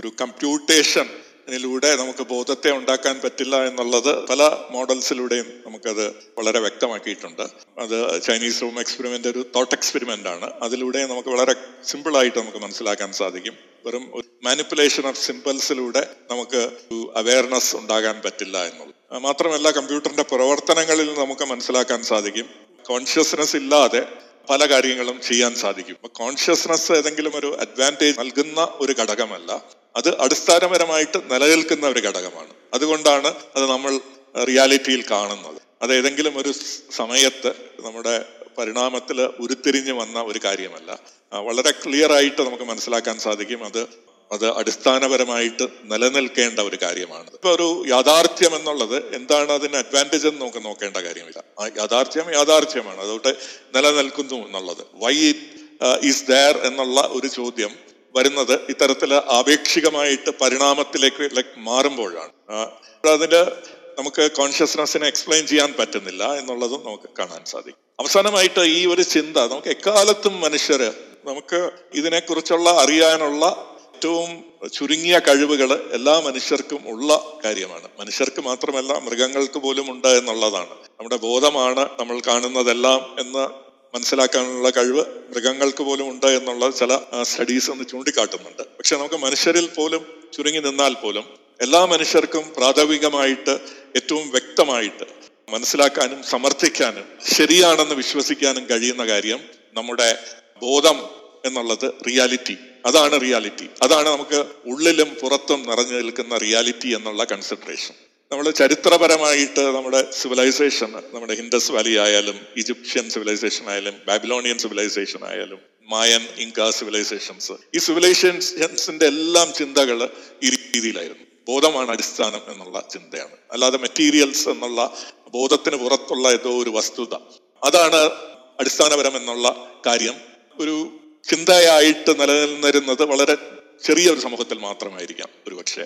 ഒരു കമ്പ്യൂട്ടേഷൻ ഇതിലൂടെ നമുക്ക് ബോധത്തെ ഉണ്ടാക്കാൻ പറ്റില്ല എന്നുള്ളത് പല മോഡൽസിലൂടെയും നമുക്കത് വളരെ വ്യക്തമാക്കിയിട്ടുണ്ട്. അത് ചൈനീസ് റൂം എക്സ്പെരിമെന്റ് ഒരു തോട്ട് എക്സ്പെരിമെന്റ് ആണ്. അതിലൂടെ നമുക്ക് വളരെ സിമ്പിൾ ആയിട്ട് നമുക്ക് മനസ്സിലാക്കാൻ സാധിക്കും. വെറും മാനിപ്പുലേഷൻ ഓഫ് സിമ്പിൾസിലൂടെ നമുക്ക് അവയർനെസ് ഉണ്ടാകാൻ പറ്റില്ല എന്നുള്ളത്. മാത്രമല്ല കമ്പ്യൂട്ടറിന്റെ പ്രവർത്തനങ്ങളിൽ നമുക്ക് മനസ്സിലാക്കാൻ സാധിക്കും. കോൺഷ്യസ്നെസ് ഇല്ലാതെ പല കാര്യങ്ങളും ചെയ്യാൻ സാധിക്കും. കോൺഷ്യസ്നെസ് ഏതെങ്കിലും ഒരു അഡ്വാന്റേജ് നൽകുന്ന ഒരു ഘടകമല്ല. അത് അടിസ്ഥാനപരമായിട്ട് നിലനിൽക്കുന്ന ഒരു ഘടകമാണ്. അതുകൊണ്ടാണ് അത് നമ്മൾ റിയാലിറ്റിയിൽ കാണുന്നത്. അത് ഏതെങ്കിലും ഒരു സമയത്ത് നമ്മുടെ പരിണാമത്തിൽ ഉരുത്തിരിഞ്ഞു വന്ന ഒരു കാര്യമല്ല. വളരെ ക്ലിയർ ആയിട്ട് നമുക്ക് മനസ്സിലാക്കാൻ സാധിക്കും അത് അത് അടിസ്ഥാനപരമായിട്ട് നിലനിൽക്കേണ്ട ഒരു കാര്യമാണ്. ഇപ്പൊ ഒരു യാഥാർത്ഥ്യം എന്നുള്ളത് എന്താണ് അതിന് അഡ്വാന്റേജ് എന്ന് നമുക്ക് നോക്കേണ്ട കാര്യമില്ല. ആ യാഥാർത്ഥ്യം യാഥാർത്ഥ്യമാണ്. അതുകൊണ്ട് നിലനിൽക്കുന്നു എന്നുള്ളത്. വൈ ഈസ് ദയർ എന്നുള്ള ഒരു ചോദ്യം വരുന്നത് ഇത്തരത്തിൽ ആപേക്ഷികമായിട്ട് പരിണാമത്തിലേക്ക് ലൈക്ക് മാറുമ്പോഴാണ്. അതിന് നമുക്ക് കോൺഷ്യസ്നെസ്സിനെ എക്സ്പ്ലെയിൻ ചെയ്യാൻ പറ്റുന്നില്ല എന്നുള്ളതും നമുക്ക് കാണാൻ സാധിക്കും. അവസാനമായിട്ട് ഈ ഒരു ചിന്ത നമുക്ക് എക്കാലത്തും മനുഷ്യര് നമുക്ക് ഇതിനെക്കുറിച്ചുള്ള അറിയാനുള്ള ഏറ്റവും ചുരുങ്ങിയ കഴിവുകൾ എല്ലാ മനുഷ്യർക്കും ഉള്ള കാര്യമാണ്. മനുഷ്യർക്ക് മാത്രമല്ല മൃഗങ്ങൾക്ക് പോലും ഉണ്ട് എന്നുള്ളതാണ്. നമ്മുടെ ബോധമാണ് നമ്മൾ കാണുന്നതെല്ലാം എന്ന് മനസ്സിലാക്കാനുള്ള കഴിവ് മൃഗങ്ങൾക്ക് പോലും ഉണ്ട് എന്നുള്ള ചില സ്റ്റഡീസ് ഒന്ന് ചൂണ്ടിക്കാട്ടുന്നുണ്ട്. പക്ഷെ നമുക്ക് മനുഷ്യരിൽ പോലും ചുരുങ്ങി നിന്നാൽ പോലും എല്ലാ മനുഷ്യർക്കും പ്രാഥമികമായിട്ട് ഏറ്റവും വ്യക്തമായിട്ട് മനസ്സിലാക്കാനും സമർത്ഥിക്കാനും ശരിയാണെന്ന് വിശ്വസിക്കാനും കഴിയുന്ന കാര്യം നമ്മുടെ ബോധം എന്നുള്ളത് റിയാലിറ്റി അതാണ് റിയാലിറ്റി അതാണ് നമുക്ക് ഉള്ളിലും പുറത്തും നിറഞ്ഞു നിൽക്കുന്ന റിയാലിറ്റി എന്നുള്ള കൺസിഡറേഷൻ നമ്മൾ ചരിത്രപരമായിട്ട് നമ്മുടെ സിവിലൈസേഷൻ നമ്മുടെ ഹിൻഡസ് വാലി ആയാലും ഈജിപ്ഷ്യൻ സിവിലൈസേഷൻ ആയാലും ബാബിലോണിയൻ സിവിലൈസേഷൻ ആയാലും മായൻ ഇങ്ക സിവിലൈസേഷൻസ് ഈ സിവിലൈസേഷൻസിന്റെ എല്ലാം ചിന്തകൾ ഈ രീതിയിലായിരുന്നു. ബോധമാണ് അടിസ്ഥാനം എന്നുള്ള ചിന്തയാണ്. അല്ലാതെ മെറ്റീരിയൽസ് എന്നുള്ള ബോധത്തിന് പുറത്തുള്ള ഏതോ ഒരു വസ്തുത. അതാണ് അടിസ്ഥാനപരം എന്നുള്ള കാര്യം. ഒരു ചിന്തയായിട്ട് നിലനിന്നിരുന്നത് വളരെ ചെറിയ ഒരു സമൂഹത്തിൽ മാത്രമായിരിക്കാം ഒരു പക്ഷേ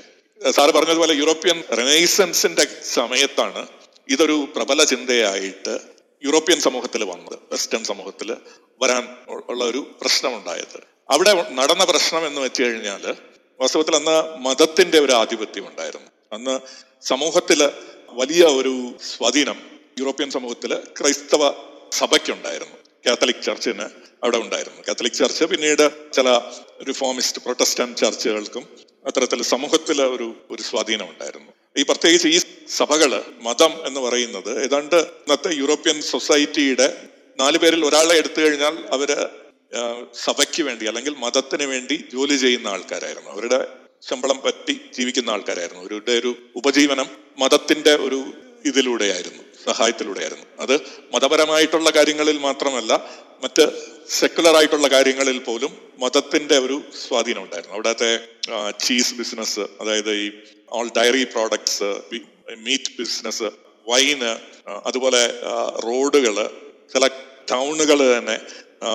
സാറ് പറഞ്ഞതുപോലെ യൂറോപ്യൻ റെനൈസൻസിന്റെ സമയത്താണ് ഇതൊരു പ്രബല ചിന്തയായിട്ട് യൂറോപ്യൻ സമൂഹത്തിൽ വന്നത് വെസ്റ്റേൺ സമൂഹത്തിൽ വരാൻ ഉള്ള ഒരു പ്രശ്നമുണ്ടായത്. അവിടെ നടന്ന പ്രശ്നം എന്ന് വെച്ച് കഴിഞ്ഞാൽ വാസ്തവത്തിൽ അന്ന് മതത്തിന്റെ ഒരു ആധിപത്യം ഉണ്ടായിരുന്നു. അന്ന് സമൂഹത്തിൽ വലിയ ഒരു സ്വാധീനം യൂറോപ്യൻ സമൂഹത്തിൽ ക്രൈസ്തവ സഭയ്ക്കുണ്ടായിരുന്നു. കാത്തലിക് ചർച്ചിന് അവിടെ ഉണ്ടായിരുന്നു. കാത്തലിക് ചർച്ച് പിന്നീട് ചില റിഫോമിസ്റ്റ് പ്രൊട്ടസ്റ്റന്റ് ചർച്ചുകൾക്കും അത്തരത്തിൽ സമൂഹത്തിൽ ഒരു ഒരു സ്വാധീനം ഉണ്ടായിരുന്നു. ഈ പ്രത്യേകിച്ച് ഈ സഭകൾ മതം എന്ന് പറയുന്നത് ഏതാണ്ട് ഇന്നത്തെ യൂറോപ്യൻ സൊസൈറ്റിയുടെ നാല് പേരിൽ ഒരാളെ എടുത്തു കഴിഞ്ഞാൽ അവർ സഭയ്ക്ക് വേണ്ടി അല്ലെങ്കിൽ മതത്തിന് വേണ്ടി ജോലി ചെയ്യുന്ന ആൾക്കാരായിരുന്നു. അവരുടെ ശമ്പളം പറ്റി ജീവിക്കുന്ന ആൾക്കാരായിരുന്നു. അവരുടെ ഒരു ഉപജീവനം മതത്തിന്റെ ഒരു ഇതിലൂടെയായിരുന്നു സഹായത്തിലൂടെയായിരുന്നു. അത് മതപരമായിട്ടുള്ള കാര്യങ്ങളിൽ മാത്രമല്ല മറ്റ് സെക്കുലർ ആയിട്ടുള്ള കാര്യങ്ങളിൽ പോലും മതത്തിന്റെ ഒരു സ്വാധീനം ഉണ്ടായിരുന്നു. അവിടത്തെ ചീസ് ബിസിനസ് അതായത് ഈ all dairy products meat business wine അതുപോലെ റോഡുകൾ ചില ടൗണുകൾ തന്നെ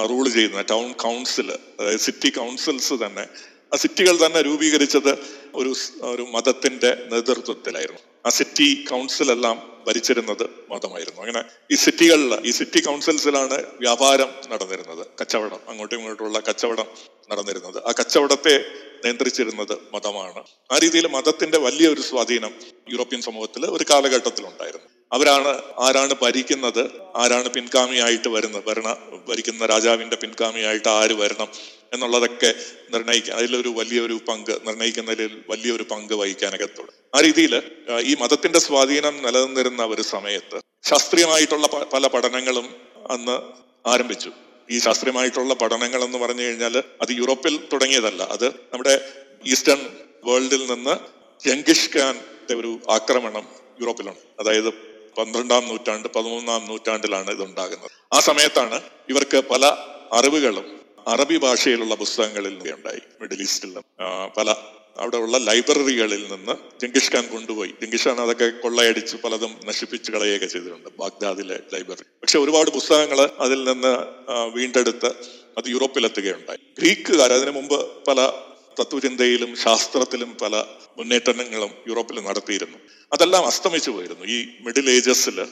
റൂൾ ചെയ്യുന്ന ടൗൺ കൗൺസിൽ അതായത് സിറ്റി കൗൺസിൽസ് തന്നെ. ആ സിറ്റികൾ തന്നെ രൂപീകരിച്ചത് ഒരു ഒരു മതത്തിന്റെ നേതൃത്വത്തിലായിരുന്നു. ആ സിറ്റി കൗൺസിൽ എല്ലാം ഭരിച്ചിരുന്നത് മതമായിരുന്നു. അങ്ങനെ ഈ സിറ്റികളിൽ ഈ സിറ്റി കൗൺസിൽസിലാണ് വ്യാപാരം നടന്നിരുന്നത്. കച്ചവടം അങ്ങോട്ടും ഇങ്ങോട്ടുള്ള കച്ചവടം നടന്നിരുന്നത്. ആ കച്ചവടത്തെ നിയന്ത്രിച്ചിരുന്നത് മതമാണ്. ആ രീതിയിൽ മതത്തിന്റെ വലിയൊരു സ്വാധീനം യൂറോപ്യൻ സമൂഹത്തിൽ ഒരു കാലഘട്ടത്തിൽ ഉണ്ടായിരുന്നു അവരാണ് ആരാണ് ഭരിക്കുന്നത് ആരാണ് പിൻഗാമിയായിട്ട് വരുന്നത് ഭരണ ഭരിക്കുന്ന രാജാവിന്റെ പിൻഗാമിയായിട്ട് ആര് വരണം എന്നുള്ളതൊക്കെ നിർണയിക്കാൻ അതിലൊരു വലിയൊരു പങ്ക് നിർണയിക്കുന്നതിൽ വലിയൊരു പങ്ക് വഹിക്കാനകത്തുള്ളൂ. ആ രീതിയിൽ ഈ മതത്തിന്റെ സ്വാധീനം നിലനിന്നിരുന്ന ഒരു സമയത്ത് ശാസ്ത്രീയമായിട്ടുള്ള പല പഠനങ്ങളും അന്ന് ആരംഭിച്ചു. ഈ ശാസ്ത്രീയമായിട്ടുള്ള പഠനങ്ങൾ എന്ന് പറഞ്ഞു കഴിഞ്ഞാൽ അത് യൂറോപ്പിൽ തുടങ്ങിയതല്ല. അത് നമ്മുടെ ഈസ്റ്റേൺ വേൾഡിൽ നിന്ന് ജംഗിഷ് ഖാന്റെ ഒരു ആക്രമണം യൂറോപ്പിലുണ്ട്. അതായത് പന്ത്രണ്ടാം നൂറ്റാണ്ട് പതിമൂന്നാം നൂറ്റാണ്ടിലാണ് ഇതുണ്ടാകുന്നത്. ആ സമയത്താണ് ഇവർക്ക് പല അറിവുകളും അറബി ഭാഷയിലുള്ള പുസ്തകങ്ങളിൽ ഉണ്ടായി മിഡിൽ ഈസ്റ്റിൽ. പല അവിടെയുള്ള ലൈബ്രറികളിൽ നിന്ന് ജംഗിഷ് ഖാൻ കൊണ്ടുപോയി. ജംഗിഷ് ഖാൻ അതൊക്കെ കൊള്ളയടിച്ച് പലതും നശിപ്പിച്ച് കളയുകയൊക്കെ ചെയ്തിട്ടുണ്ട് ബാഗ്ദാദിലെ ലൈബ്രറി. പക്ഷെ ഒരുപാട് പുസ്തകങ്ങൾ അതിൽ നിന്ന് വീണ്ടെടുത്ത് അത് യൂറോപ്പിലെത്തുകയുണ്ടായി. ഗ്രീക്കുകാർ അതിനു മുമ്പ് പല തത്വചിന്തയിലും ശാസ്ത്രത്തിലും പല മുന്നേറ്റങ്ങളും യൂറോപ്പിൽ നടത്തിയിരുന്നു. അതെല്ലാം അസ്തമിച്ചു പോയിരുന്നു. ഈ മിഡിൽ ഏജസിൽ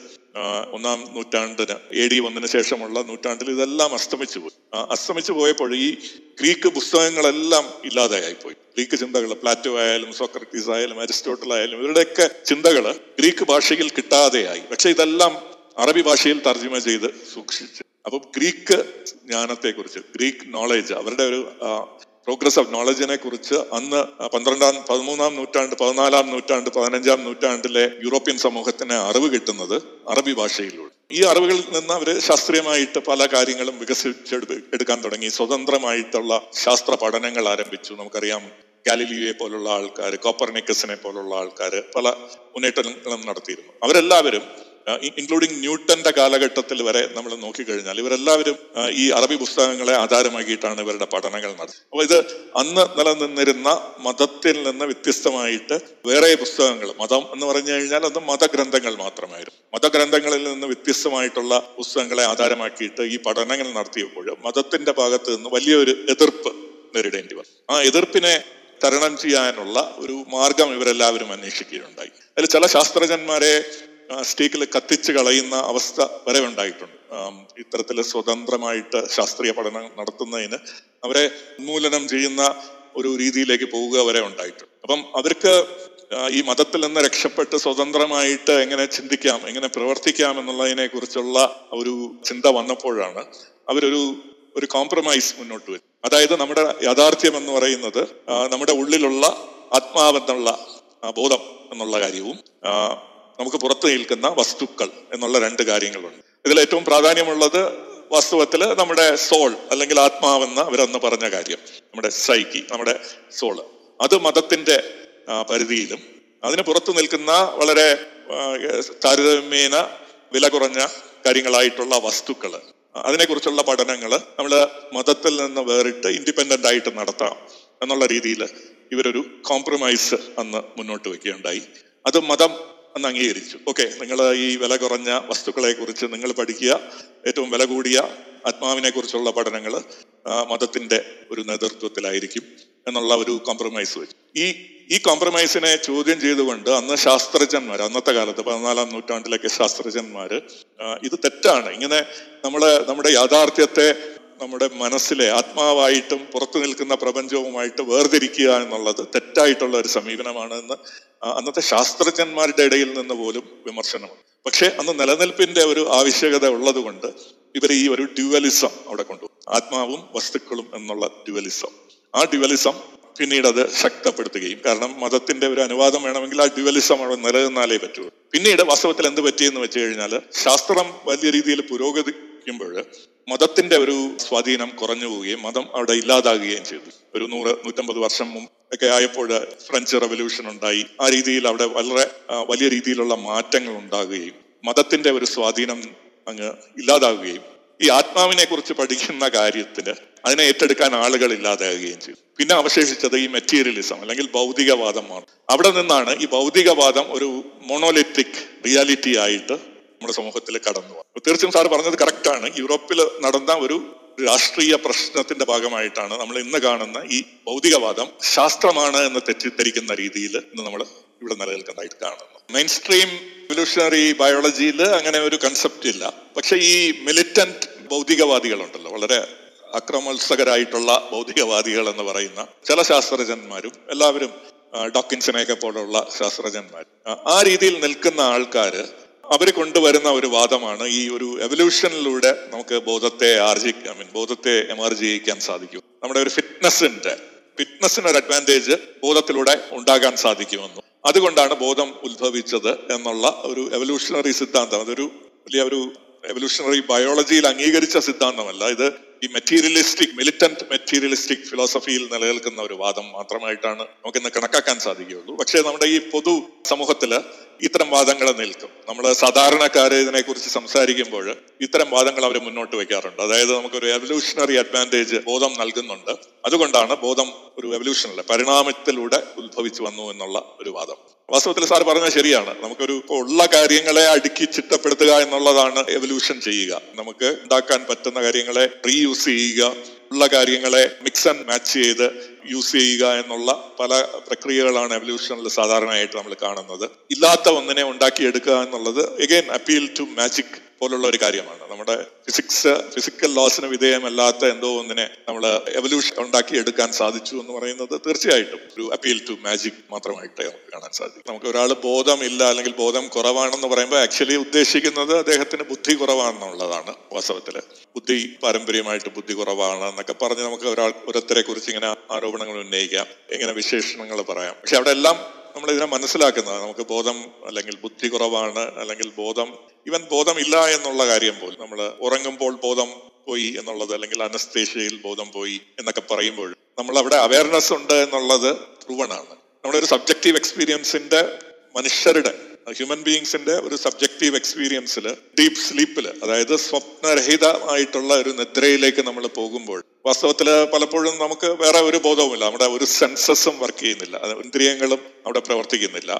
ഒന്നാം നൂറ്റാണ്ടിന് എ ഡി ഒന്നിന് ശേഷമുള്ള നൂറ്റാണ്ടിൽ ഇതെല്ലാം അസ്തമിച്ചു പോയി. അസ്തമിച്ചു പോയപ്പോൾ ഈ ഗ്രീക്ക് പുസ്തകങ്ങളെല്ലാം ഇല്ലാതെയായിപ്പോയി ഗ്രീക്ക് ചിന്തകൾ പ്ലാറ്റോ ആയാലും സോക്രട്ടീസ് ആയാലും അരിസ്റ്റോട്ടൽ ആയാലും ഇവരുടെയൊക്കെ ചിന്തകൾ ഗ്രീക്ക് ഭാഷയിൽ കിട്ടാതെയായി. പക്ഷെ ഇതെല്ലാം അറബി ഭാഷയിൽ തർജമ ചെയ്ത് സൂക്ഷിച്ചു. അപ്പം ഗ്രീക്ക് ജ്ഞാനത്തെക്കുറിച്ച് ഗ്രീക്ക് നോളേജ് അവരുടെ ഒരു പ്രോഗ്രസ് ഓഫ് നോളജിനെ കുറിച്ച് അന്ന് പന്ത്രണ്ടാം പതിമൂന്നാം നൂറ്റാണ്ട് പതിനാലാം നൂറ്റാണ്ട് പതിനഞ്ചാം നൂറ്റാണ്ടിലെ യൂറോപ്യൻ സമൂഹത്തിന് അറിവ് കിട്ടുന്നത് അറബി ഭാഷയിലൂടെ. ഈ അറിവുകളിൽ നിന്ന് അവർ ശാസ്ത്രീയമായിട്ട് പല കാര്യങ്ങളും വികസിച്ചെടു എടുക്കാൻ തുടങ്ങി. സ്വതന്ത്രമായിട്ടുള്ള ശാസ്ത്ര പഠനങ്ങൾ ആരംഭിച്ചു. നമുക്കറിയാം ഗാലിലിയെ പോലുള്ള ആൾക്കാർ കോപ്പർനിക്കസിനെ പോലുള്ള ആൾക്കാർ പല മുന്നേറ്റങ്ങളും നടത്തിയിരുന്നു. അവരെല്ലാവരും ഇൻക്ലൂഡിങ് ന്യൂട്ടന്റെ കാലഘട്ടത്തിൽ വരെ നമ്മൾ നോക്കിക്കഴിഞ്ഞാൽ ഇവരെല്ലാവരും ഈ അറബി പുസ്തകങ്ങളെ ആധാരമാക്കിയിട്ടാണ് ഇവരുടെ പഠനങ്ങൾ നടത്തുന്നത് അപ്പോൾ ഇത് അന്ന് നിലനിന്നിരുന്ന മതത്തിൽ നിന്ന് വ്യത്യസ്തമായിട്ട് വേറെ പുസ്തകങ്ങൾ മതം എന്ന് പറഞ്ഞു കഴിഞ്ഞാൽ അത് മതഗ്രന്ഥങ്ങൾ മാത്രമായിരുന്നു. മതഗ്രന്ഥങ്ങളിൽ നിന്ന് വ്യത്യസ്തമായിട്ടുള്ള പുസ്തകങ്ങളെ ആധാരമാക്കിയിട്ട് ഈ പഠനങ്ങൾ നടത്തിയപ്പോൾ മതത്തിന്റെ ഭാഗത്ത് നിന്ന് വലിയൊരു എതിർപ്പ് നേരിടേണ്ടി വന്നു. ആ എതിർപ്പിനെ തരണം ചെയ്യാനുള്ള ഒരു മാർഗം ഇവരെല്ലാവരും അന്വേഷിക്കുകയുണ്ടായി. അതിൽ ചില ശാസ്ത്രജ്ഞന്മാരെ സ്റ്റേക്കിൽ കത്തിച്ച് കളയുന്ന അവസ്ഥ വരെ ഉണ്ടായിട്ടുണ്ട്. ഇത്തരത്തിൽ സ്വതന്ത്രമായിട്ട് ശാസ്ത്രീയ പഠനം നടത്തുന്നതിന് അവരെ ഉന്മൂലനം ചെയ്യുന്ന ഒരു രീതിയിലേക്ക് പോവുക വരെ ഉണ്ടായിട്ടുണ്ട്. അപ്പം അവർക്ക് ഈ മതത്തിൽ നിന്ന് രക്ഷപ്പെട്ട് സ്വതന്ത്രമായിട്ട് എങ്ങനെ ചിന്തിക്കാം എങ്ങനെ പ്രവർത്തിക്കാം എന്നുള്ളതിനെ കുറിച്ചുള്ള ഒരു ചിന്ത വന്നപ്പോഴാണ് അവരൊരു ഒരു കോംപ്രമൈസ് മുന്നോട്ട് വരും അതായത് നമ്മുടെ യാഥാർത്ഥ്യം എന്ന് പറയുന്നത് നമ്മുടെ ഉള്ളിലുള്ള ആത്മാവെന്നുള്ള ബോധം എന്നുള്ള കാര്യവും നമുക്ക് പുറത്തു നിൽക്കുന്ന വസ്തുക്കൾ എന്നുള്ള രണ്ട് കാര്യങ്ങളുണ്ട്. ഇതിൽ ഏറ്റവും പ്രാധാന്യമുള്ളത് വാസ്തവത്തിൽ നമ്മുടെ സോൾ അല്ലെങ്കിൽ ആത്മാവെന്ന് അവരന്ന് പറഞ്ഞ കാര്യം നമ്മുടെ സൈക്കി നമ്മുടെ സോൾ അത് മതത്തിന്റെ പരിധിയിലും അതിന് പുറത്തു നിൽക്കുന്ന വളരെ താരതമ്യേന വില കുറഞ്ഞ കാര്യങ്ങളായിട്ടുള്ള വസ്തുക്കൾ. അതിനെക്കുറിച്ചുള്ള പഠനങ്ങൾ നമ്മൾ മതത്തിൽ നിന്ന് വേറിട്ട് ഇൻഡിപെൻഡന്റ് ആയിട്ട് നടത്താം എന്നുള്ള രീതിയിൽ ഇവരൊരു കോംപ്രമൈസ് അന്ന് മുന്നോട്ട് വെക്കുകയുണ്ടായി. അത് മതം അന്ന് അംഗീകരിച്ചു. ഓക്കെ നിങ്ങൾ ഈ വില കുറഞ്ഞ വസ്തുക്കളെ കുറിച്ച് നിങ്ങൾ പഠിക്കുക. ഏറ്റവും വില കൂടിയ ആത്മാവിനെ കുറിച്ചുള്ള പഠനങ്ങൾ മതത്തിന്റെ ഒരു നേതൃത്വത്തിലായിരിക്കും എന്നുള്ള ഒരു കോംപ്രമൈസ് വെച്ചു. ഈ ഈ കോംപ്രമൈസിനെ ചോദ്യം ചെയ്തുകൊണ്ട് അന്ന് ശാസ്ത്രജ്ഞന്മാർ അന്നത്തെ കാലത്ത് പതിനാലാം നൂറ്റാണ്ടിലൊക്കെ ശാസ്ത്രജ്ഞന്മാര് ആ, ഇത് തെറ്റാണ്. ഇങ്ങനെ നമ്മൾ നമ്മുടെ യാഥാർത്ഥ്യത്തെ നമ്മുടെ മനസ്സിലെ ആത്മാവായിട്ടും പുറത്തു നിൽക്കുന്ന പ്രപഞ്ചവുമായിട്ട് വേർതിരിക്കുക എന്നുള്ളത് തെറ്റായിട്ടുള്ള ഒരു സമീപനമാണ് എന്ന് അന്നത്തെ ശാസ്ത്രജ്ഞന്മാരുടെ ഇടയിൽ നിന്ന് പോലും വിമർശനമുണ്ട്. പക്ഷെ അന്ന് നിലനിൽപ്പിന്റെ ഒരു ആവശ്യകത ഉള്ളതുകൊണ്ട് ഇവർ ഈ ഒരു ഡ്യുവലിസം അവിടെ കൊണ്ടുപോകും ആത്മാവും വസ്തുക്കളും എന്നുള്ള ഡ്യുവലിസം ആ ഡ്യുവലിസം പിന്നീട് അത് ശക്തപ്പെടുത്തുകയും കാരണം മതത്തിന്റെ ഒരു അനുവാദം വേണമെങ്കിൽ ആ ഡ്യുവലിസം അവിടെ നിലനിന്നാലേ പറ്റുള്ളൂ പിന്നീട് വാസ്തവത്തിൽ എന്ത് പറ്റിയെന്ന് വെച്ച് കഴിഞ്ഞാൽ ശാസ്ത്രം വലിയ രീതിയിൽ പുരോഗമിക്കുമ്പോൾ മതത്തിന്റെ ഒരു സ്വാധീനം കുറഞ്ഞു പോവുകയും മതം അവിടെ ഇല്ലാതാകുകയും ചെയ്തു. ഒരു നൂറ് നൂറ്റമ്പത് വർഷം മുമ്പ് ഒക്കെ ആയപ്പോൾ ഫ്രഞ്ച് റവല്യൂഷൻ ഉണ്ടായി. ആ രീതിയിൽ അവിടെ വളരെ വലിയ രീതിയിലുള്ള മാറ്റങ്ങൾ ഉണ്ടാകുകയും മതത്തിന്റെ ഒരു സ്വാധീനം അങ്ങ് ഇല്ലാതാവുകയും ഈ ആത്മാവിനെ കുറിച്ച് പഠിക്കുന്ന കാര്യത്തിൽ അതിനെ ഏറ്റെടുക്കാൻ ആളുകൾ ഇല്ലാതാകുകയും ചെയ്തു. പിന്നെ അവശേഷിച്ചത് ഈ മെറ്റീരിയലിസം അല്ലെങ്കിൽ ഭൗതികവാദമാണ്. അവിടെ നിന്നാണ് ഈ ഭൗതികവാദം ഒരു മോണോലിറ്റിക് റിയാലിറ്റി ആയിട്ട് നമ്മുടെ സമൂഹത്തിൽ കടന്നു പോകാം. തീർച്ചയായും സാർ പറഞ്ഞത് കറക്റ്റാണ്. യൂറോപ്പിൽ നടന്ന ഒരു രാഷ്ട്രീയ പ്രശ്നത്തിന്റെ ഭാഗമായിട്ടാണ് നമ്മൾ ഇന്ന് കാണുന്ന ഈ ഭൗതികവാദം ശാസ്ത്രമാണ് എന്ന് തെറ്റിദ്ധരിക്കുന്ന രീതിയിൽ ഇന്ന് നമ്മൾ ഇവിടെ നിലനിൽക്കുന്നതായിട്ട് കാണുന്നു. മെയിൻ സ്ട്രീം റിവല്യൂഷണറി ബയോളജിയിൽ അങ്ങനെ ഒരു കൺസെപ്റ്റ് ഇല്ല. പക്ഷെ ഈ മിലിറ്റന്റ് ഭൗതികവാദികളുണ്ടല്ലോ. വളരെ അക്രമോത്സകരായിട്ടുള്ള ഭൗതികവാദികൾ എന്ന് പറയുന്ന ചില ശാസ്ത്രജ്ഞന്മാരും എല്ലാവരും ഡോക്കിൻസിനെയൊക്കെ പോലുള്ള ശാസ്ത്രജ്ഞന്മാർ ആ, രീതിയിൽ നിൽക്കുന്ന ആൾക്കാര് അവർ കൊണ്ടുവരുന്ന ഒരു വാദമാണ് ഈ ഒരു എവല്യൂഷനിലൂടെ നമുക്ക് ബോധത്തെ ആർജിക്കാൻ മീൻ ബോധത്തെ എമർജ് ചെയ്യിക്കാൻ സാധിക്കും. നമ്മുടെ ഒരു ഫിറ്റ്നസിന്റെ ഫിറ്റ്നസിന് ഒരു അഡ്വാന്റേജ് ബോധത്തിലൂടെ ഉണ്ടാകാൻ സാധിക്കുമെന്നും. അതുകൊണ്ടാണ് ബോധം ഉത്ഭവിച്ചത് എന്നുള്ള ഒരു എവല്യൂഷണറി സിദ്ധാന്തം. അതൊരു വലിയ ഒരു എവല്യൂഷണറി ബയോളജിയിൽ അംഗീകരിച്ച സിദ്ധാന്തമല്ല. ഇത് ഈ മെറ്റീരിയലിസ്റ്റിക് മിലിറ്റന്റ് മെറ്റീരിയലിസ്റ്റിക് ഫിലോസഫിയിൽ നിലനിൽക്കുന്ന ഒരു വാദം മാത്രമായിട്ടാണ് നമുക്കിന്ന് കണക്കാക്കാൻ സാധിക്കുകയുള്ളൂ. പക്ഷേ നമ്മുടെ ഈ പൊതു സമൂഹത്തിൽ ഇത്തരം വാദങ്ങൾ നിൽക്കും. നമ്മൾ സാധാരണക്കാര് ഇതിനെക്കുറിച്ച് സംസാരിക്കുമ്പോൾ ഇത്തരം വാദങ്ങൾ അവർ മുന്നോട്ട് വെക്കാറുണ്ട്. അതായത് നമുക്കൊരു എവല്യൂഷണറി അഡ്വാന്റേജ് ബോധം നൽകുന്നുണ്ട്. അതുകൊണ്ടാണ് ബോധം ഒരു എവല്യൂഷനല്ല പരിണാമത്തിലൂടെ ഉത്ഭവിച്ചു വന്നു എന്നുള്ള ഒരു വാദം. വാസ്തവത്തിൽ സാർ പറഞ്ഞത് ശരിയാണ്. നമുക്കൊരു ഉള്ള കാര്യങ്ങളെ അടുക്കി ചിട്ടപ്പെടുത്തുക എന്നുള്ളതാണ് എവല്യൂഷൻ ചെയ്യുക. നമുക്ക് ഉണ്ടാക്കാൻ പറ്റുന്ന കാര്യങ്ങളെ റീയൂസ് ചെയ്യുക ഉള്ള കാര്യങ്ങളെ മിക്സ് ആൻഡ് മാച്ച് ചെയ്ത് യൂസ് ചെയ്യുക എന്നുള്ള പല പ്രക്രിയകളാണ് എവല്യൂഷനിൽ സാധാരണയായിട്ട് നമ്മൾ കാണുന്നത്. ഇല്ലാത്ത ഒന്നിനെ ഉണ്ടാക്കിയെടുക്കുക എന്നുള്ളത് എഗെയിൻ അപ്പീൽ ടു മാജിക് പോലുള്ള ഒരു കാര്യമാണ്. നമ്മുടെ ഫിസിക്സ് ഫിസിക്കൽ ലോസിന് വിധേയമല്ലാത്ത എന്തോ ഒന്നിനെ നമ്മൾ എവല്യൂഷൻ ഉണ്ടാക്കി എടുക്കാൻ സാധിച്ചു എന്ന് പറയുന്നത് തീർച്ചയായിട്ടും ഒരു അപ്പീൽ ടു മാജിക് മാത്രമായിട്ട് കാണാൻ സാധിക്കും. നമുക്ക് ഒരാൾ ബോധം ഇല്ല അല്ലെങ്കിൽ ബോധം കുറവാണെന്ന് പറയുമ്പോൾ ആക്ച്വലി ഉദ്ദേശിക്കുന്നത് അദ്ദേഹത്തിന് ബുദ്ധി കുറവാണെന്നുള്ളതാണ് വാസ്തവത്തിൽ ബുദ്ധി പാരമ്പര്യമായിട്ട് ബുദ്ധി കുറവാണ് എന്നൊക്കെ പറഞ്ഞ് നമുക്ക് ഒരാൾ ഓരോരുത്തരെ കുറിച്ച് ഇങ്ങനെ ആരോപണങ്ങൾ ഉന്നയിക്കാം ഇങ്ങനെ വിശേഷണങ്ങൾ പറയാം. പക്ഷെ അവിടെ എല്ലാം നമ്മൾ ഇതിനെ മനസ്സിലാക്കുന്നത്. നമുക്ക് ബോധം അല്ലെങ്കിൽ ബുദ്ധി കുറവാണ് അല്ലെങ്കിൽ ബോധം ഇവൻ ബോധമില്ല എന്നുള്ള കാര്യം പോലും. നമ്മൾ ഉറങ്ങുമ്പോൾ ബോധം പോയി എന്നുള്ളത് അല്ലെങ്കിൽ അനസ്തേഷ്യയിൽ ബോധം പോയി എന്നൊക്കെ പറയുമ്പോൾ നമ്മൾ അവിടെ അവയർനെസ് ഉണ്ട് എന്നുള്ളത് പ്രൂവണാണ് നമ്മുടെ ഒരു സബ്ജക്റ്റീവ് എക്സ്പീരിയൻസിന്റെ മനുഷ്യരുടെ ഹ്യൂമൻ ബീയിങ്സിന്റെ ഒരു സബ്ജക്റ്റീവ് എക്സ്പീരിയൻസിൽ ഡീപ് സ്ലീപ്പിൽ അതായത് സ്വപ്നരഹിതമായിട്ടുള്ള ഒരു നിദ്രയിലേക്ക് നമ്മൾ പോകുമ്പോൾ വാസ്തവത്തിൽ പലപ്പോഴും നമുക്ക് വേറെ ഒരു ബോധവുമില്ല. നമ്മുടെ ഒരു സെൻസസും വർക്ക് ചെയ്യുന്നില്ല. ഇന്ദ്രിയങ്ങളും അവിടെ പ്രവർത്തിക്കുന്നില്ല.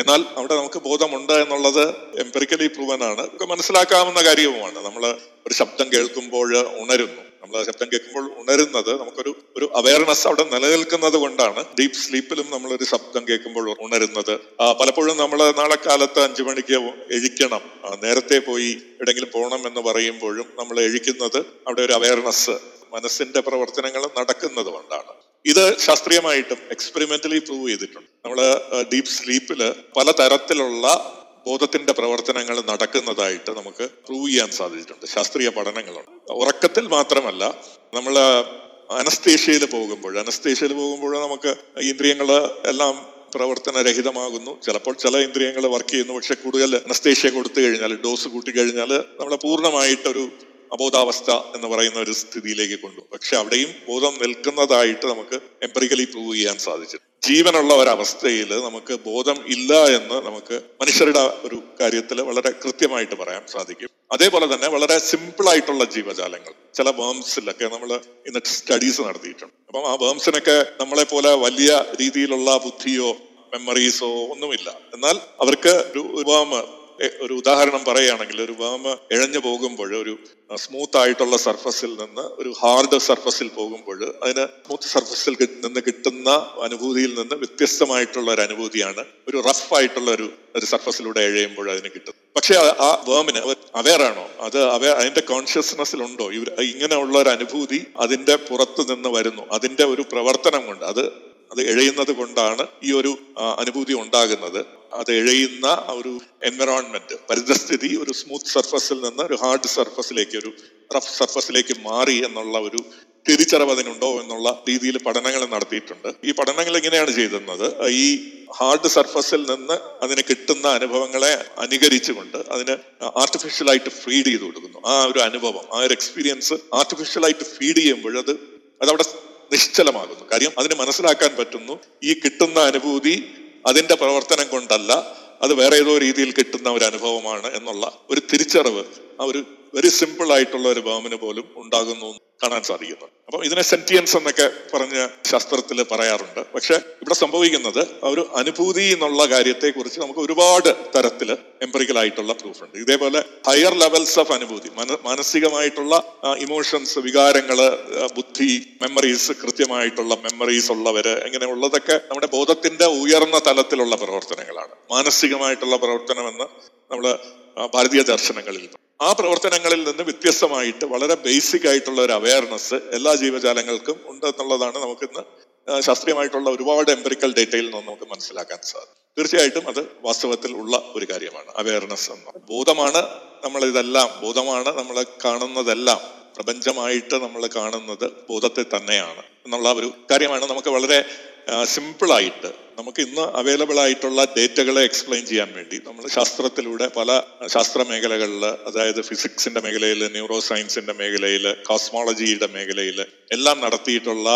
എന്നാൽ അവിടെ നമുക്ക് ബോധമുണ്ട് എന്നുള്ളത് എംപെറിക്കലി പ്രൂവൻ ആണ്. മനസ്സിലാക്കാവുന്ന കാര്യവുമാണ്. നമ്മൾ ഒരു ശബ്ദം കേൾക്കുമ്പോൾ ഉണരുന്നു. നമ്മൾ ശബ്ദം കേൾക്കുമ്പോൾ ഉണരുന്നത് നമുക്കൊരു ഒരു അവയർനെസ് അവിടെ നിലനിൽക്കുന്നത് കൊണ്ടാണ് ഡീപ്പ് സ്ലീപ്പിലും നമ്മൾ ഒരു ശബ്ദം കേൾക്കുമ്പോൾ ഉണരുന്നത്. പലപ്പോഴും നമ്മൾ നാളെ കാലത്ത് അഞ്ചു മണിക്ക് എഴിക്കണം. നേരത്തെ പോയി എവിടെങ്കിലും പോകണം എന്ന് പറയുമ്പോഴും നമ്മൾ എഴിക്കുന്നത് അവിടെ ഒരു അവയർനെസ് മനസ്സിന്റെ പ്രവർത്തനങ്ങൾ നടക്കുന്നത് കൊണ്ടാണ്. ഇത് ശാസ്ത്രീയമായിട്ടും എക്സ്പെരിമെന്റലി പ്രൂവ് ചെയ്തിട്ടുണ്ട്. നമ്മൾ ഡീപ് സ്ലീപ്പിൽ പലതരത്തിലുള്ള ബോധത്തിന്റെ പ്രവർത്തനങ്ങൾ നടക്കുന്നതായിട്ട് നമുക്ക് പ്രൂവ് ചെയ്യാൻ സാധിച്ചിട്ടുണ്ട്. ശാസ്ത്രീയ പഠനങ്ങളുണ്ട് ഉറക്കത്തിൽ മാത്രമല്ല നമ്മൾ അനസ്തേഷ്യയിൽ പോകുമ്പോൾ അനസ്തേഷ്യയിൽ പോകുമ്പോൾ നമുക്ക് ഇന്ദ്രിയങ്ങൾ എല്ലാം പ്രവർത്തനരഹിതമാകുന്നു. ചിലപ്പോൾ ചില ഇന്ദ്രിയങ്ങൾ വർക്ക് ചെയ്യുന്നു. പക്ഷെ കൂടുതൽ അനസ്തേഷ്യ കൊടുത്തു കഴിഞ്ഞാൽ ഡോസ് കൂട്ടി കഴിഞ്ഞാൽ നമ്മളെ പൂർണമായിട്ടൊരു അബോധാവസ്ഥ എന്ന് പറയുന്ന ഒരു സ്ഥിതിയിലേക്ക് കൊണ്ടു. പക്ഷെ അവിടെയും ബോധം നിൽക്കുന്നതായിട്ട് നമുക്ക് എംപറിക്കലി പ്രൂവ് ചെയ്യാൻ സാധിച്ചു ജീവനുള്ള ഒരവസ്ഥയിൽ നമുക്ക് ബോധം ഇല്ല എന്ന് നമുക്ക് മനുഷ്യരുടെ ഒരു കാര്യത്തിൽ വളരെ കൃത്യമായിട്ട് പറയാൻ സാധിക്കും. അതേപോലെ തന്നെ വളരെ സിമ്പിൾ ആയിട്ടുള്ള ജീവജാലങ്ങൾ ചില വേംസിലൊക്കെ നമ്മൾ ഇന്ന് സ്റ്റഡീസ് നടത്തിയിട്ടുണ്ട്. അപ്പം ആ വേംസിനൊക്കെ നമ്മളെ പോലെ വലിയ രീതിയിലുള്ള ബുദ്ധിയോ മെമ്മറീസോ ഒന്നുമില്ല. എന്നാൽ അവർക്ക് ഒരു വേം ഒരു ഉദാഹരണം പറയുകയാണെങ്കിൽ ഒരു വേമ ഇഴഞ്ഞു പോകുമ്പോൾ ഒരു സ്മൂത്ത് ആയിട്ടുള്ള സർഫസിൽ നിന്ന് ഒരു ഹാർഡ് സർഫസിൽ പോകുമ്പോൾ അതിന് സ്മൂത്ത് സർഫസിൽ നിന്ന് കിട്ടുന്ന അനുഭൂതിയിൽ നിന്ന് വ്യത്യസ്തമായിട്ടുള്ള ഒരു അനുഭൂതിയാണ് ഒരു റഫ് ആയിട്ടുള്ള ഒരു ഒരു സർഫസിലൂടെ എഴയുമ്പോൾ അതിന് കിട്ടും പക്ഷെ ആ വേമിന് അവയറാണോ അത് അവേ അതിന്റെ കോൺഷ്യസ്നെസ്സിലുണ്ടോ ഇവർ ഇങ്ങനെയുള്ള ഒരു അനുഭൂതി അതിന്റെ പുറത്ത് നിന്ന് വരുന്നു. അതിന്റെ ഒരു പ്രവർത്തനം കൊണ്ട് അത് അത് എഴയുന്നത് കൊണ്ടാണ് ഈ ഒരു അനുഭൂതി ഉണ്ടാകുന്നത്. അത് എഴയുന്ന ഒരു എൻവറോൺമെന്റ് പരിതസ്ഥിതി ഒരു സ്മൂത്ത് സർഫസിൽ നിന്ന് ഒരു ഹാർഡ് സർഫസിലേക്ക് ഒരു റഫ് സർഫസിലേക്ക് മാറി എന്നുള്ള ഒരു തിരിച്ചറിവ് അതിനുണ്ടോ എന്നുള്ള രീതിയിൽ പഠനങ്ങൾ നടത്തിയിട്ടുണ്ട്. ഈ പഠനങ്ങൾ എങ്ങനെയാണ് ചെയ്തിരുന്നത് ഈ ഹാർഡ് സർഫസിൽ നിന്ന് അതിന് കിട്ടുന്ന അനുഭവങ്ങളെ അനുകരിച്ചുകൊണ്ട് അതിന് ആർട്ടിഫിഷ്യലായിട്ട് ഫീഡ് ചെയ്ത് കൊടുക്കുന്നു. ആ ഒരു അനുഭവം ആ ഒരു എക്സ്പീരിയൻസ് ആർട്ടിഫിഷ്യലായിട്ട് ഫീഡ് ചെയ്യുമ്പോൾ അത് അതവിടെ നിശ്ചലമാകുന്നു. കാര്യം അതിന് മനസ്സിലാക്കാൻ പറ്റുന്നു ഈ കിട്ടുന്ന അനുഭൂതി അതിന്റെ പ്രവർത്തനം കൊണ്ടല്ല അത് വേറെ ഏതോ രീതിയിൽ കിട്ടുന്ന ഒരു അനുഭവമാണ് എന്നുള്ള ഒരു തിരിച്ചറിവ് ആ ഒരു വെരി സിമ്പിൾ ആയിട്ടുള്ള ഒരു ബോമിന് പോലും ഉണ്ടാകുന്നു. കാണാൻ സാധിക്കുന്നത് അപ്പം ഇതിനെ സെന്റിയൻസ് എന്നൊക്കെ പറഞ്ഞ് ശാസ്ത്രത്തിൽ പറയാറുണ്ട്. പക്ഷെ ഇവിടെ സംഭവിക്കുന്നത് ഒരു അനുഭൂതി എന്നുള്ള കാര്യത്തെക്കുറിച്ച് നമുക്ക് ഒരുപാട് തരത്തിൽ എംപറിക്കൽ ആയിട്ടുള്ള പ്രൂഫ് ഉണ്ട്. ഇതേപോലെ ഹയർ ലെവൽസ് ഓഫ് അനുഭൂതി മാനസികമായിട്ടുള്ള ഇമോഷൻസ് വികാരങ്ങൾ ബുദ്ധി മെമ്മറീസ് കൃത്യമായിട്ടുള്ള മെമ്മറീസ് ഉള്ളവര് ഇങ്ങനെയുള്ളതൊക്കെ നമ്മുടെ ബോധത്തിന്റെ ഉയർന്ന തലത്തിലുള്ള പ്രവർത്തനങ്ങളാണ്. മാനസികമായിട്ടുള്ള പ്രവർത്തനം എന്ന് നമ്മൾ ഭാരതീയ ദർശനങ്ങളിൽ. ആ പ്രവർത്തനങ്ങളിൽ നിന്ന് വ്യത്യസ്തമായിട്ട് വളരെ ബേസിക് ആയിട്ടുള്ള ഒരു അവയർനെസ് എല്ലാ ജീവജാലങ്ങൾക്കും ഉണ്ട് എന്നുള്ളതാണ് നമുക്കിന്ന് ശാസ്ത്രീയമായിട്ടുള്ള ഒരുപാട് എംപറിക്കൽ ഡേറ്റയിൽ നിന്ന് നമുക്ക് മനസ്സിലാക്കാൻ സാധിക്കും തീർച്ചയായിട്ടും അത് വാസ്തവത്തിൽ ഉള്ള ഒരു കാര്യമാണ്. അവയർനെസ് എന്ന് ബോധമാണ് നമ്മൾ ഇതെല്ലാം ബോധമാണ് നമ്മൾ കാണുന്നതെല്ലാം. പ്രപഞ്ചമായിട്ട് നമ്മൾ കാണുന്നത് ബോധത്തെ തന്നെയാണ്. എന്നുള്ള ഒരു കാര്യമാണ് നമുക്ക് വളരെ സിമ്പിളായിട്ട് നമുക്ക് ഇന്ന് അവൈലബിൾ ആയിട്ടുള്ള ഡേറ്റകളെ എക്സ്പ്ലെയിൻ ചെയ്യാൻ വേണ്ടി നമ്മൾ ശാസ്ത്രത്തിലൂടെ പല ശാസ്ത്ര മേഖലകളിൽ അതായത് ഫിസിക്സിന്റെ മേഖലയിൽ ന്യൂറോ സയൻസിന്റെ മേഖലയിൽ കോസ്മോളജിയുടെ മേഖലയിൽ എല്ലാം നടത്തിയിട്ടുള്ള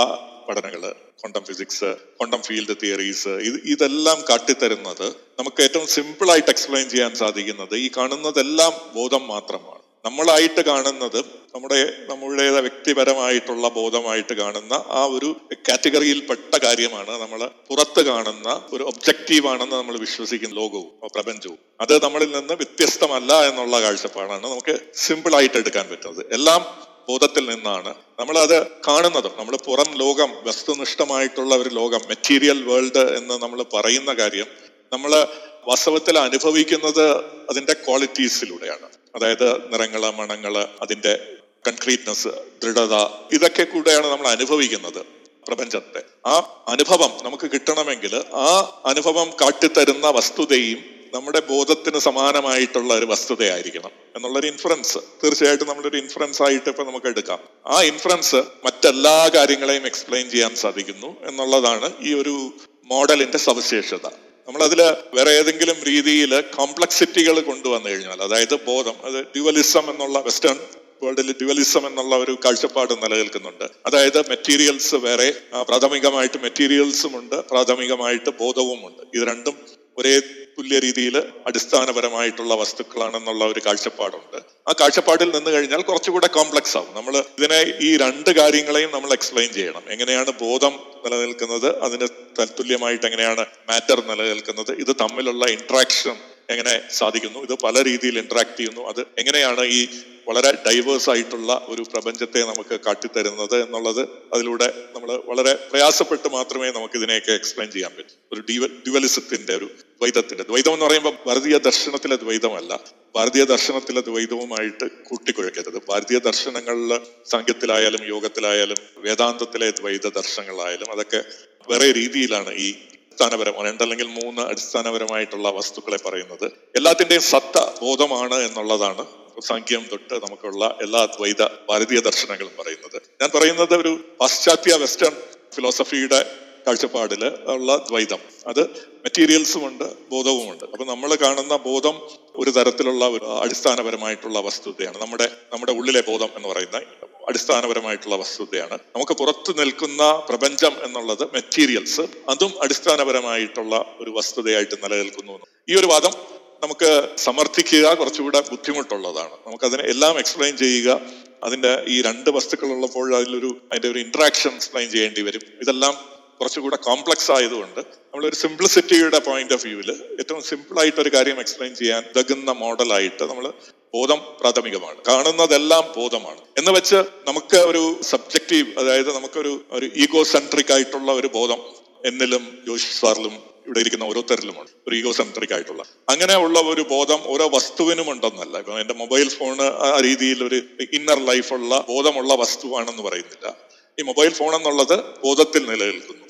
പഠനങ്ങൾ quantum physics quantum field theories ഇത് ഇതെല്ലാം കാട്ടിത്തരുന്നത് നമുക്ക് ഏറ്റവും സിമ്പിളായിട്ട് എക്സ്പ്ലെയിൻ ചെയ്യാൻ സാധിക്കുന്നത് ഈ കാണുന്നതെല്ലാം ബോധം മാത്രമാണ്. നമ്മളായിട്ട് കാണുന്നത് നമ്മുടെ നമ്മുടെ വ്യക്തിപരമായിട്ടുള്ള ബോധമായിട്ട് കാണുന്ന ആ ഒരു കാറ്റഗറിയിൽപ്പെട്ട കാര്യമാണ് നമ്മൾ പുറത്ത് കാണുന്ന ഒരു ഒബ്ജക്റ്റീവ് ആണെന്ന് നമ്മൾ വിശ്വസിക്കുന്ന ലോകവും പ്രപഞ്ചവും. അത് നമ്മളിൽ നിന്ന് വ്യത്യസ്തമല്ല എന്നുള്ള കാഴ്ചപ്പാടാണ് നമുക്ക് സിമ്പിൾ ആയിട്ട് എടുക്കാൻ പറ്റുന്നത്. എല്ലാം ബോധത്തിൽ നിന്നാണ്. നമ്മൾ അത് കാണുന്നത് നമ്മൾ പുറം ലോകം വസ്തുനിഷ്ഠമായിട്ടുള്ള ഒരു ലോകം മെറ്റീരിയൽ വേൾഡ് എന്ന് നമ്മൾ പറയുന്ന കാര്യം നമ്മൾ വാസ്തവത്തിൽ അനുഭവിക്കുന്നത് അതിന്റെ ക്വാളിറ്റീസിലൂടെയാണ് അതായത് നിറങ്ങൾ മണങ്ങൾ അതിന്റെ കൺക്രീറ്റ്നെസ് ദൃഢത ഇതൊക്കെ കൂടെയാണ് നമ്മൾ അനുഭവിക്കുന്നത് പ്രപഞ്ചത്തെ. ആ അനുഭവം നമുക്ക് കിട്ടണമെങ്കിൽ ആ അനുഭവം കാട്ടിത്തരുന്ന വസ്തുതയും നമ്മുടെ ബോധത്തിന് സമാനമായിട്ടുള്ള ഒരു വസ്തുതയായിരിക്കണം എന്നുള്ളൊരു ഇൻഫറൻസ് തീർച്ചയായിട്ടും നമ്മളൊരു ഇൻഫറൻസ് ആയിട്ട് ഇപ്പൊ നമുക്ക് എടുക്കാം. ആ ഇൻഫറൻസ് മറ്റെല്ലാ കാര്യങ്ങളെയും എക്സ്പ്ലെയിൻ ചെയ്യാൻ സാധിക്കുന്നു എന്നുള്ളതാണ് ഈ ഒരു മോഡലിന്റെ സവിശേഷത. നമ്മൾ അതിൽ വേറെ ഏതെങ്കിലും രീതിയിൽ കോംപ്ലക്സിറ്റികൾ കൊണ്ടുവന്നു കഴിഞ്ഞാൽ അതായത് ബോധം അത് ഡ്യുവലിസം എന്നുള്ള വെസ്റ്റേൺ വേൾഡിൽ ഡ്യുവലിസം എന്നുള്ള ഒരു കാഴ്ചപ്പാട് നിലനിൽക്കുന്നുണ്ട്. അതായത് മെറ്റീരിയൽസ് വേറെ പ്രാഥമികമായിട്ട് മെറ്റീരിയൽസും ഉണ്ട് പ്രാഥമികമായിട്ട് ബോധവും ഉണ്ട് ഇത് രണ്ടും ഒരേ തുല്യ രീതിയിൽ അടിസ്ഥാനപരമായിട്ടുള്ള വസ്തുക്കളാണെന്നുള്ള ഒരു കാഴ്ചപ്പാടുണ്ട്. ആ കാഴ്ചപ്പാടിൽ നിന്ന് കഴിഞ്ഞാൽ കുറച്ചുകൂടെ കോംപ്ലക്സ് ആവും. നമ്മൾ ഇതിനെ ഈ രണ്ട് കാര്യങ്ങളെയും നമ്മൾ എക്സ്പ്ലെയിൻ ചെയ്യണം. എങ്ങനെയാണ് ബോധം നിലനിൽക്കുന്നത് അതിന് തത്തുല്യമായിട്ട് എങ്ങനെയാണ് മാറ്റർ നിലനിൽക്കുന്നത് ഇത് തമ്മിലുള്ള ഇന്ററാക്ഷൻ എങ്ങനെ സാധിക്കുന്നു ഇത് പല രീതിയിൽ ഇന്ററാക്ട് ചെയ്യുന്നു അത് എങ്ങനെയാണ് ഈ വളരെ ഡൈവേഴ്സ് ആയിട്ടുള്ള ഒരു പ്രപഞ്ചത്തെ നമുക്ക് കാട്ടിത്തരുന്നത് എന്നുള്ളത് അതിലൂടെ നമ്മൾ വളരെ പ്രയാസപ്പെട്ട് മാത്രമേ നമുക്ക് ഇതിനെയൊക്കെ എക്സ്പ്ലെയിൻ ചെയ്യാൻ പറ്റൂ. ഒരു ഡിവ ഡിവലിസത്തിന്റെ ഒരു ദ്വൈതത്തിന്റെ ദ്വൈതം എന്ന് പറയുമ്പോൾ ഭാരതീയ ദർശനത്തിലെ ദ്വൈതമല്ല. ഭാരതീയ ദർശനത്തിലെ ദ്വൈതവുമായിട്ട് കൂട്ടിക്കുഴക്കരുത് ഭാരതീയ ദർശനങ്ങളിൽ സംഘത്തിലായാലും യോഗത്തിലായാലും വേദാന്തത്തിലെ ദ്വൈത ദർശനങ്ങളായാലും അതൊക്കെ വേറെ രീതിയിലാണ് ഈ അടിസ്ഥാനപരമാണ് രണ്ടല്ലെങ്കിൽ മൂന്ന് അടിസ്ഥാനപരമായിട്ടുള്ള വസ്തുക്കളെ പറയുന്നത്. എല്ലാത്തിന്റെയും സത്ത ബോധമാണ് എന്നുള്ളതാണ് സാഖ്യം തൊട്ട് നമുക്കുള്ള എല്ലാ ദ്വൈത ഭാരതീയ ദർശനങ്ങളും പറയുന്നത്. ഞാൻ പറയുന്നത് ഒരു പാശ്ചാത്യ വെസ്റ്റേൺ ഫിലോസഫിയുടെ കാഴ്ചപ്പാടിൽ ഉള്ള ദ്വൈതം. അത് മെറ്റീരിയൽസും ഉണ്ട് ബോധവും ഉണ്ട്. അപ്പൊ നമ്മൾ കാണുന്ന ബോധം ഒരു തരത്തിലുള്ള ഒരു അടിസ്ഥാനപരമായിട്ടുള്ള വസ്തുതയാണ്. നമ്മുടെ നമ്മുടെ ഉള്ളിലെ ബോധം എന്ന് പറയുന്ന അടിസ്ഥാനപരമായിട്ടുള്ള വസ്തുതയാണ്. നമുക്ക് പുറത്തു നിൽക്കുന്ന പ്രപഞ്ചം എന്നുള്ളത് മെറ്റീരിയൽസ് അതും അടിസ്ഥാനപരമായിട്ടുള്ള ഒരു വസ്തുതയായിട്ട് നിലനിൽക്കുന്നു. ഈ ഒരു വാദം നമുക്ക് സമർത്ഥിക്കുക കുറച്ചുകൂടെ ബുദ്ധിമുട്ടുള്ളതാണ്. നമുക്കതിനെ എല്ലാം എക്സ്പ്ലെയിൻ ചെയ്യുക അതിന്റെ ഈ രണ്ട് വസ്തുക്കൾ ഉള്ളപ്പോൾ അതിലൊരു അതിന്റെ ഒരു ഇന്ററാക്ഷൻ എക്സ്പ്ലെയിൻ ചെയ്യേണ്ടി വരും. ഇതെല്ലാം കുറച്ചുകൂടെ കോംപ്ലക്സ് ആയതുകൊണ്ട് നമ്മൾ ഒരു സിംപ്ലിസിറ്റിയുടെ പോയിന്റ് ഓഫ് വ്യൂവിൽ ഏറ്റവും സിമ്പിൾ ആയിട്ട് ഒരു കാര്യം എക്സ്പ്ലെയിൻ ചെയ്യാൻ ഉതകുന്ന മോഡലായിട്ട് നമ്മൾ ബോധം പ്രാഥമികമാണ്. കാണുന്നതെല്ലാം ബോധമാണ്. എന്ന് വെച്ച് നമുക്ക് ഒരു സബ്ജക്റ്റീവ് അതായത് നമുക്കൊരു ഒരു ഈഗോ സെൻട്രിക് ആയിട്ടുള്ള ഒരു ബോധം എന്നിലും ജോഷി സാറിലും ഇവിടെ ഇരിക്കുന്ന ഓരോരുത്തരിലുമാണ് ഒരു ഈഗോ സെൻട്രിക് ആയിട്ടുള്ള. അങ്ങനെ ഉള്ള ഒരു ബോധം ഓരോ വസ്തുവിനും ഉണ്ടെന്നല്ല. ഇപ്പൊ എന്റെ മൊബൈൽ ഫോൺ ആ രീതിയിൽ ഒരു ഇന്നർ ലൈഫുള്ള ബോധമുള്ള വസ്തുവാണെന്ന് പറയുന്നില്ല. ഈ മൊബൈൽ ഫോൺ എന്നുള്ളത് ബോധത്തിൽ നിലനിൽക്കുന്നു.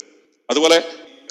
അതുപോലെ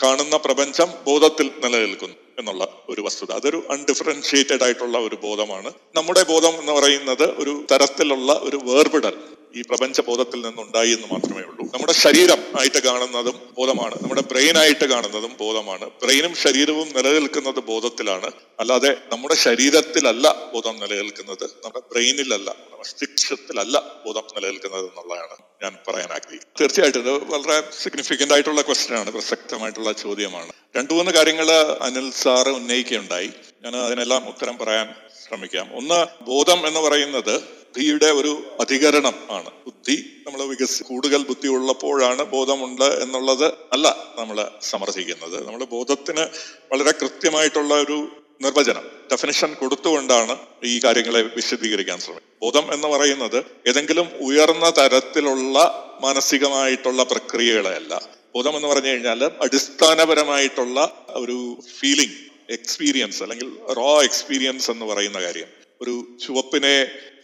കാണുന്ന പ്രപഞ്ചം ബോധത്തിൽ നിലനിൽക്കുന്നു എന്നുള്ള ഒരു വസ്തുത. അതൊരു അൺഡിഫറൻഷിയേറ്റഡ് ആയിട്ടുള്ള ഒരു ബോധമാണ്. നമ്മുടെ ബോധം എന്ന് പറയുന്നത് ഒരു തരത്തിലുള്ള ഒരു വേർപിടൽ. ഈ പ്രപഞ്ച ബോധത്തിൽ നിന്നുണ്ടായി എന്ന് മാത്രമേ ഉള്ളൂ. നമ്മുടെ ശരീരം ആയിട്ട് കാണുന്നതും ബോധമാണ്. നമ്മുടെ ബ്രെയിൻ ആയിട്ട് കാണുന്നതും ബോധമാണ്. ബ്രെയിനും ശരീരവും നിലനിൽക്കുന്നത് ബോധത്തിലാണ്. അല്ലാതെ നമ്മുടെ ശരീരത്തിലല്ല ബോധം നിലനിൽക്കുന്നത്. നമ്മുടെ ബ്രെയിനിലല്ല മസ്തിഷ്കത്തിലല്ല ബോധം നിലനിൽക്കുന്നത് എന്നുള്ളതാണ് ഞാൻ പറയാൻ ആഗ്രഹിക്കുന്നത്. തീർച്ചയായിട്ടും ഇത് വളരെ സിഗ്നിഫിക്കന്റ് ആയിട്ടുള്ള ക്വസ്റ്റ്യൻ ആണ്. പ്രസക്തമായിട്ടുള്ള ചോദ്യമാണ്. രണ്ടു മൂന്ന് കാര്യങ്ങൾ അനിൽ സാറ് ഉന്നയിക്കുകയുണ്ടായി. ഞാൻ അതിനെല്ലാം ഉത്തരം പറയാൻ ശ്രമിക്കാം. ഒന്ന് ബോധം എന്ന് പറയുന്നത് ബുദ്ധിയുടെ ഒരു അധികരണം ആണ്. ബുദ്ധി നമ്മൾ വികസി കൂടുതൽ ബുദ്ധി ഉള്ളപ്പോഴാണ് ബോധമുണ്ട് എന്നുള്ളത് അല്ല നമ്മൾ സമർത്ഥിക്കുന്നത്. നമ്മൾ ബോധത്തിന് വളരെ കൃത്യമായിട്ടുള്ള ഒരു നിർവചനം ഡെഫിനിഷൻ കൊടുത്തുകൊണ്ടാണ് ഈ കാര്യങ്ങളെ വിശദീകരിക്കാൻ ശ്രമിക്കുന്നത്. ബോധം എന്ന് പറയുന്നത് ഏതെങ്കിലും ഉയർന്ന തരത്തിലുള്ള മാനസികമായിട്ടുള്ള പ്രക്രിയകളെയല്ല. ബോധം എന്ന് പറഞ്ഞു കഴിഞ്ഞാൽ അടിസ്ഥാനപരമായിട്ടുള്ള ഒരു ഫീലിംഗ് എക്സ്പീരിയൻസ് അല്ലെങ്കിൽ റോ എക്സ്പീരിയൻസ് എന്ന് പറയുന്ന കാര്യം. ഒരു ചുവപ്പിനെ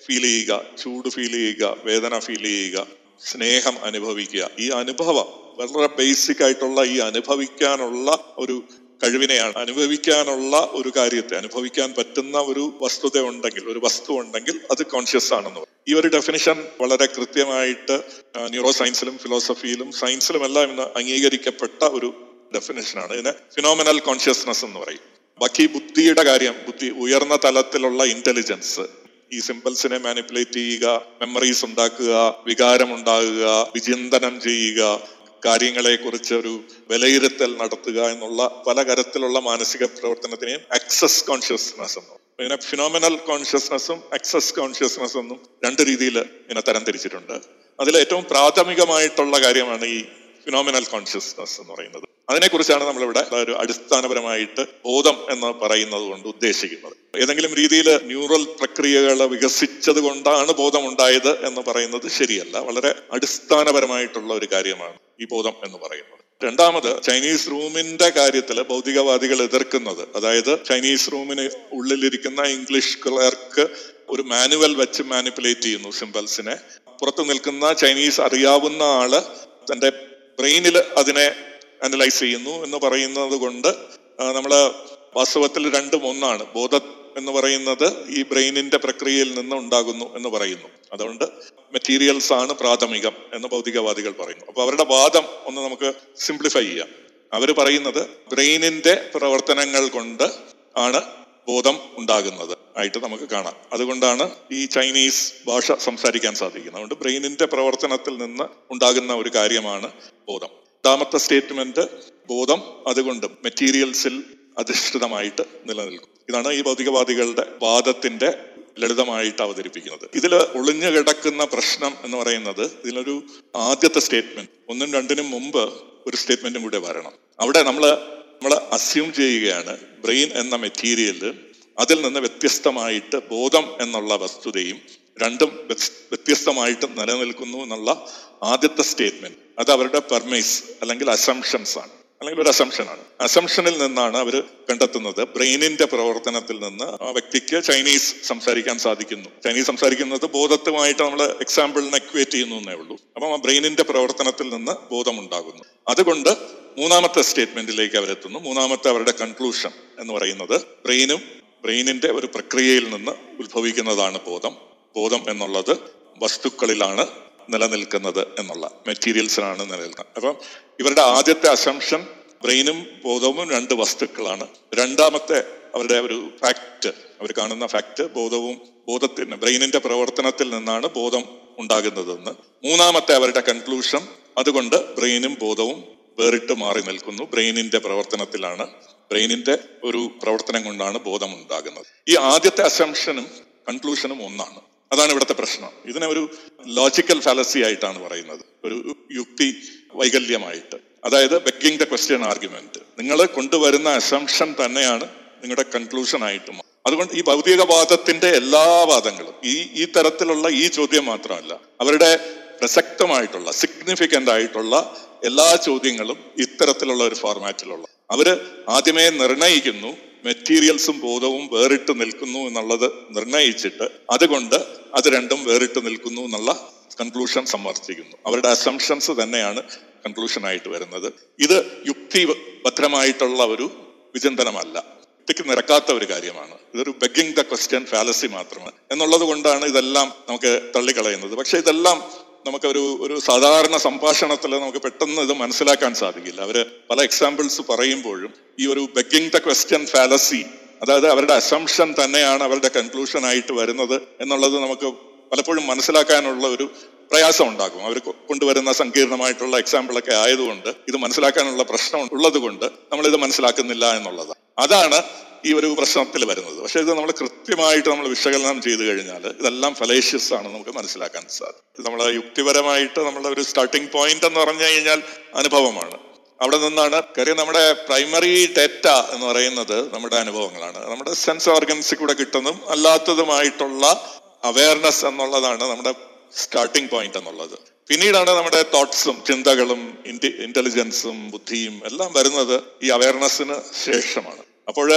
ഫീൽ ചെയ്യുക ചൂട് ഫീൽ ചെയ്യുക വേദന ഫീൽ ചെയ്യുക സ്നേഹം അനുഭവിക്കുക. ഈ അനുഭവം വളരെ ബേസിക് ആയിട്ടുള്ള ഈ അനുഭവിക്കാനുള്ള ഒരു കഴിവിനെയാണ്. അനുഭവിക്കാനുള്ള ഒരു കാര്യത്തെ അനുഭവിക്കാൻ പറ്റുന്ന ഒരു വസ്തുത ഉണ്ടെങ്കിൽ ഒരു വസ്തു ഉണ്ടെങ്കിൽ അത് കോൺഷ്യസ് ആണെന്ന് ഈ ഒരു ഡെഫിനിഷൻ വളരെ കൃത്യമായിട്ട് ന്യൂറോ സയൻസിലും ഫിലോസഫിയിലും സയൻസിലും എല്ലാം ഇന്ന് അംഗീകരിക്കപ്പെട്ട ഒരു ഡെഫിനേഷനാണ് ഇതിനെ ഫിനോമിനൽ കോൺഷ്യസ്നെസ് എന്ന് പറയും. ബാക്കി ബുദ്ധിയുടെ കാര്യം ബുദ്ധി ഉയർന്ന തലത്തിലുള്ള ഇന്റലിജൻസ് ഈ സിമ്പിൾസിനെ മാനിപ്പുലേറ്റ് ചെയ്യുക മെമ്മറീസ് ഉണ്ടാക്കുക വികാരം ഉണ്ടാകുക വിചിന്തനം ചെയ്യുക കാര്യങ്ങളെ കുറിച്ച് ഒരു വിലയിരുത്തൽ നടത്തുക എന്നുള്ള പല തരത്തിലുള്ള മാനസിക പ്രവർത്തനത്തിനെയും അക്സസ് കോൺഷ്യസ്നെസ് എന്നും. ഇതിനെ ഫിനോമിനൽ കോൺഷ്യസ്നെസ്സും അക്സസ് കോൺഷ്യസ്നെസ് എന്നും രണ്ട് രീതിയിൽ ഇങ്ങനെ തരംതിരിച്ചിട്ടുണ്ട്. അതിൽ ഏറ്റവും പ്രാഥമികമായിട്ടുള്ള കാര്യമാണ് ഈ ഫിനോമിനൽ കോൺഷ്യസ്നെസ് എന്ന് പറയുന്നത്. അതിനെക്കുറിച്ചാണ് നമ്മളിവിടെ ഒരു അടിസ്ഥാനപരമായിട്ട് ബോധം എന്ന് പറയുന്നത് കൊണ്ട് ഉദ്ദേശിക്കുന്നത്. ഏതെങ്കിലും രീതിയിൽ ന്യൂറൽ പ്രക്രിയകൾ വികസിച്ചത് കൊണ്ടാണ് ബോധം ഉണ്ടായത് എന്ന് പറയുന്നത് ശരിയല്ല. വളരെ അടിസ്ഥാനപരമായിട്ടുള്ള ഒരു കാര്യമാണ് ഈ ബോധം എന്ന് പറയുന്നത്. രണ്ടാമത് ചൈനീസ് റൂമിന്റെ കാര്യത്തിൽ ഭൗതികവാദികൾ എതിർക്കുന്നത് അതായത് ചൈനീസ് റൂമിന് ഉള്ളിലിരിക്കുന്ന ഇംഗ്ലീഷ് ക്ലർക്ക് ഒരു മാനുവൽ വെച്ച് മാനിപ്പുലേറ്റ് ചെയ്യുന്നു സിംബൽസിനെ. പുറത്തു നിൽക്കുന്ന ചൈനീസ് അറിയാവുന്ന ആൾ തന്റെ ബ്രെയിനിൽ അതിനെ അനലൈസ് ചെയ്യുന്നു എന്ന് പറയുന്നത് കൊണ്ട് നമ്മൾ വാസ്തവത്തിൽ രണ്ടും ഒന്നാണ്. ബോധ എന്ന് പറയുന്നത് ഈ ബ്രെയിനിന്റെ പ്രക്രിയയിൽ നിന്ന് ഉണ്ടാകുന്നു എന്ന് പറയുന്നു. അതുകൊണ്ട് മെറ്റീരിയൽസ് ആണ് പ്രാഥമികം എന്ന് ഭൗതികവാദികൾ പറയുന്നു. അപ്പൊ അവരുടെ വാദം ഒന്ന് നമുക്ക് സിംപ്ലിഫൈ ചെയ്യാം. അവർ പറയുന്നത് ബ്രെയിനിന്റെ പ്രവർത്തനങ്ങൾ കൊണ്ട് ആണ് ബോധം ഉണ്ടാകുന്നത് ആയിട്ട് നമുക്ക് കാണാം. അതുകൊണ്ടാണ് ഈ ചൈനീസ് ഭാഷ സംസാരിക്കാൻ സാധിക്കുന്നത്. അതുകൊണ്ട് ബ്രെയിനിന്റെ പ്രവർത്തനത്തിൽ നിന്ന് ഉണ്ടാകുന്ന ഒരു കാര്യമാണ് ബോധം. രണ്ടാമത്തെ സ്റ്റേറ്റ്മെന്റ് ബോധം അതുകൊണ്ട് മെറ്റീരിയൽസിൽ അധിഷ്ഠിതമായിട്ട് നിലനിൽക്കും. ഇതാണ് ഈ ഭൗതികവാദികളുടെ വാദത്തിന്റെ ലളിതമായിട്ട് അവതരിപ്പിക്കുന്നത്. ഇതിൽ ഒളിഞ്ഞു കിടക്കുന്ന പ്രശ്നം എന്ന് പറയുന്നത് ഇതിലൊരു ആദ്യത്തെ സ്റ്റേറ്റ്മെന്റ്. ഒന്നും രണ്ടിനും മുമ്പ് ഒരു സ്റ്റേറ്റ്മെന്റും കൂടെ വരണം. അവിടെ നമ്മൾ നമ്മൾ അസ്യൂം ചെയ്യുകയാണ് ബ്രെയിൻ എന്ന മെറ്റീരിയൽ അതിൽ നിന്ന് വ്യത്യസ്തമായിട്ട് ബോധം എന്നുള്ള വസ്തുതയും രണ്ടും വ്യത്യസ്തമായിട്ട് നിലനിൽക്കുന്നു എന്നുള്ള ആദ്യത്തെ സ്റ്റേറ്റ്മെന്റ്. അത് അവരുടെ പെർമേസ് അല്ലെങ്കിൽ അസംഷൻസ് ആണ്. അല്ലെങ്കിൽ ഒരു അസംഷനാണ് അസംഷനിൽ നിന്നാണ് അവർ കണ്ടെത്തുന്നത്. ബ്രെയിനിന്റെ പ്രവർത്തനത്തിൽ നിന്ന് ആ വ്യക്തിക്ക് ചൈനീസ് സംസാരിക്കാൻ സാധിക്കുന്നു. ചൈനീസ് സംസാരിക്കുന്നത് ബോധത്തുമായിട്ട് നമ്മൾ എക്സാമ്പിളിന് എക്വേറ്റ് ചെയ്യുന്നു എന്നേ ഉള്ളൂ. അപ്പം ആ ബ്രെയിനിന്റെ പ്രവർത്തനത്തിൽ നിന്ന് ബോധമുണ്ടാകുന്നു. അതുകൊണ്ട് മൂന്നാമത്തെ സ്റ്റേറ്റ്മെന്റിലേക്ക് അവരെത്തുന്നു. മൂന്നാമത്തെ അവരുടെ കൺക്ലൂഷൻ എന്ന് പറയുന്നത് ബ്രെയിനും ബ്രെയിനിന്റെ ഒരു പ്രക്രിയയിൽ നിന്ന് ഉത്ഭവിക്കുന്നതാണ് ബോധം. ബോധം എന്നുള്ളത് വസ്തുക്കളിലാണ് നിലനിൽക്കുന്നത് എന്നുള്ള മെറ്റീരിയൽസിലാണ് നിലനിൽക്കുന്നത്. അപ്പം ഇവരുടെ ആദ്യത്തെ അസംഷൻ ബ്രെയിനും ബോധവും രണ്ട് വസ്തുക്കളാണ്. രണ്ടാമത്തെ അവരുടെ ഒരു ഫാക്ട് അവർ കാണുന്ന ഫാക്ട് ബോധവും ബോധത്തിന് ബ്രെയിനിന്റെ പ്രവർത്തനത്തിൽ നിന്നാണ് ബോധം ഉണ്ടാകുന്നതെന്ന്. മൂന്നാമത്തെ അവരുടെ കൺക്ലൂഷൻ അതുകൊണ്ട് ബ്രെയിനും ബോധവും വേറിട്ട് മാറി നിൽക്കുന്നു. ബ്രെയിനിന്റെ പ്രവർത്തനത്തിലാണ് ബ്രെയിനിന്റെ ഒരു പ്രവർത്തനം കൊണ്ടാണ് ബോധം ഉണ്ടാകുന്നത്. ഈ ആദ്യത്തെ അസംഷനും കൺക്ലൂഷനും ഒന്നാണ്. അതാണ് ഇവിടുത്തെ പ്രശ്നം. ഇതിനെ ഒരു ലോജിക്കൽ ഫാലസി ആയിട്ടാണ് പറയുന്നത്. ഒരു യുക്തി വൈകല്യമായിട്ട്. അതായത് ബെക്കിംഗ് ദ ക്വസ്റ്റ്യൻ ആർഗ്യുമെന്റ് നിങ്ങൾ കൊണ്ടുവരുന്ന അസംഷൻ തന്നെയാണ് നിങ്ങളുടെ കൺക്ലൂഷൻ ആയിട്ടും അതുകൊണ്ട് ഈ ഭൗതികവാദത്തിന്റെ എല്ലാ വാദങ്ങളും ഈ ഈ തരത്തിലുള്ള ഈ ചോദ്യം മാത്രമല്ല അവരുടെ പ്രസക്തമായിട്ടുള്ള സിഗ്നിഫിക്കന്റ് ആയിട്ടുള്ള എല്ലാ ചോദ്യങ്ങളും ഇത്തരത്തിലുള്ള ഒരു ഫോർമാറ്റിലുള്ള അവർ ആദ്യമേ നിർണയിക്കുന്നു മെറ്റീരിയൽസും ബോധവും വേറിട്ട് നിൽക്കുന്നു എന്നുള്ളത് നിർണയിച്ചിട്ട് അതുകൊണ്ട് അത് രണ്ടും വേറിട്ട് നിൽക്കുന്നു എന്നുള്ള കൺക്ലൂഷൻ സമർത്ഥിക്കുന്നു. അവരുടെ അസംഷൻസ് തന്നെയാണ് കൺക്ലൂഷൻ ആയിട്ട് വരുന്നത്. ഇത് യുക്തി യുക്തിഭദ്രമായിട്ടുള്ള ഒരു വിചിന്തനമല്ല. യുക്തിക്ക് നിരക്കാത്ത ഒരു കാര്യമാണ്. ഇതൊരു ബെഗിങ് ദ ക്വസ്റ്റ്യൻ ഫാലസി മാത്രമാണ്. എന്നുള്ളത് കൊണ്ടാണ് ഇതെല്ലാം നമുക്ക് തള്ളിക്കളയുന്നത്. പക്ഷെ ഇതെല്ലാം നമുക്ക് ഒരു സാധാരണ സംഭാഷണത്തിൽ നമുക്ക് പെട്ടെന്ന് ഇത് മനസ്സിലാക്കാൻ സാധിക്കില്ല. അവർ പല എക്സാമ്പിൾസ് പറയുമ്പോഴും ഈ ഒരു ബെഗിങ് ദ ക്വസ്റ്റ്യൻ ഫാലസി അതായത് അവരുടെ അസംഷൻ തന്നെയാണ് അവരുടെ കൺക്ലൂഷൻ ആയിട്ട് വരുന്നത് എന്നുള്ളത് നമുക്ക് പലപ്പോഴും മനസ്സിലാക്കാനുള്ള ഒരു പ്രയാസം ഉണ്ടാക്കും അവർ കൊണ്ടുവരുന്ന സങ്കീർണമായിട്ടുള്ള എക്സാമ്പിളൊക്കെ ആയതുകൊണ്ട് ഇത് മനസ്സിലാക്കാനുള്ള പ്രശ്നം ഉള്ളത് കൊണ്ട് ഇത് മനസ്സിലാക്കുന്നില്ല എന്നുള്ളത് അതാണ് ഈ ഒരു പ്രശ്നത്തിൽ വരുന്നത്. പക്ഷെ ഇത് നമ്മൾ കൃത്യമായിട്ട് നമ്മൾ വിശകലനം ചെയ്തു കഴിഞ്ഞാൽ ഇതെല്ലാം ഫലേഷ്യസ് ആണ് നമുക്ക് മനസ്സിലാക്കാൻ സാധിക്കും. നമ്മൾ യുക്തിപരമായിട്ട് നമ്മളുടെ ഒരു സ്റ്റാർട്ടിംഗ് പോയിന്റ് എന്ന് പറഞ്ഞു കഴിഞ്ഞാൽ അനുഭവമാണ്. അവിടെ നിന്നാണ് കാര്യം നമ്മുടെ പ്രൈമറി ഡേറ്റ എന്ന് പറയുന്നത് നമ്മുടെ അനുഭവങ്ങളാണ്. നമ്മുടെ സെൻസ് ഓർഗൻസിൽ കൂടെ കിട്ടുന്നതും അല്ലാത്തതുമായിട്ടുള്ള അവയർനെസ് എന്നുള്ളതാണ് നമ്മുടെ സ്റ്റാർട്ടിംഗ് പോയിന്റ് എന്നുള്ളത്. പിന്നീടാണ് നമ്മുടെ തോട്ട്സും ചിന്തകളും ഇന്റലിജൻസും ബുദ്ധിയും എല്ലാം വരുന്നത് ഈ അവയർനെസ്സിന് ശേഷമാണ്. അപ്പോൾ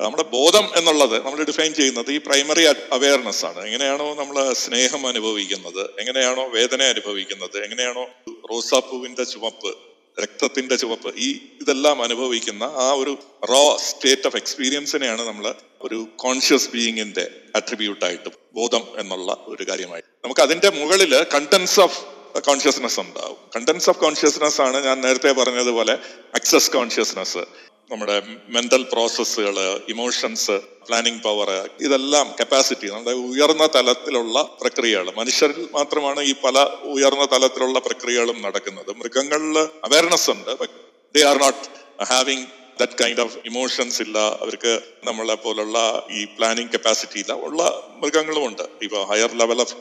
നമ്മുടെ ബോധം എന്നുള്ളത് നമ്മൾ ഡിഫൈൻ ചെയ്യുന്നത് ഈ പ്രൈമറി അവയർനെസ് ആണ്. എങ്ങനെയാണോ നമ്മൾ സ്നേഹം അനുഭവിക്കുന്നത് എങ്ങനെയാണോ വേദന അനുഭവിക്കുന്നത് എങ്ങനെയാണോ റോസാപ്പൂവിന്റെ ചുവപ്പ് രക്തത്തിന്റെ ചുവപ്പ് ഈ ഇതെല്ലാം അനുഭവിക്കുന്ന ആ ഒരു റോ സ്റ്റേറ്റ് ഓഫ് എക്സ്പീരിയൻസിനെയാണ് നമ്മൾ ഒരു കോൺഷ്യസ് ബീയിങ്ങിന്റെ അട്രിബ്യൂട്ടായിട്ട് ബോധം എന്നുള്ള ഒരു കാര്യമായി. നമുക്ക് അതിന്റെ മുകളിൽ കണ്ടൻസ് ഓഫ് കോൺഷ്യസ്നെസ് ഉണ്ടാവും. കണ്ടൻസ് ഓഫ് കോൺഷ്യസ്നെസ് ആണ് ഞാൻ നേരത്തെ പറഞ്ഞതുപോലെ അക്സസ് കോൺഷ്യസ്നെസ് നമ്മുടെ മെന്റൽ പ്രോസസ്സുകൾ ഇമോഷൻസ് പ്ലാനിങ് പവർ ഇതെല്ലാം കപ്പാസിറ്റി നമ്മുടെ ഉയർന്ന തലത്തിലുള്ള പ്രക്രിയകൾ. മനുഷ്യരിൽ മാത്രമാണ് ഈ പല ഉയർന്ന തലത്തിലുള്ള പ്രക്രിയകളും നടക്കുന്നത്. മൃഗങ്ങളിൽ അവയർനെസ് ഉണ്ട് they are not having that kind of emotions ഇല്ല. അവർക്ക് നമ്മളെ പോലുള്ള ഈ പ്ലാനിങ് കപ്പാസിറ്റി ഇല്ല. ഉള്ള മൃഗങ്ങളുമുണ്ട്. ഇപ്പൊ ഹയർ ലെവൽ ഓഫ്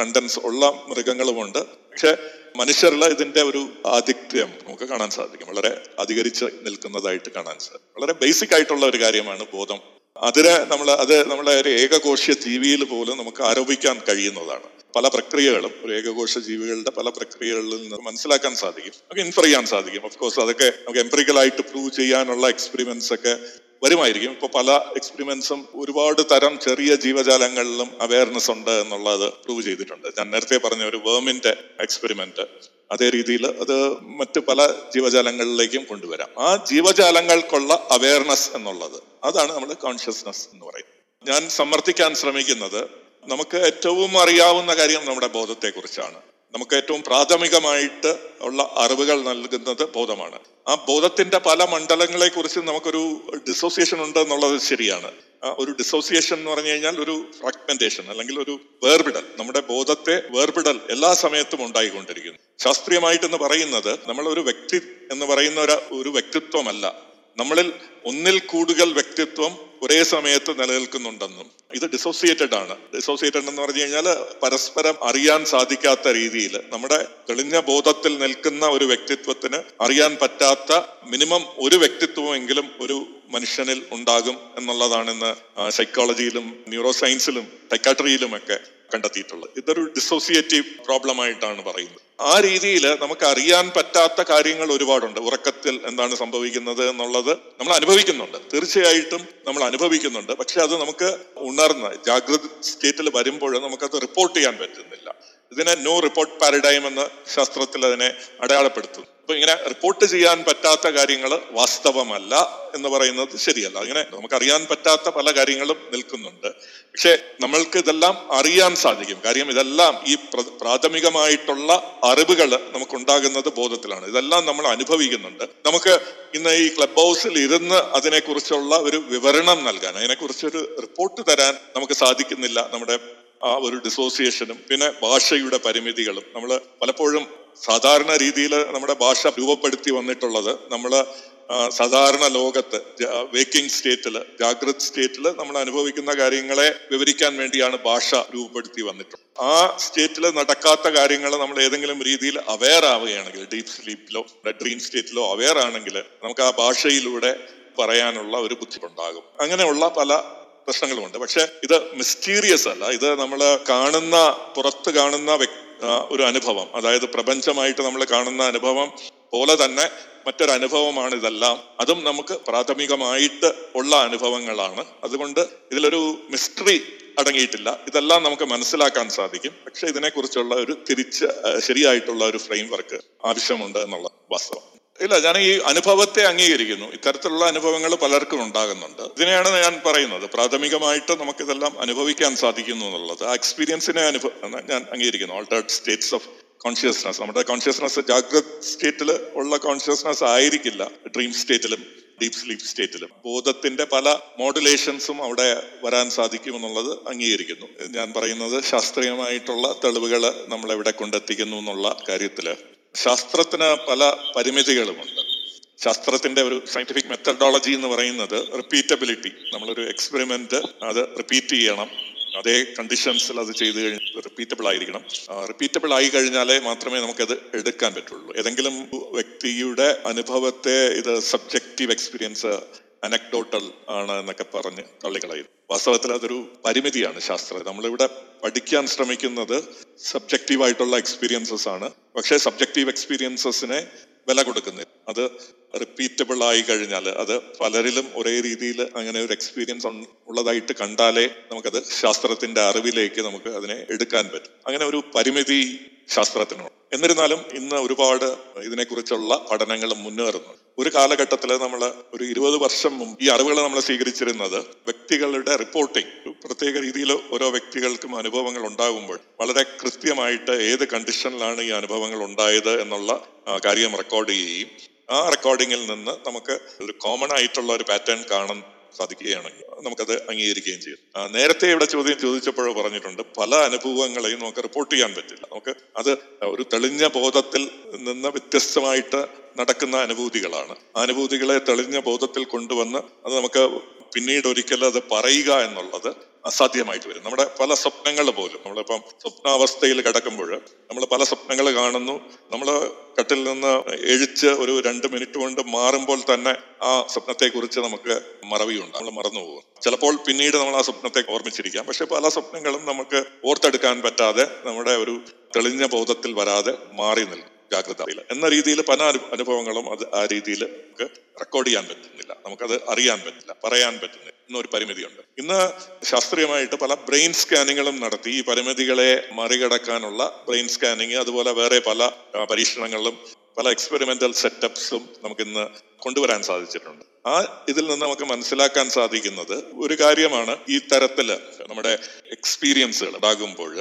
കണ്ടൻസ് ഉള്ള മൃഗങ്ങളുമുണ്ട്. പക്ഷെ മനുഷ്യരിൽ ഇതിന്റെ ഒരു ആധിക്യം നമുക്ക് കാണാൻ സാധിക്കും. വളരെ അധികരിച്ച് നിൽക്കുന്നതായിട്ട് കാണാൻ സാധിക്കും. വളരെ ബേസിക് ആയിട്ടുള്ള ഒരു കാര്യമാണ് ബോധം. അതിനെ നമ്മൾ അത് നമ്മളെ ഒരു ഏകകോശ ജീവിയിൽ പോലും നമുക്ക് ആരോപിക്കാൻ കഴിയുന്നതാണ്. പല പ്രക്രിയകളും ഒരു ഏകകോശ ജീവികളുടെ പല പ്രക്രിയകളിൽ നിന്ന് മനസ്സിലാക്കാൻ സാധിക്കും. നമുക്ക് ഇൻഫർ ചെയ്യാൻ സാധിക്കും. ഓഫ് കോഴ്സ് അതൊക്കെ നമുക്ക് എംപറിക്കലായിട്ട് പ്രൂവ് ചെയ്യാനുള്ള എക്സ്പെരിമെന്റ്സ് ഒക്കെ വരുമായിരിക്കും. ഇപ്പൊ പല എക്സ്പെരിമെന്റ്സും ഒരുപാട് തരം ചെറിയ ജീവജാലങ്ങളിലും അവയർനെസ് ഉണ്ട് എന്നുള്ളത് പ്രൂവ് ചെയ്തിട്ടുണ്ട്. ഞാൻ നേരത്തെ പറഞ്ഞ ഒരു വേമിന്റെ എക്സ്പെരിമെന്റ് അതേ രീതിയിൽ അത് മറ്റു പല ജീവജാലങ്ങളിലേക്കും കൊണ്ടുവരാം. ആ ജീവജാലങ്ങൾക്കുള്ള അവയർനെസ് എന്നുള്ളത് അതാണ് നമ്മൾ കോൺഷ്യസ്നെസ് എന്ന് പറയുന്നത്. ഞാൻ സമർത്ഥിക്കാൻ ശ്രമിക്കുന്നത് നമുക്ക് ഏറ്റവും അറിയാവുന്ന കാര്യം നമ്മുടെ ബോധത്തെക്കുറിച്ചാണ്. നമുക്ക് ഏറ്റവും പ്രാഥമികമായിട്ട് ഉള്ള അറിവുകൾ നൽകുന്നത് ബോധമാണ്. ആ ബോധത്തിന്റെ പല മണ്ഡലങ്ങളെ കുറിച്ച് നമുക്കൊരു ഡിസോസിയേഷൻ ഉണ്ട് എന്നുള്ളത് ശരിയാണ്. ഒരു ഡിസോസിയേഷൻ എന്ന് പറഞ്ഞു കഴിഞ്ഞാൽ ഒരു ഫ്രാഗ്മെന്റേഷൻ അല്ലെങ്കിൽ ഒരു വേർപിടൽ. നമ്മുടെ ബോധത്തെ വേർപിടൽ എല്ലാ സമയത്തും ഉണ്ടായിക്കൊണ്ടിരിക്കുന്നു. ശാസ്ത്രീയമായിട്ടെന്ന് പറയുന്നത് നമ്മൾ ഒരു വ്യക്തി എന്ന് പറയുന്ന ഒരു വ്യക്തിത്വമല്ല. നമ്മളിൽ ഒന്നിൽ കൂടുതൽ വ്യക്തിത്വം ഒരേ സമയത്ത് നിലനിൽക്കുന്നുണ്ടെന്നും ഇത് ഡിസോസിയേറ്റഡ് ആണ്. ഡിസോസിയേറ്റഡ് എന്ന് പറഞ്ഞു കഴിഞ്ഞാൽ പരസ്പരം അറിയാൻ സാധിക്കാത്ത രീതിയിൽ നമ്മുടെ തെളിഞ്ഞ ബോധത്തിൽ നിൽക്കുന്ന ഒരു വ്യക്തിത്വത്തിന് അറിയാൻ പറ്റാത്ത മിനിമം ഒരു വ്യക്തിത്വമെങ്കിലും ഒരു മനുഷ്യനിൽ ഉണ്ടാകും എന്നുള്ളതാണ് ഇന്ന് സൈക്കോളജിയിലും ന്യൂറോ സയൻസിലും സൈക്കാട്രിയിലും ഒക്കെ കണ്ടെത്തിയിട്ടുള്ളത്. ഇതൊരു ഡിസോസിയേറ്റീവ് പ്രോബ്ലം ആയിട്ടാണ് പറയുന്നത്. ആ രീതിയിൽ നമുക്ക് അറിയാൻ പറ്റാത്ത കാര്യങ്ങൾ ഒരുപാടുണ്ട്. ഉറക്കത്തിൽ എന്താണ് സംഭവിക്കുന്നത് എന്നുള്ളത് നമ്മൾ അനുഭവിക്കുന്നുണ്ട്. തീർച്ചയായിട്ടും നമ്മൾ അനുഭവിക്കുന്നുണ്ട്. പക്ഷെ അത് നമുക്ക് ഉണർന്ന് ജാഗ്രത സ്റ്റേറ്റിൽ വരുമ്പോൾ നമുക്കത് റിപ്പോർട്ട് ചെയ്യാൻ പറ്റുന്നില്ല. ഇതിനെ നോ റിപ്പോർട്ട് പാരഡൈം എന്ന് ശാസ്ത്രത്തിൽ അതിനെ അടയാളപ്പെടുത്തുന്നു. അപ്പൊ ഇങ്ങനെ റിപ്പോർട്ട് ചെയ്യാൻ പറ്റാത്ത കാര്യങ്ങൾ വാസ്തവമല്ല എന്ന് പറയുന്നത് ശരിയല്ല. അങ്ങനെ നമുക്ക് അറിയാൻ പറ്റാത്ത പല കാര്യങ്ങളും നിൽക്കുന്നുണ്ട്. പക്ഷെ നമ്മൾക്ക് ഇതെല്ലാം അറിയാൻ സാധിക്കും. കാര്യം ഇതെല്ലാം ഈ പ്രാഥമികമായിട്ടുള്ള അറിവുകൾ നമുക്ക് ഉണ്ടാകുന്നത് ബോധത്തിലാണ്. ഇതെല്ലാം നമ്മൾ അനുഭവിക്കുന്നുണ്ട്. നമുക്ക് ഇന്ന് ഈ ക്ലബ് ഹൗസിൽ ഇരുന്ന് അതിനെക്കുറിച്ചുള്ള ഒരു വിവരണം നൽകാൻ അതിനെക്കുറിച്ചൊരു റിപ്പോർട്ട് തരാൻ നമുക്ക് സാധിക്കുന്നില്ല നമ്മുടെ ആ ഒരു ഡിസോസിയേഷനും പിന്നെ ഭാഷയുടെ പരിമിതികളും. നമ്മൾ പലപ്പോഴും സാധാരണ രീതിയിൽ നമ്മുടെ ഭാഷ രൂപപ്പെടുത്തി വന്നിട്ടുള്ളത് നമ്മൾ സാധാരണ ലോകത്ത് വേക്കിംഗ് സ്റ്റേറ്റിൽ ജാഗ്രത് സ്റ്റേറ്റിൽ നമ്മൾ അനുഭവിക്കുന്ന കാര്യങ്ങളെ വിവരിക്കാൻ വേണ്ടിയാണ് ഭാഷ രൂപപ്പെടുത്തി വന്നിട്ടുള്ളത്. ആ സ്റ്റേറ്റിൽ നടക്കാത്ത കാര്യങ്ങൾ നമ്മൾ ഏതെങ്കിലും രീതിയിൽ അവെയർ ആവുകയാണെങ്കിൽ ഡീപ് സ്ലീപ്പിലോ ഡ്രീം സ്റ്റേറ്റിലോ അവെയർ ആണെങ്കിൽ നമുക്ക് ആ ഭാഷയിലൂടെ പറയാനുള്ള ഒരു ബുദ്ധിമുട്ടുണ്ടാകും. അങ്ങനെയുള്ള പല പ്രശ്നങ്ങളുമുണ്ട്. പക്ഷെ ഇത് മിസ്റ്റീരിയസ് അല്ല. ഇത് നമ്മൾ കാണുന്ന പുറത്ത് കാണുന്ന ഒരു അനുഭവം. അതായത് പ്രപഞ്ചമായിട്ട് നമ്മൾ കാണുന്ന അനുഭവം പോലെ തന്നെ മറ്റൊരു അനുഭവമാണ് ഇതെല്ലാം. അതും നമുക്ക് പ്രാഥമികമായിട്ട് ഉള്ള അനുഭവങ്ങളാണ്. അതുകൊണ്ട് ഇതിലൊരു മിസ്റ്ററി അടങ്ങിയിട്ടില്ല. ഇതെല്ലാം നമുക്ക് മനസ്സിലാക്കാൻ സാധിക്കും. പക്ഷെ ഇതിനെക്കുറിച്ചുള്ള ഒരു തിരിച്ച് ശരിയായിട്ടുള്ള ഒരു ഫ്രെയിം വർക്ക് ആവശ്യമുണ്ട് എന്നുള്ള വാസ്തവം. ഇല്ല ഞാൻ ഈ അനുഭവത്തെ അംഗീകരിക്കുന്നു. ഇത്തരത്തിലുള്ള അനുഭവങ്ങൾ പലർക്കും ഉണ്ടാകുന്നുണ്ട്. ഇതിനെയാണ് ഞാൻ പറയുന്നത്. പ്രാഥമികമായിട്ട് നമുക്കിതെല്ലാം അനുഭവിക്കാൻ സാധിക്കുന്നു എന്നുള്ളത്. ആ എക്സ്പീരിയൻസിനെ അനുഭവം ഞാൻ അംഗീകരിക്കുന്നു. ഓൾട്ടേർഡ് സ്റ്റേറ്റ്സ് ഓഫ് കോൺഷ്യസ്നസ് നമ്മുടെ കോൺഷ്യസ്നസ് ജാഗ്രത് സ്റ്റേറ്റിൽ ഉള്ള കോൺഷ്യസ്നസ് ആയിരിക്കില്ല. ഡ്രീം സ്റ്റേറ്റിലും ഡീപ് സ്ലീപ് സ്റ്റേറ്റിലും ബോധത്തിന്റെ പല മോഡുലേഷൻസും അവിടെ വരാൻ സാധിക്കുമെന്നുള്ളത് അംഗീകരിക്കുന്നു. ഞാൻ പറയുന്നത് ശാസ്ത്രീയമായിട്ടുള്ള തെളിവുകൾ നമ്മളെവിടെ കൊണ്ടെത്തിക്കുന്നു എന്നുള്ള കാര്യത്തിൽ. ശാസ്ത്രത്തിന് പല പരിമിതികളുമുണ്ട്. ശാസ്ത്രത്തിന്റെ ഒരു സയന്റിഫിക് മെത്തഡോളജി എന്ന് പറയുന്നത് റിപ്പീറ്റബിലിറ്റി നമ്മളൊരു എക്സ്പെരിമെന്റ് അത് റിപ്പീറ്റ് ചെയ്യണം. അതേ കണ്ടീഷൻസിൽ അത് ചെയ്ത് കഴിഞ്ഞാൽ റിപ്പീറ്റബിൾ ആയിരിക്കണം. റിപ്പീറ്റബിൾ ആയി കഴിഞ്ഞാലേ മാത്രമേ നമുക്കത് എടുക്കാൻ പറ്റുള്ളൂ. ഏതെങ്കിലും വ്യക്തിയുടെ അനുഭവത്തെ ഇത് സബ്ജക്റ്റീവ് എക്സ്പീരിയൻസ് അനക്ഡോട്ടൽ ആണ് എന്നൊക്കെ പറഞ്ഞ് തള്ളിക്കളയും വാസ്തവത്തിൽ അതൊരു പരിമിതിയാണ് ശാസ്ത്രം. നമ്മളിവിടെ പഠിക്കാൻ ശ്രമിക്കുന്നത് സബ്ജക്റ്റീവ് ആയിട്ടുള്ള എക്സ്പീരിയൻസസ് ആണ്. പക്ഷേ സബ്ജക്റ്റീവ് എക്സ്പീരിയൻസസിനെ വില കൊടുക്കുന്നില്ല. അത് റിപ്പീറ്റബിൾ ആയി കഴിഞ്ഞാൽ അത് പലരിലും ഒരേ രീതിയിൽ അങ്ങനെ ഒരു എക്സ്പീരിയൻസ് ഉള്ളതായിട്ട് കണ്ടാലേ നമുക്കത് ശാസ്ത്രത്തിന്റെ അറിവിലേക്ക് നമുക്ക് അതിനെ എടുക്കാൻ പറ്റും. അങ്ങനെ ഒരു പരിമിതി ശാസ്ത്രത്തിനുണ്ട് എന്നിരുന്നാലും ഇന്ന് ഒരുപാട് ഇതിനെക്കുറിച്ചുള്ള പഠനങ്ങൾ മുന്നേറുന്നു. ഒരു കാലഘട്ടത്തിൽ നമ്മൾ ഒരു ഇരുപത് വർഷം മുമ്പ് ഈ അറിവുകൾ നമ്മൾ സ്വീകരിച്ചിരുന്നത് വ്യക്തികളുടെ റിപ്പോർട്ടിംഗ് പ്രത്യേക രീതിയിൽ ഓരോ വ്യക്തികൾക്കും അനുഭവങ്ങൾ ഉണ്ടാകുമ്പോൾ വളരെ കൃത്യമായിട്ട് ഏത് കണ്ടീഷനിലാണ് ഈ അനുഭവങ്ങൾ ഉണ്ടായത് എന്നുള്ള കാര്യം റെക്കോർഡ് ചെയ്യുകയും ആ റെക്കോർഡിങ്ങിൽ നിന്ന് നമുക്ക് ഒരു കോമൺ ആയിട്ടുള്ള ഒരു പാറ്റേൺ കാണാൻ സാധിക്കുകയാണെങ്കിൽ നമുക്കത് അംഗീകരിക്കുകയും ചെയ്യും. നേരത്തെ ഇവിടെ ചോദ്യം ചോദിച്ചപ്പോഴോ പറഞ്ഞിട്ടുണ്ട് പല അനുഭവങ്ങളെയും നമുക്ക് റിപ്പോർട്ട് ചെയ്യാൻ പറ്റില്ല. നമുക്ക് അത് ഒരു തെളിഞ്ഞ ബോധത്തിൽ നിന്ന് വ്യത്യസ്തമായിട്ട് നടക്കുന്ന അനുഭൂതികളാണ്. അനുഭൂതികളെ തെളിഞ്ഞ ബോധത്തിൽ കൊണ്ടുവന്ന് അത് നമുക്ക് പിന്നീട് ഒരിക്കലും അത് പറയുക എന്നുള്ളത് അസാധ്യമായിട്ട് വരും. നമ്മുടെ പല സ്വപ്നങ്ങൾ പോലും നമ്മളിപ്പം സ്വപ്നാവസ്ഥയിൽ കിടക്കുമ്പോൾ നമ്മൾ പല സ്വപ്നങ്ങൾ കാണുന്നു. നമ്മൾ കട്ടിൽ നിന്ന് എഴിച്ച് ഒരു രണ്ട് മിനിറ്റ് കൊണ്ട് മാറുമ്പോൾ തന്നെ ആ സ്വപ്നത്തെക്കുറിച്ച് നമുക്ക് മറവിയുണ്ട്. നമ്മൾ മറന്നു പോകും. ചിലപ്പോൾ പിന്നീട് നമ്മൾ ആ സ്വപ്നത്തെ ഓർമ്മിച്ചിരിക്കാം. പക്ഷെ പല സ്വപ്നങ്ങളും നമുക്ക് ഓർത്തെടുക്കാൻ പറ്റാതെ നമ്മുടെ ഒരു തെളിഞ്ഞ ബോധത്തിൽ വരാതെ മാറി നിൽക്കും. ജാഗ്രതയിൽ എന്ന രീതിയിൽ പല അനു- അനുഭവങ്ങളും അത് ആ രീതിയിൽ നമുക്ക് റെക്കോർഡ് ചെയ്യാൻ പറ്റുന്നില്ല. നമുക്കത് അറിയാൻ പറ്റില്ല പറയാൻ പറ്റുന്നില്ല എന്നൊരു പരിമിതിയുണ്ട്. ഇന്ന് ശാസ്ത്രീയമായിട്ട് പല ബ്രെയിൻ സ്കാനിങ്ങുകളും നടത്തി ഈ പരിമിതികളെ മറികടക്കാനുള്ള ബ്രെയിൻ സ്കാനിങ് അതുപോലെ വേറെ പല പരീക്ഷണങ്ങളിലും പല എക്സ്പെരിമെന്റൽ സെറ്റപ്സും നമുക്കിന്ന് കൊണ്ടുവരാൻ സാധിച്ചിട്ടുണ്ട്. ആ ഇതിൽ നിന്ന് നമുക്ക് മനസ്സിലാക്കാൻ സാധിക്കുന്നത് ഒരു കാര്യമാണ് ഈ തരത്തിൽ നമ്മുടെ എക്സ്പീരിയൻസുകൾ ഉണ്ടാകുമ്പോൾ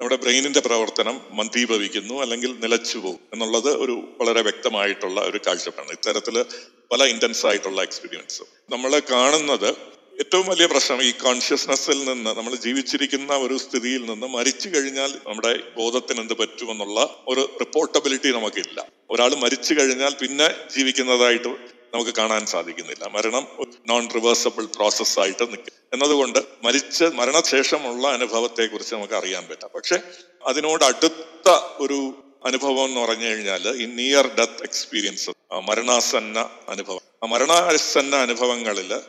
നമ്മുടെ ബ്രെയിനിന്റെ പ്രവർത്തനം മന്ദീഭവിക്കുന്നു അല്ലെങ്കിൽ നിലച്ചു പോകും എന്നുള്ളത് ഒരു വളരെ വ്യക്തമായിട്ടുള്ള ഒരു കാഴ്ചപ്പാടാണ്. ഇത്തരത്തിൽ പല ഇന്റൻസ് ആയിട്ടുള്ള എക്സ്പീരിയൻസും നമ്മൾ കാണുന്നത് ഏറ്റവും വലിയ പ്രശ്നം ഈ കോൺഷ്യസ്നെസ്സിൽ നിന്ന് നമ്മൾ ജീവിച്ചിരിക്കുന്ന ഒരു സ്ഥിതിയിൽ നിന്ന് മരിച്ചു കഴിഞ്ഞാൽ നമ്മുടെ ബോധത്തിന് എന്ത് പറ്റുമെന്നുള്ള ഒരു റിപ്പോർട്ടബിലിറ്റി നമുക്കില്ല. ഒരാൾ മരിച്ചു കഴിഞ്ഞാൽ പിന്നെ ജീവിക്കുന്നതായിട്ട് നമുക്ക് കാണാൻ സാധിക്കുന്നില്ല. മരണം നോൺ റിവേഴ്സബിൾ പ്രോസസ് ആയിട്ട് നിൽക്കും. എന്നതുകൊണ്ട് മരിച്ച മരണശേഷമുള്ള അനുഭവത്തെ കുറിച്ച് നമുക്ക് അറിയാൻ പറ്റാം. പക്ഷെ അതിനോട് അടുത്ത ഒരു അനുഭവം എന്ന് പറഞ്ഞു കഴിഞ്ഞാൽ ഈ നിയർ ഡെത്ത് എക്സ്പീരിയൻസ് മരണാസന്ന അനുഭവം. ആ മരണാസന്ന അനുഭവങ്ങളിൽ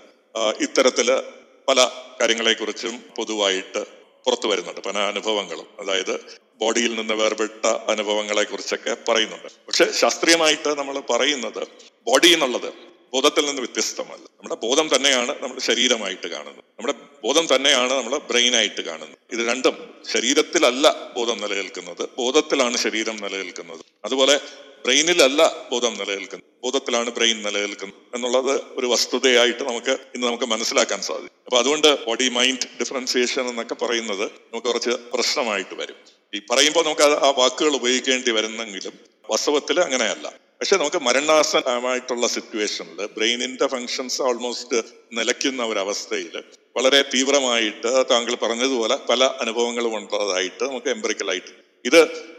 ഇത്തരത്തിൽ പല കാര്യങ്ങളെക്കുറിച്ചും പൊതുവായിട്ട് പുറത്തു വരുന്നുണ്ട്. പല അനുഭവങ്ങളും. അതായത് ബോഡിയിൽ നിന്ന് വേർപെട്ട അനുഭവങ്ങളെ കുറിച്ചൊക്കെ പറയുന്നുണ്ട്. പക്ഷെ ശാസ്ത്രീയമായിട്ട് നമ്മൾ പറയുന്നത് ബോഡി എന്നുള്ളത് ബോധത്തിൽ നിന്ന് വ്യത്യസ്തമല്ല. നമ്മുടെ ബോധം തന്നെയാണ് നമ്മുടെ ശരീരമായിട്ട് കാണുന്നത്. നമ്മുടെ ബോധം തന്നെയാണ് നമ്മൾ ബ്രെയിനായിട്ട് കാണുന്നത്. ഇത് രണ്ടും ശരീരത്തിലല്ല ബോധം നിലനിൽക്കുന്നത്. ബോധത്തിലാണ് ശരീരം നിലനിൽക്കുന്നത്. അതുപോലെ ബ്രെയിനിലല്ല ബോധം നിലനിൽക്കുന്നത്. ബോധത്തിലാണ് ബ്രെയിൻ നിലനിൽക്കുന്നത് എന്നുള്ളത് ഒരു വസ്തുതയായിട്ട് നമുക്ക് ഇന്ന് നമുക്ക് മനസ്സിലാക്കാൻ സാധിക്കും. അപ്പൊ അതുകൊണ്ട് ബോഡി മൈൻഡ് ഡിഫറൻസിയേഷൻ എന്നൊക്കെ പറയുന്നത് നമുക്ക് കുറച്ച് പ്രശ്നമായിട്ട് വരും. ഈ പറയുമ്പോൾ നമുക്ക് ആ വാക്കുകൾ ഉപയോഗിക്കേണ്ടി വരുന്നെങ്കിലും വാസ്തവത്തിൽ അങ്ങനെയല്ല. പക്ഷെ നമുക്ക് മരണാസനമായിട്ടുള്ള സിറ്റുവേഷനിൽ ബ്രെയിനിന്റെ ഫങ്ഷൻസ് ഓൾമോസ്റ്റ് നിലയ്ക്കുന്ന ഒരവസ്ഥയിൽ വളരെ തീവ്രമായിട്ട് താങ്കൾ പറഞ്ഞതുപോലെ പല അനുഭവങ്ങളും ഉള്ളതായിട്ട് നമുക്ക് എംബറിക്കലായിട്ട് ഇത്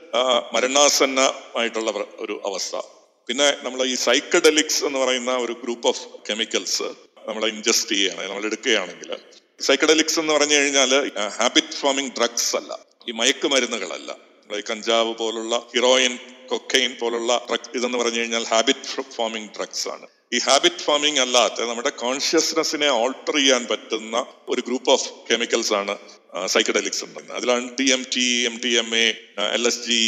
മരണാസന്നമായിട്ടുള്ള ഒരു അവസ്ഥ. പിന്നെ നമ്മൾ ഈ സൈക്കഡലിക്സ് എന്ന് പറയുന്ന ഒരു ഗ്രൂപ്പ് ഓഫ് കെമിക്കൽസ് നമ്മൾ ഇൻജസ്റ്റ് ചെയ്യുകയാണെങ്കിൽ നമ്മൾ എടുക്കുകയാണെങ്കിൽ. സൈക്കഡലിക്സ് എന്ന് പറഞ്ഞു കഴിഞ്ഞാൽ ഹാബിറ്റ് ഫോമിംഗ് ഡ്രഗ്സ് അല്ല. ഈ മയക്കുമരുന്നുകളല്ല. നമ്മളെ കഞ്ചാവ് പോലുള്ള ഹിറോയിൻ കൊക്കൈൻ പോലുള്ള ഡ്രഗ് ഇതെന്ന് പറഞ്ഞു കഴിഞ്ഞാൽ ഹാബിറ്റ് ഫോമിംഗ് ഡ്രഗ്സ് ആണ്. ഈ ഹാബിറ്റ് ഫോമിംഗ് അല്ലാത്ത നമ്മുടെ കോൺഷ്യസ്നെസ്സിനെ ഓൾട്ടർ ചെയ്യാൻ പറ്റുന്ന ഒരു ഗ്രൂപ്പ് ഓഫ് കെമിക്കൽസ് ആണ് സൈക്കഡലിക്സ് ഉണ്ടെന്ന്. അതിലാണ് D M T M T M A L S G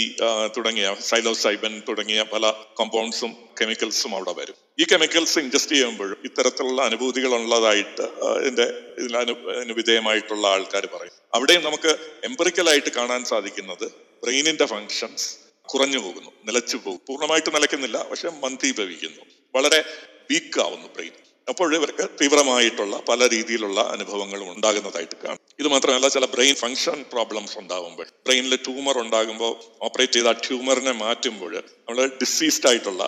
തുടങ്ങിയ സൈലോസൈബൻ തുടങ്ങിയ പല കോമ്പൗണ്ട്സും കെമിക്കൽസും അവിടെ വരും. ഈ കെമിക്കൽസ് ഇൻജസ്റ്റ് ചെയ്യുമ്പോഴും ഇത്തരത്തിലുള്ള അനുഭൂതികൾ ഉള്ളതായിട്ട് ഇതിന്റെ ഇതിന് വിധേയമായിട്ടുള്ള ആൾക്കാർ പറയും. അവിടെയും നമുക്ക് എംപറിക്കലായിട്ട് കാണാൻ സാധിക്കുന്നത് ബ്രെയിനിന്റെ ഫങ്ഷൻസ് കുറഞ്ഞു പോകുന്നു നിലച്ചു പോകും പൂർണമായിട്ട് നിലയ്ക്കുന്നില്ല പക്ഷെ മന്ദീഭവിക്കുന്നു. വളരെ വീക്ക് ആവുന്നു ബ്രെയിൻ. അപ്പോൾ ഇവർക്ക് തീവ്രമായിട്ടുള്ള പല രീതിയിലുള്ള അനുഭവങ്ങളും ഉണ്ടാകുന്നതായിട്ട് കാണും. ഇത് മാത്രമല്ല ചില ബ്രെയിൻ ഫങ്ഷൻ പ്രോബ്ലംസ് ഉണ്ടാകുമ്പോൾ ബ്രെയിനിൽ ട്യൂമർ ഉണ്ടാകുമ്പോൾ ഓപ്പറേറ്റ് ചെയ്ത ട്യൂമറിനെ മാറ്റുമ്പോൾ നമ്മൾ ഡിസീസ്ഡ് ആയിട്ടുള്ള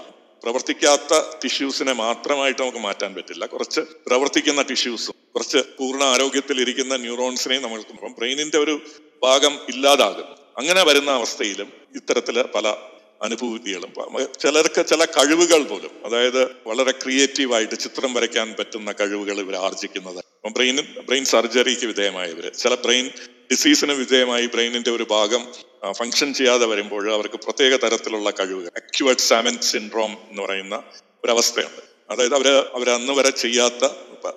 പ്രവർത്തിക്കാത്ത ടിഷ്യൂസിനെ മാത്രമായിട്ട് നമുക്ക് മാറ്റാൻ പറ്റില്ല. കുറച്ച് പ്രവർത്തിക്കുന്ന ടിഷ്യൂസും കുറച്ച് പൂർണ ആരോഗ്യത്തിൽ ഇരിക്കുന്ന ന്യൂറോൺസിനെയും നമ്മൾക്ക് ബ്രെയിനിന്റെ ഒരു ഭാഗം ഇല്ലാതാകുന്നു. അങ്ങനെ വരുന്ന അവസ്ഥയിലും ഇത്തരത്തിൽ പല അനുഭൂതികളും. ചിലർക്ക് ചില കഴിവുകൾ പോലും അതായത് വളരെ ക്രിയേറ്റീവായിട്ട് ചിത്രം വരയ്ക്കാൻ പറ്റുന്ന കഴിവുകൾ ഇവർ ആർജിക്കുന്നത്. ബ്രെയിൻ ബ്രെയിൻ സർജറിക്ക് വിധേയമായവര് ചില ബ്രെയിൻ ഡിസീസിന് വിധേയമായി ബ്രെയിനിന്റെ ഒരു ഭാഗം ഫങ്ഷൻ ചെയ്യാതെ വരുമ്പോൾ അവർക്ക് പ്രത്യേക തരത്തിലുള്ള കഴിവുകൾ. അക്യുവേർഡ് സാമൻ സിൻഡ്രോം എന്ന് പറയുന്ന ഒരവസ്ഥയുണ്ട്. അതായത് അവർ അവർ അന്ന് വരെ ചെയ്യാത്ത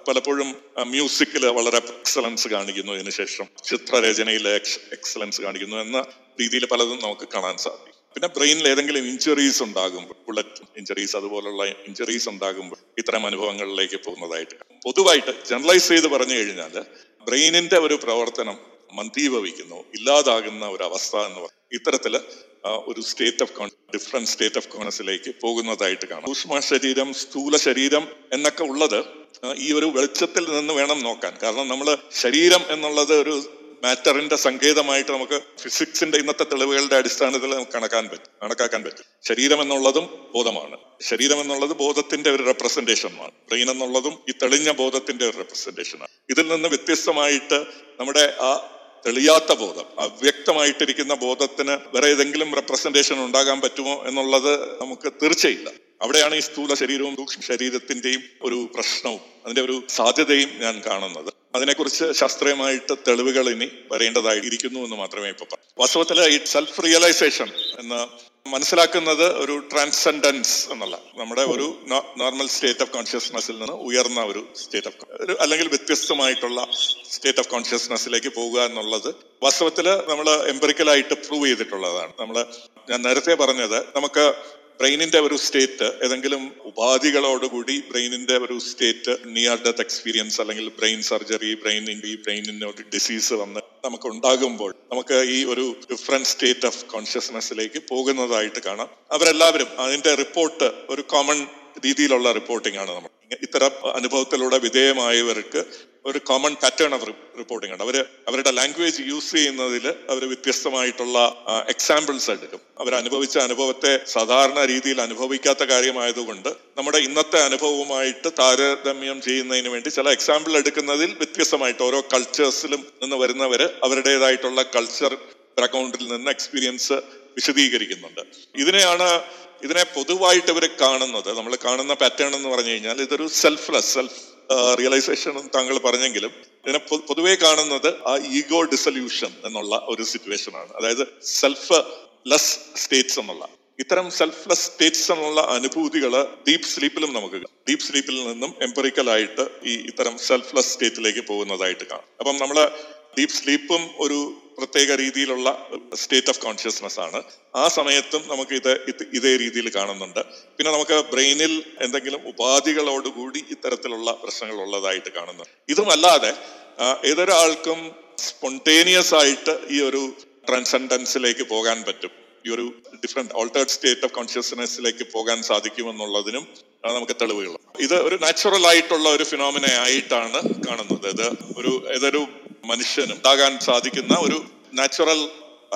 പലപ്പോഴും മ്യൂസിക്കിൽ വളരെ എക്സലൻസ് കാണിക്കുന്നു. ഇതിനു ശേഷം ചിത്രരചനയിൽ എക്സലൻസ് കാണിക്കുന്നു എന്ന രീതിയിൽ പലതും നമുക്ക് കാണാൻ സാധിക്കും. പിന്നെ ബ്രെയിനിൽ ഏതെങ്കിലും ഇഞ്ചുറീസ് ഉണ്ടാകുമ്പോൾ ബുള്ളറ്റ് ഇഞ്ചുറീസ് അതുപോലുള്ള ഇഞ്ചുറീസ് ഉണ്ടാകുമ്പോൾ ഇത്തരം അനുഭവങ്ങളിലേക്ക് പോകുന്നതായിട്ട് പൊതുവായിട്ട് ജനറലൈസ് ചെയ്ത് പറഞ്ഞു കഴിഞ്ഞാൽ ബ്രെയിനിന്റെ ഒരു പ്രവർത്തനം മന്ദീഭവിക്കുന്നു ഇല്ലാതാകുന്ന ഒരു അവസ്ഥ എന്ന് പറയുന്നത് ഇത്തരത്തിൽ ഒരു state of different state of കോൺസിലേക്ക് പോകുന്നതായിട്ട് കാണാം. സൂക്ഷ്മ ശരീരം സ്ഥൂല ശരീരം എന്നൊക്കെ ഉള്ളത് ഈ ഒരു വെളിച്ചത്തിൽ നിന്ന് വേണം നോക്കാൻ. കാരണം നമ്മൾ ശരീരം എന്നുള്ളത് ഒരു മാറ്ററിന്റെ സങ്കേതമായിട്ട് നമുക്ക് ഫിസിക്സിന്റെ ഇന്നത്തെ തെളിവുകളുടെ അടിസ്ഥാനത്തിൽ നമുക്ക് കണക്കാൻ പറ്റും കണക്കാക്കാൻ പറ്റും. ശരീരം എന്നുള്ളതും ബോധമാണ്. ശരീരം എന്നുള്ളത് ബോധത്തിന്റെ ഒരു റെപ്രസെന്റേഷനാണ് ബ്രെയിൻ എന്നുള്ളതും ഈ തെളിഞ്ഞ ബോധത്തിന്റെ ഒരു റെപ്രസെന്റേഷനാണ് ഇതിൽ നിന്ന് വ്യത്യസ്തമായിട്ട് നമ്മുടെ ആ തെളിയാത്ത ബോധം അവ്യക്തമായിട്ടിരിക്കുന്ന ബോധത്തിന് വേറെ ഏതെങ്കിലും റെപ്രസെന്റേഷൻ ഉണ്ടാകാൻ പറ്റുമോ എന്നുള്ളത് നമുക്ക് തീർച്ചയില്ല. അവിടെയാണ് ഈ സ്ഥൂല ശരീരവും സൂക്ഷ്മ ശരീരത്തിന്റെയും ഒരു പ്രശ്നവും അതിന്റെ ഒരു സാധ്യതയും ഞാൻ കാണുന്നത്. അതിനെക്കുറിച്ച് ശാസ്ത്രീയമായിട്ട് തെളിവുകൾ ഇനി വരേണ്ടതായിരിക്കുന്നു എന്ന് മാത്രമേ ഇപ്പൊ പറയൂ വാസ്തവത്തിൽ ഈ സെൽഫ് റിയലൈസേഷൻ എന്ന് മനസ്സിലാക്കുന്നത് ഒരു ട്രാൻസെൻഡൻസ് എന്നുള്ള നമ്മുടെ ഒരു നോർമൽ സ്റ്റേറ്റ് ഓഫ് കോൺഷ്യസ്നെസ്സിൽ നിന്ന് ഉയർന്ന ഒരു സ്റ്റേറ്റ് ഓഫ് അല്ലെങ്കിൽ വ്യത്യസ്തമായിട്ടുള്ള സ്റ്റേറ്റ് ഓഫ് കോൺഷ്യസ്നെസ്സിലേക്ക് പോവുക എന്നുള്ളത് വാസ്തവത്തിൽ നമ്മൾ എംപറിക്കലായിട്ട് പ്രൂവ് ചെയ്തിട്ടുള്ളതാണ്. നമ്മൾ ഞാൻ നേരത്തെ പറഞ്ഞത് നമുക്ക് ബ്രെയിനിന്റെ ഒരു സ്റ്റേറ്റ് ഏതെങ്കിലും ഉപാധികളോടുകൂടി ബ്രെയിനിന്റെ ഒരു സ്റ്റേറ്റ് നിയർ ഡെത്ത് എക്സ്പീരിയൻസ് അല്ലെങ്കിൽ ബ്രെയിൻ സർജറി ബ്രെയിൻ ഈ ബ്രെയിനിന് ഒരു ഡിസീസ് വന്ന് നമുക്ക് ഉണ്ടാകുമ്പോൾ നമുക്ക് ഈ ഒരു ഡിഫറെന്റ് സ്റ്റേറ്റ് ഓഫ് കോൺഷ്യസ്നെസ്സിലേക്ക് പോകുന്നതായിട്ട് കാണാം. അവരെല്ലാവരും അതിന്റെ റിപ്പോർട്ട് ഒരു കോമൺ രീതിയിലുള്ള റിപ്പോർട്ടിംഗ് ആണ് നമ്മൾ. ഇത്തരം അനുഭവത്തിലൂടെ വിധേയമായവർക്ക് ഒരു കോമൺ പാറ്റേൺ ഓഫ് റിപ്പോർട്ടിംഗ് ആണ് അവർ അവരുടെ ലാംഗ്വേജ് യൂസ് ചെയ്യുന്നതിൽ അവർ വ്യത്യസ്തമായിട്ടുള്ള എക്സാമ്പിൾസ് എടുക്കും. അവർ അനുഭവിച്ച അനുഭവത്തെ സാധാരണ രീതിയിൽ അനുഭവിക്കാത്ത കാര്യമായതുകൊണ്ട് നമ്മുടെ ഇന്നത്തെ അനുഭവവുമായിട്ട് താരതമ്യം ചെയ്യുന്നതിന് വേണ്ടി ചില എക്സാമ്പിൾ എടുക്കുന്നതിൽ വ്യത്യസ്തമായിട്ട് ഓരോ കൾച്ചേഴ്സിലും നിന്ന് വരുന്നവര് അവരുടേതായിട്ടുള്ള കൾച്ചർ ബാക്ക്ഗ്രൗണ്ടിൽ നിന്ന് എക്സ്പീരിയൻസ് വിശദീകരിക്കുന്നുണ്ട്. ഇതിനെയാണ് ഇതിനെ പൊതുവായിട്ട് ഇവർ കാണുന്നത്. നമ്മൾ കാണുന്ന പാറ്റേൺ എന്ന് പറഞ്ഞു കഴിഞ്ഞാൽ ഇതൊരു സെൽഫ്ലെസ് സെൽഫ് റിയലൈസേഷൻ താങ്കൾ പറഞ്ഞെങ്കിലും ഇതിനെ പൊതുവെ കാണുന്നത് ആ ഈഗോ ഡിസൊല്യൂഷൻ എന്നുള്ള ഒരു സിറ്റുവേഷൻ ആണ്. അതായത് സെൽഫ് ലെസ് സ്റ്റേറ്റ്സ് എന്നുള്ള. ഇത്തരം സെൽഫ് ലെസ് സ്റ്റേറ്റ്സ് എന്നുള്ള അനുഭൂതികൾ ഡീപ് സ്ലീപ്പിലും നമുക്ക് ഡീപ് സ്ലീപ്പിൽ നിന്നും എംപറിക്കലായിട്ട് ഈ ഇത്തരം സെൽഫ് ലെസ് സ്റ്റേറ്റിലേക്ക് പോകുന്നതായിട്ട് കാണാം. അപ്പം നമ്മൾ ഡീപ് സ്ലീപ്പും ഒരു പ്രത്യേക രീതിയിലുള്ള സ്റ്റേറ്റ് ഓഫ് കോൺഷ്യസ്നെസ് ആണ്. ആ സമയത്തും നമുക്ക് ഇത് ഇതേ രീതിയിൽ കാണുന്നുണ്ട്. പിന്നെ നമുക്ക് ബ്രെയിനിൽ എന്തെങ്കിലും ഉപാധികളോടുകൂടി ഇത്തരത്തിലുള്ള പ്രശ്നങ്ങൾ ഉള്ളതായിട്ട് കാണുന്നു. ഇതുമല്ലാതെ ഏതൊരാൾക്കും സ്പോണ്ടേനിയസ് ആയിട്ട് ഈ ഒരു ട്രാൻസെൻഡൻസിലേക്ക് പോകാൻ പറ്റും. ഈ ഒരു ഡിഫറെന്റ് ഓൾട്ടേർഡ് സ്റ്റേറ്റ് ഓഫ് കോൺഷ്യസ്നെസ്സിലേക്ക് പോകാൻ സാധിക്കുമെന്നുള്ളതിനും നമുക്ക് തെളിവുകൾ. ഇത് ഒരു നാച്ചുറൽ ആയിട്ടുള്ള ഒരു ഫിനോമിന ആയിട്ടാണ് കാണുന്നത്. ഇത് ഒരു ഏതൊരു മനുഷ്യനും ഉണ്ടാകാൻ സാധിക്കുന്ന ഒരു നാച്ചുറൽ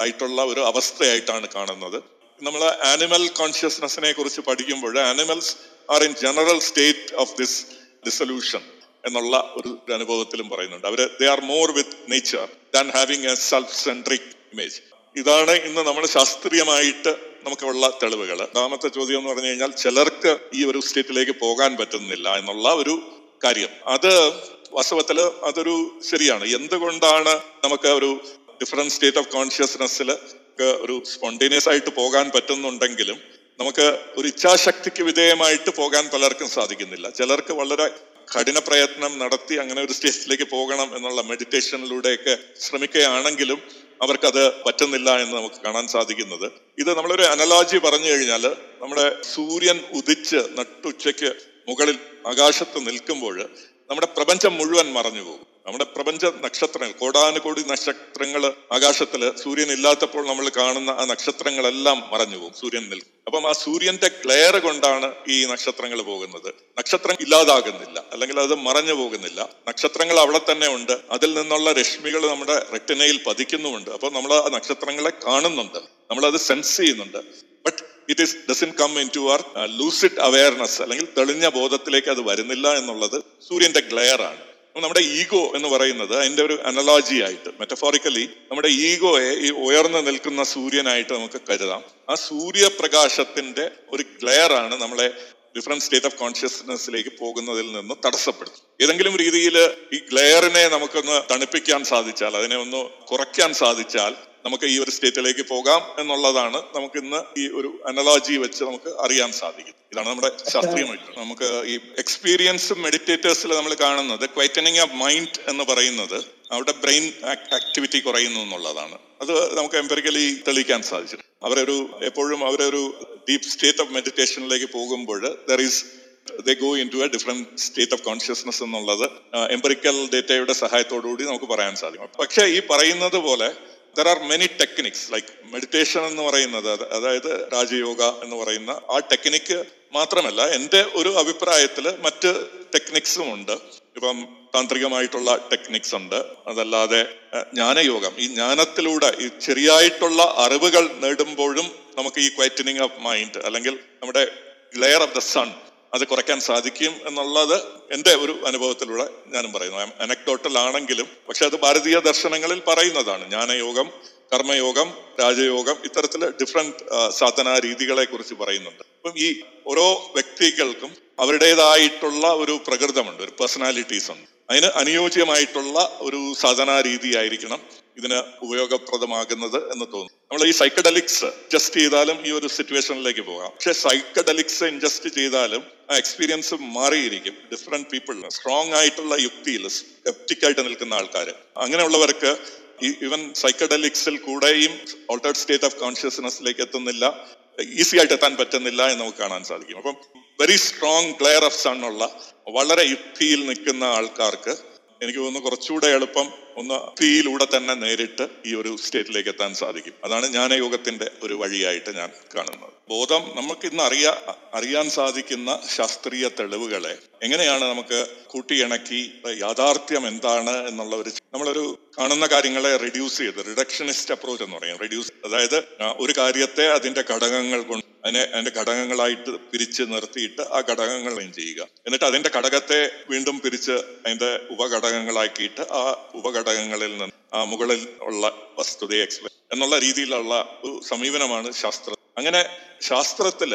ആയിട്ടുള്ള ഒരു അവസ്ഥയായിട്ടാണ് കാണുന്നത്. നമ്മൾ ആനിമൽ കോൺഷ്യസ്നെസ്സിനെ കുറിച്ച് പഠിക്കുമ്പോൾ animals are in general state of this dissolution എന്നുള്ള ഒരു അനുഭവത്തിലും പറയുന്നുണ്ട്. അവർ they are more with nature than having a self centric image ഇതാണ് ഇന്ന് നമ്മൾ ശാസ്ത്രീയമായിട്ട് നമുക്കുള്ള തെളിവുകൾ രണ്ടാമത്തെ ചോദ്യം എന്ന് പറഞ്ഞു കഴിഞ്ഞാൽ ചിലർക്ക് ഈ ഒരു സ്റ്റേറ്റിലേക്ക് പോകാൻ പറ്റുന്നില്ല എന്നുള്ള ഒരു കാര്യം. അത് വാസ്തവത്തിൽ അതൊരു ശരിയാണ്. എന്തുകൊണ്ടാണ് നമുക്ക് ഒരു ഡിഫറെന്റ് സ്റ്റേറ്റ് ഓഫ് കോൺഷ്യസ്നെസ്സിൽ ഒരു സ്പോണ്ടേനിയസ് ആയിട്ട് പോകാൻ പറ്റുന്നുണ്ടെങ്കിലും നമുക്ക് ഒരു ഇച്ഛാശക്തിക്ക് വിധേയമായിട്ട് പോകാൻ പലർക്കും സാധിക്കുന്നില്ല. ചിലർക്ക് വളരെ കഠിന പ്രയത്നം നടത്തി അങ്ങനെ ഒരു സ്റ്റേജിലേക്ക് പോകണം എന്നുള്ള മെഡിറ്റേഷനിലൂടെയൊക്കെ ശ്രമിക്കുകയാണെങ്കിലും അവർക്കത് പറ്റുന്നില്ല എന്ന് നമുക്ക് കാണാൻ സാധിക്കുന്നത്. ഇത് നമ്മളൊരു അനലോജി പറഞ്ഞു കഴിഞ്ഞാൽ നമ്മുടെ സൂര്യൻ ഉദിച്ച് നട്ടുച്ചയ്ക്ക് മുകളിൽ ആകാശത്ത് നിൽക്കുമ്പോൾ നമ്മുടെ പ്രപഞ്ചം മുഴുവൻ മറഞ്ഞു പോകും. നമ്മുടെ പ്രപഞ്ച നക്ഷത്രങ്ങൾ കോടാനുകോടി നക്ഷത്രങ്ങൾ ആകാശത്തിൽ സൂര്യൻ ഇല്ലാത്തപ്പോൾ നമ്മൾ കാണുന്ന ആ നക്ഷത്രങ്ങളെല്ലാം മറഞ്ഞു പോകും സൂര്യൻ നിൽക്കും. അപ്പം ആ സൂര്യന്റെ ക്ലെയർ കൊണ്ടാണ് ഈ നക്ഷത്രങ്ങൾ പോകുന്നത്. നക്ഷത്രം ഇല്ലാതാകുന്നില്ല അല്ലെങ്കിൽ അത് മറഞ്ഞു പോകുന്നില്ല. നക്ഷത്രങ്ങൾ അവിടെ തന്നെ ഉണ്ട്. അതിൽ നിന്നുള്ള രശ്മികൾ നമ്മുടെ റെറ്റിനയിൽ പതിക്കുന്നുമുണ്ട്. അപ്പോൾ നമ്മൾ ആ നക്ഷത്രങ്ങളെ കാണുന്നുണ്ട്. നമ്മൾ അത് സെൻസ് ചെയ്യുന്നുണ്ട്. It is doesn't come into our lucid awareness അല്ലെങ്കിൽ തെളിഞ്ഞ ബോധത്തിലേക്ക് അത് വരുന്നില്ല എന്നുള്ളത് സൂര്യന്റെ ഗ്ലെയർ ആണ്. നമ്മുടെ ഈഗോ എന്ന് പറയുന്നത് അതിന്റെ ഒരു അനലോജി ആയിട്ട് മെറ്റഫോറിക്കലി നമ്മുടെ ഈഗോയെ ഈ ഉയർന്നു നിൽക്കുന്ന സൂര്യനായിട്ട് നമുക്ക് കരുതാം. ആ സൂര്യപ്രകാശത്തിന്റെ ഒരു ഗ്ലെയർ ആണ് നമ്മളെ ഡിഫറെന്റ് സ്റ്റേറ്റ് ഓഫ് കോൺഷ്യസ്നെസ്സിലേക്ക് പോകുന്നതിൽ നിന്ന് തടസ്സപ്പെടുത്തും. ഏതെങ്കിലും രീതിയിൽ ഈ ഗ്ലെയറിനെ നമുക്കൊന്ന് തണുപ്പിക്കാൻ സാധിച്ചാൽ അതിനെ ഒന്ന് കുറയ്ക്കാൻ സാധിച്ചാൽ നമുക്ക് ഈ ഒരു സ്റ്റേറ്റിലേക്ക് പോകാം എന്നുള്ളതാണ് നമുക്ക് ഇന്ന് ഈ ഒരു അനലോജി വെച്ച് നമുക്ക് അറിയാൻ സാധിക്കും ഇതാണ് നമ്മുടെ ശാസ്ത്രീയമായിട്ട് നമുക്ക് ഈ എക്സ്പീരിയൻസ് മെഡിറ്റേറ്റേഴ്സിൽ നമ്മൾ കാണുന്നത് ക്വൈറ്റനിങ് ഓഫ് മൈൻഡ് എന്ന് പറയുന്നത് അവിടെ ബ്രെയിൻ ആക്ടിവിറ്റി കുറയുന്നു എന്നുള്ളതാണ്. അത് നമുക്ക് എംപെറിക്കലി തെളിയിക്കാൻ സാധിച്ചു. അവരൊരു എപ്പോഴും അവരൊരു ഡീപ് സ്റ്റേറ്റ് ഓഫ് മെഡിറ്റേഷനിലേക്ക് പോകുമ്പോൾ there is the go into a different state of consciousness എന്നുള്ളത് എംപറിക്കൽ ഡേറ്റയുടെ സഹായത്തോടുകൂടി നമുക്ക് പറയാൻ സാധിക്കും. പക്ഷേ ഈ പറയുന്നത് പോലെ there are many techniques like meditation എന്ന് പറയുന്നത് അതായത് രാജയോഗ എന്ന് പറയുന്ന ആ ടെക്നിക്ക് മാത്രമല്ല എന്റെ ഒരു അഭിപ്രായത്തിൽ മറ്റ് ടെക്നിക്സും ഉണ്ട്. ഇപ്പം താന്ത്രികമായിട്ടുള്ള ടെക്നിക്സ് ഉണ്ട്. അതല്ലാതെ ജ്ഞാനയോഗം. ഈ ജ്ഞാനത്തിലൂടെ ഈ ശരിയായിട്ടുള്ള അറിവുകൾ നേടുമ്പോഴും നമുക്ക് ഈ ക്വൈറ്റനിങ് ഓഫ് മൈൻഡ് അല്ലെങ്കിൽ നമ്മുടെ ലെയർ ഓഫ് ദ സൺ അത് കുറയ്ക്കാൻ സാധിക്കും എന്നുള്ളത് എന്റെ ഒരു അനുഭവത്തിലൂടെ ഞാനും പറയുന്നു. അനക്ടോട്ടൽ ആണെങ്കിലും പക്ഷെ അത് ഭാരതീയ ദർശനങ്ങളിൽ പറയുന്നതാണ്. ജ്ഞാനയോഗം കർമ്മയോഗം രാജയോഗം ഇത്തരത്തിൽ ഡിഫറെന്റ് സാധനാ രീതികളെ കുറിച്ച് പറയുന്നുണ്ട്. അപ്പം ഈ ഓരോ വ്യക്തികൾക്കും അവരുടേതായിട്ടുള്ള ഒരു പ്രകൃതമുണ്ട് ഒരു പേഴ്സണാലിറ്റീസ് ഉണ്ട്. അതിന് അനുയോജ്യമായിട്ടുള്ള ഒരു സാധനാ രീതി ആയിരിക്കണം ഇതിന് ഉപയോഗപ്രദമാകുന്നത് എന്ന് തോന്നുന്നു. നമ്മൾ ഈ സൈക്കഡലിക്സ് ജസ്റ്റ് ചെയ്താലും ഈ ഒരു സിറ്റുവേഷനിലേക്ക് പോകാം. പക്ഷെ സൈക്കഡലിക്സ് ഇൻജസ്റ്റ് ചെയ്താലും ആ എക്സ്പീരിയൻസ് മാറിയിരിക്കും. ഡിഫറെന്റ് പീപ്പിൾ സ്ട്രോങ് ആയിട്ടുള്ള യുക്തിയിൽ സ്കെപ്റ്റിക് ആയിട്ട് നിൽക്കുന്ന ആൾക്കാർ അങ്ങനെയുള്ളവർക്ക് ഈ ഇവൻ സൈക്കഡലിക്സിൽ കൂടെയും ഓൾട്ടേഡ് സ്റ്റേറ്റ് ഓഫ് കോൺഷ്യസ്നെസ്സിലേക്ക് എത്തുന്നില്ല. ഈസി ആയിട്ട് എത്താൻ പറ്റുന്നില്ല എന്ന് നമുക്ക് കാണാൻ സാധിക്കും. അപ്പം very strong clear of sun ഉള്ള വളരെ യുക്തിയിൽ നിൽക്കുന്ന ആൾക്കാർക്ക് എനിക്ക് തോന്നുന്നു കുറച്ചുകൂടെ എളുപ്പം ഒന്ന് തീയിലൂടെ തന്നെ നേരിട്ട് ഈ ഒരു സ്റ്റേറ്റിലേക്ക് എത്താൻ സാധിക്കും. അതാണ് ജ്ഞാനയോഗത്തിന്റെ ഒരു വഴിയായിട്ട് ഞാൻ കാണുന്നത്. ബോധം നമുക്ക് ഇന്ന് അറിയാ അറിയാൻ സാധിക്കുന്ന ശാസ്ത്രീയ തെളിവുകളെ എങ്ങനെയാണ് നമുക്ക് കൂട്ടിയിണക്കി യാഥാർത്ഥ്യം എന്താണ് എന്നുള്ള ഒരു നമ്മളൊരു കാണുന്ന കാര്യങ്ങളെ റിഡ്യൂസ് ചെയ്ത് റിഡക്ഷനിസ്റ്റ് അപ്രോച്ച് എന്ന് പറയും. റിഡ്യൂസ് അതായത് ഒരു കാര്യത്തെ അതിന്റെ ഘടകങ്ങൾ കൊണ്ട് അതിനെ അതിന്റെ ഘടകങ്ങളായിട്ട് പിരിച്ച് നിർത്തിയിട്ട് ആ ഘടകങ്ങൾ ചെയ്യുക. എന്നിട്ട് അതിന്റെ ഘടകത്തെ വീണ്ടും പിരിച്ച് അതിന്റെ ഉപഘടകങ്ങളാക്കിയിട്ട് ആ ഉപഘടകങ്ങളിൽ നിന്ന് ആ മുകളിൽ ഉള്ള വസ്തുതയെ എക്സ്പ്ലെയിൻ എന്നുള്ള രീതിയിലുള്ള ഒരു സമീപനമാണ് ശാസ്ത്രം അങ്ങനെ ശാസ്ത്രത്തിൽ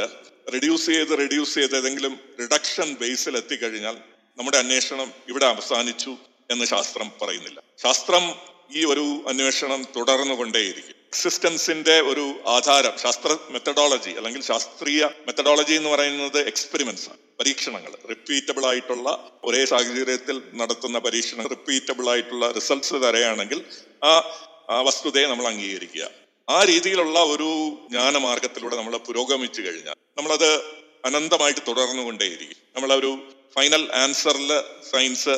റിഡ്യൂസ് ചെയ്ത് റിഡ്യൂസ് ചെയ്ത് ഏതെങ്കിലും റിഡക്ഷൻ ബേസിൽ എത്തിക്കഴിഞ്ഞാൽ നമ്മുടെ അന്വേഷണം ഇവിടെ അവസാനിച്ചു എന്ന് ശാസ്ത്രം പറയുന്നില്ല. ശാസ്ത്രം ഈ ഒരു അന്വേഷണം തുടർന്നു കൊണ്ടേയിരിക്കും എക്സിസ്റ്റൻസിന്റെ ഒരു ആധാരം ശാസ്ത്ര മെത്തഡോളജി അല്ലെങ്കിൽ ശാസ്ത്രീയ മെത്തഡോളജി എന്ന് പറയുന്നത് എക്സ്പെരിമെന്റ്സ് ആണ്. പരീക്ഷണങ്ങൾ റിപ്പീറ്റബിൾ ആയിട്ടുള്ള ഒരേ സാഹചര്യത്തിൽ നടത്തുന്ന പരീക്ഷണം റിപ്പീറ്റബിൾ ആയിട്ടുള്ള റിസൾട്ട്സ് തരയാണെങ്കിൽ ആ വസ്തുതയെ നമ്മൾ അംഗീകരിക്കുക. ആ രീതിയിലുള്ള ഒരു ജ്ഞാനമാർഗത്തിലൂടെ നമ്മൾ പുരോഗമിച്ചു കഴിഞ്ഞാൽ നമ്മളത് അനന്തമായിട്ട് തുടർന്നുകൊണ്ടേയിരിക്കും. നമ്മളൊരു ഫൈനൽ ആൻസറിൽ സയൻസ്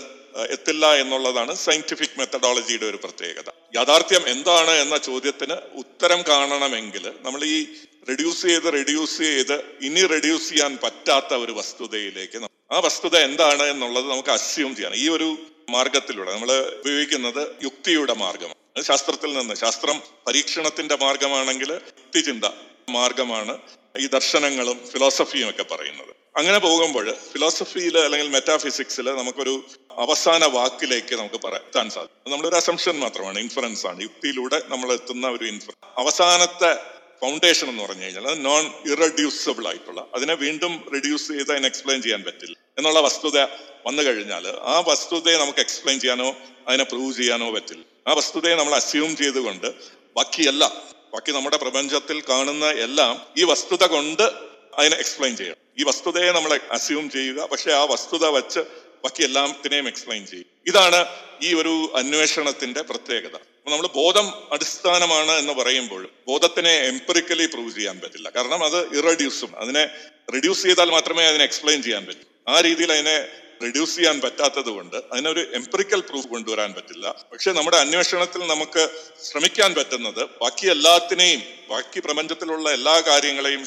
എത്തില്ല എന്നുള്ളതാണ് സയന്റിഫിക് മെത്തഡോളജിയുടെ ഒരു പ്രത്യേകത. യാഥാർത്ഥ്യം എന്താണ് എന്ന ചോദ്യത്തിന് ഉത്തരം കാണണമെങ്കിൽ നമ്മൾ ഈ റെഡ്യൂസ് ചെയ്ത് റെഡ്യൂസ് ചെയ്ത് ഇനി റെഡ്യൂസ് ചെയ്യാൻ പറ്റാത്ത ഒരു വസ്തുതയിലേക്ക് ആ വസ്തുത എന്താണ് എന്നുള്ളത് നമുക്ക് അസ്യൂം ചെയ്യണം. ഈ ഒരു മാർഗത്തിലൂടെ നമ്മൾ ഉപയോഗിക്കുന്നത് യുക്തിയുടെ മാർഗമാണ്. ശാസ്ത്രത്തിൽ നിന്ന് ശാസ്ത്രം പരീക്ഷണത്തിന്റെ മാർഗമാണെങ്കിൽ യുക്തിചിന്ത മാർഗമാണ്. ഈ ദർശനങ്ങളും ഫിലോസഫിയും ഒക്കെ പറയുന്നത്. അങ്ങനെ പോകുമ്പോൾ ഫിലോസഫിയിൽ അല്ലെങ്കിൽ മെറ്റാഫിസിക്സിൽ നമുക്കൊരു അവസാന വാക്കിലേക്ക് നമുക്ക് പറയാൻ സാധിക്കും. നമ്മളൊരു അസംഷൻ മാത്രമാണ് ഇൻഫറൻസ് ആണ്. യുക്തിയിലൂടെ നമ്മൾ എത്തുന്ന ഒരു ഇൻഫറൻസ് അവസാനത്തെ ഫൗണ്ടേഷൻ എന്ന് പറഞ്ഞു കഴിഞ്ഞാൽ അത് നോൺ ഇറഡ്യൂസബിൾ ആയിട്ടുള്ള അതിനെ വീണ്ടും റിഡ്യൂസ് ചെയ്ത് അതിനെ എക്സ്പ്ലെയിൻ ചെയ്യാൻ പറ്റില്ല എന്നുള്ള വസ്തുത വന്നു കഴിഞ്ഞാൽ ആ വസ്തുതയെ നമുക്ക് എക്സ്പ്ലെയിൻ ചെയ്യാനോ അതിനെ പ്രൂവ് ചെയ്യാനോ പറ്റില്ല. ആ വസ്തുതയെ നമ്മൾ അസ്യൂം ചെയ്തുകൊണ്ട് ബാക്കിയെല്ലാം ബാക്കി നമ്മുടെ പ്രപഞ്ചത്തിൽ കാണുന്ന എല്ലാം ഈ വസ്തുത കൊണ്ട് അതിനെ എക്സ്പ്ലെയിൻ ചെയ്യണം. ഈ വസ്തുതയെ നമ്മൾ അസ്യൂം ചെയ്യുക പക്ഷെ ആ വസ്തുത വെച്ച് ബാക്കി എല്ലാത്തിനെയും എക്സ്പ്ലെയിൻ ചെയ്യും. ഇതാണ് ഈ ഒരു അന്വേഷണത്തിന്റെ പ്രത്യേകത. നമ്മൾ ബോധം അടിസ്ഥാനമാണ് എന്ന് പറയുമ്പോൾ ബോധത്തിനെ എംപറിക്കലി പ്രൂവ് ചെയ്യാൻ പറ്റില്ല. കാരണം അത് ഇറഡ്യൂസും അതിനെ റിഡ്യൂസ് ചെയ്താൽ മാത്രമേ അതിനെ എക്സ്പ്ലെയിൻ ചെയ്യാൻ പറ്റൂ. ആ രീതിയിൽ അതിനെ റിഡ്യൂസ് ചെയ്യാൻ പറ്റാത്തത് കൊണ്ട് അതിനൊരു എംപറിക്കൽ പ്രൂഫ് കൊണ്ടുവരാൻ പറ്റില്ല. പക്ഷെ നമ്മുടെ അന്വേഷണത്തിൽ നമുക്ക് ശ്രമിക്കാൻ പറ്റുന്നത് ബാക്കി എല്ലാത്തിനെയും ബാക്കി പ്രപഞ്ചത്തിലുള്ള എല്ലാ കാര്യങ്ങളെയും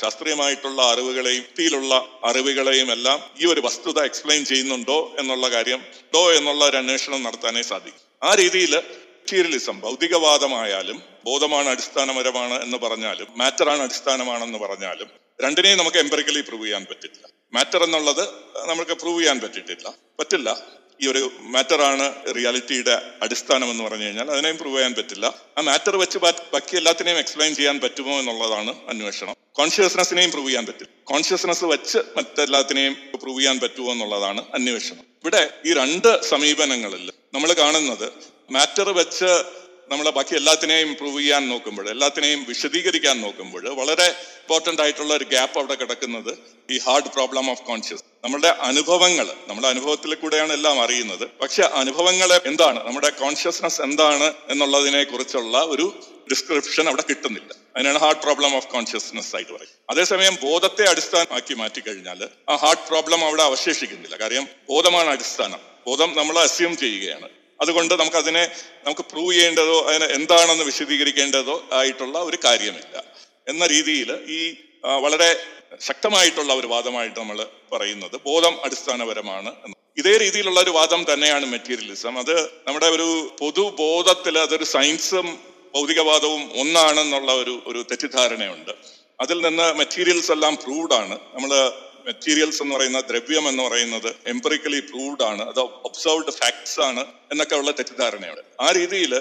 ശാസ്ത്രീയമായിട്ടുള്ള അറിവുകളെയും യുക്തിയിലുള്ള അറിവുകളെയും എല്ലാം ഈ ഒരു വസ്തുത എക്സ്പ്ലെയിൻ ചെയ്യുന്നുണ്ടോ എന്നുള്ള കാര്യം ഉണ്ടോ എന്നുള്ള ഒരു അന്വേഷണം നടത്താനേ സാധിക്കും. ആ രീതിയിൽ മെറ്റീരിയലിസം ഭൗതികവാദമായാലും ബോധമാണ് അടിസ്ഥാനപരമാണ് എന്ന് പറഞ്ഞാലും മാറ്ററാണ് അടിസ്ഥാനമാണെന്ന് പറഞ്ഞാലും രണ്ടിനെയും നമുക്ക് എംപറിക്കലി പ്രൂവ് ചെയ്യാൻ പറ്റില്ല. മാറ്റർ എന്നുള്ളത് നമ്മൾക്ക് പ്രൂവ് ചെയ്യാൻ പറ്റിയിട്ടില്ല. പറ്റില്ല. ഈ ഒരു മാറ്ററാണ് റിയാലിറ്റിയുടെ അടിസ്ഥാനം എന്ന് പറഞ്ഞു കഴിഞ്ഞാൽ അതിനെയും പ്രൂവ് ചെയ്യാൻ പറ്റില്ല. ആ മാറ്റർ വെച്ച് ബാക്കി എല്ലാത്തിനെയും എക്സ്പ്ലെയിൻ ചെയ്യാൻ പറ്റുമോ എന്നുള്ളതാണ് അന്വേഷണം. കോൺഷ്യസ്നെസ്സിനെയും പ്രൂവ് ചെയ്യാൻ പറ്റും കോൺഷ്യസ്നെസ് വെച്ച് മറ്റെല്ലാത്തിനെയും പ്രൂവ് ചെയ്യാൻ പറ്റുമോ എന്നുള്ളതാണ് അന്വേഷണം. ഇവിടെ ഈ രണ്ട് സമീപനങ്ങളിൽ നമ്മൾ കാണുന്നത് മാറ്റർ വെച്ച് നമ്മൾ ബാക്കി എല്ലാത്തിനെയും ഇമ്പ്രൂവ് ചെയ്യാൻ നോക്കുമ്പോൾ എല്ലാത്തിനെയും വിശദീകരിക്കാൻ നോക്കുമ്പോൾ വളരെ ഇമ്പോർട്ടന്റ് ആയിട്ടുള്ള ഒരു ഗ്യാപ്പ് അവിടെ കിടക്കുന്നത് ഈ ഹാർഡ് പ്രോബ്ലം ഓഫ് കോൺഷ്യസ് നമ്മുടെ അനുഭവങ്ങൾ നമ്മുടെ അനുഭവത്തിൽ കൂടെയാണ് എല്ലാം അറിയുന്നത്. പക്ഷെ അനുഭവങ്ങളെ എന്താണ്? നമ്മുടെ കോൺഷ്യസ്നസ് എന്താണ് എന്നുള്ളതിനെ കുറിച്ചുള്ള ഒരു ഡിസ്ക്രിപ്ഷൻ അവിടെ കിട്ടുന്നില്ല. അതിനാണ് ഹാർട്ട് പ്രോബ്ലം ഓഫ് കോൺഷ്യസ്നസ് ആയിട്ട് പറയും അതേസമയം ബോധത്തെ അടിസ്ഥാനമാക്കി മാറ്റിക്കഴിഞ്ഞാൽ ആ ഹാർട്ട് പ്രോബ്ലം അവിടെ അവശേഷിക്കുന്നില്ല. കാര്യം ബോധമാണ് അടിസ്ഥാനം. ബോധം നമ്മൾ അസ്യൂം ചെയ്യുകയാണ്. അതുകൊണ്ട് നമുക്ക് അതിനെ നമുക്ക് പ്രൂവ് ചെയ്യേണ്ടതോ അതിനെ എന്താണെന്ന് വിശദീകരിക്കേണ്ടതോ ആയിട്ടുള്ള ഒരു കാര്യമില്ല. എന്ന രീതിയിൽ ഈ വളരെ ശക്തമായിട്ടുള്ള ഒരു വാദമായിട്ട് നമ്മൾ പറയുന്നത് ബോധം അടിസ്ഥാനപരമാണ്. ഇതേ രീതിയിലുള്ള ഒരു വാദം തന്നെയാണ് മെറ്റീരിയലിസം അത് നമ്മുടെ ഒരു പൊതുബോധത്തിൽ അതൊരു സയൻസും ഭൗതികവാദവും ഒന്നാണെന്നുള്ള ഒരു ഒരു തെറ്റിദ്ധാരണയുണ്ട്. അതിൽ നിന്ന് മെറ്റീരിയൽസ് എല്ലാം പ്രൂവ്ഡ് ആണ്. നമ്മൾ മെറ്റീരിയൽസ് എന്ന് പറയുന്ന ദ്രവ്യം എന്ന് പറയുന്നത് എംപറിക്കലി പ്രൂവ്ഡ് ആണ്. അത് ഒബ്സർവ്ഡ് ഫാക്ട്സ് ആണ് എന്നൊക്കെ ഉള്ള തെറ്റിദ്ധാരണയാണ് ആ രീതിയിൽ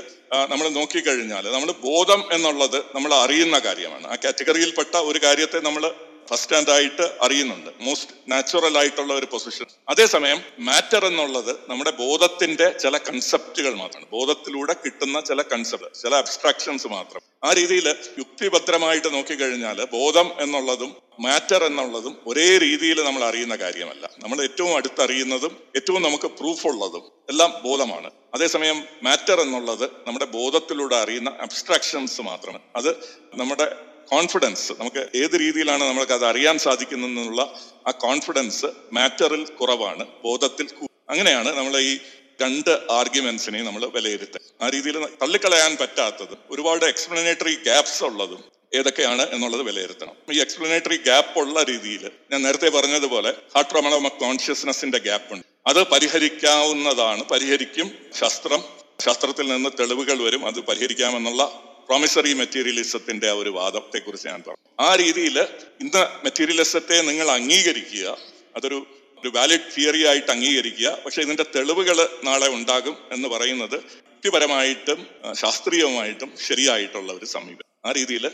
നമ്മൾ നോക്കിക്കഴിഞ്ഞാൽ നമ്മൾ ബോധം എന്നുള്ളത് നമ്മൾ അറിയുന്ന കാര്യമാണ്. ആ കാറ്റഗറിയിൽപ്പെട്ട ഒരു കാര്യത്തെ നമ്മൾ ഫസ്റ്റ് ഹാൻഡ് ആയിട്ട് അറിയുന്നുണ്ട്. മോസ്റ്റ് നാച്ചുറൽ ആയിട്ടുള്ള ഒരു പൊസിഷൻ അതേസമയം മാറ്റർ എന്നുള്ളത് നമ്മുടെ ബോധത്തിന്റെ ചില കൺസെപ്റ്റുകൾ മാത്രമാണ്. ബോധത്തിലൂടെ കിട്ടുന്ന ചില കൺസെപ്റ്റ് ചില അബ്സ്ട്രാക്ഷൻസ് മാത്രം. ആ രീതിയിൽ യുക്തിഭദ്രമായിട്ട് നോക്കിക്കഴിഞ്ഞാൽ ബോധം എന്നുള്ളതും മാറ്റർ എന്നുള്ളതും ഒരേ രീതിയിൽ നമ്മൾ അറിയുന്ന കാര്യമല്ല. നമ്മൾ ഏറ്റവും അടുത്തറിയുന്നതും ഏറ്റവും നമുക്ക് പ്രൂഫ് ഉള്ളതും എല്ലാം ബോധമാണ്. അതേസമയം മാറ്റർ എന്നുള്ളത് നമ്മുടെ ബോധത്തിലൂടെ അറിയുന്ന അബ്സ്ട്രാക്ഷൻസ് മാത്രമാണ്. അത് നമ്മുടെ കോൺഫിഡൻസ് നമുക്ക് ഏത് രീതിയിലാണ് നമ്മൾക്ക് അത് അറിയാൻ സാധിക്കുന്നതെന്നുള്ള ആ കോൺഫിഡൻസ് മാറ്ററിൽ കുറവാണ് ബോധത്തിൽ അങ്ങനെയാണ് നമ്മൾ ഈ രണ്ട് ആർഗ്യുമെന്റ്സിനെ നമ്മൾ വിലയിരുത്തുക ആ രീതിയിൽ തള്ളിക്കളയാൻ പറ്റാത്തതും ഒരുപാട് എക്സ്പ്ലനേറ്ററി ഗ്യാപ്സ് ഉള്ളതും ഏതൊക്കെയാണ് എന്നുള്ളത് വിലയിരുത്തണം. ഈ എക്സ്പ്ലനേറ്ററി ഗ്യാപ്പ് ഉള്ള രീതിയിൽ ഞാൻ നേരത്തെ പറഞ്ഞതുപോലെ ഹാർട്ട് റമണ കോൺഷ്യസ്നെസിന്റെ ഗ്യാപ്പ് ഉണ്ട്. അത് പരിഹരിക്കാവുന്നതാണ് പരിഹരിക്കും ശാസ്ത്രം. ശാസ്ത്രത്തിൽ നിന്ന് തെളിവുകൾ വരും അത് പരിഹരിക്കാമെന്നുള്ള പ്രോമിസറി മെറ്റീരിയലിസത്തിന്റെ ആ ഒരു വാദത്തെ കുറിച്ച് ഞാൻ പറഞ്ഞു. ആ രീതിയിൽ ഇന്ന് മെറ്റീരിയലിസത്തെ നിങ്ങൾ അംഗീകരിക്കുക അതൊരു ഒരു വാലിഡ് തിയറി ആയിട്ട് അംഗീകരിക്കുക പക്ഷെ ഇതിന്റെ തെളിവുകൾ നാളെ ഉണ്ടാകും എന്ന് പറയുന്നത് യുക്തിപരമായിട്ടും ശാസ്ത്രീയമായിട്ടും ശരിയായിട്ടുള്ള ഒരു സമീപനം. ആ രീതിയിൽ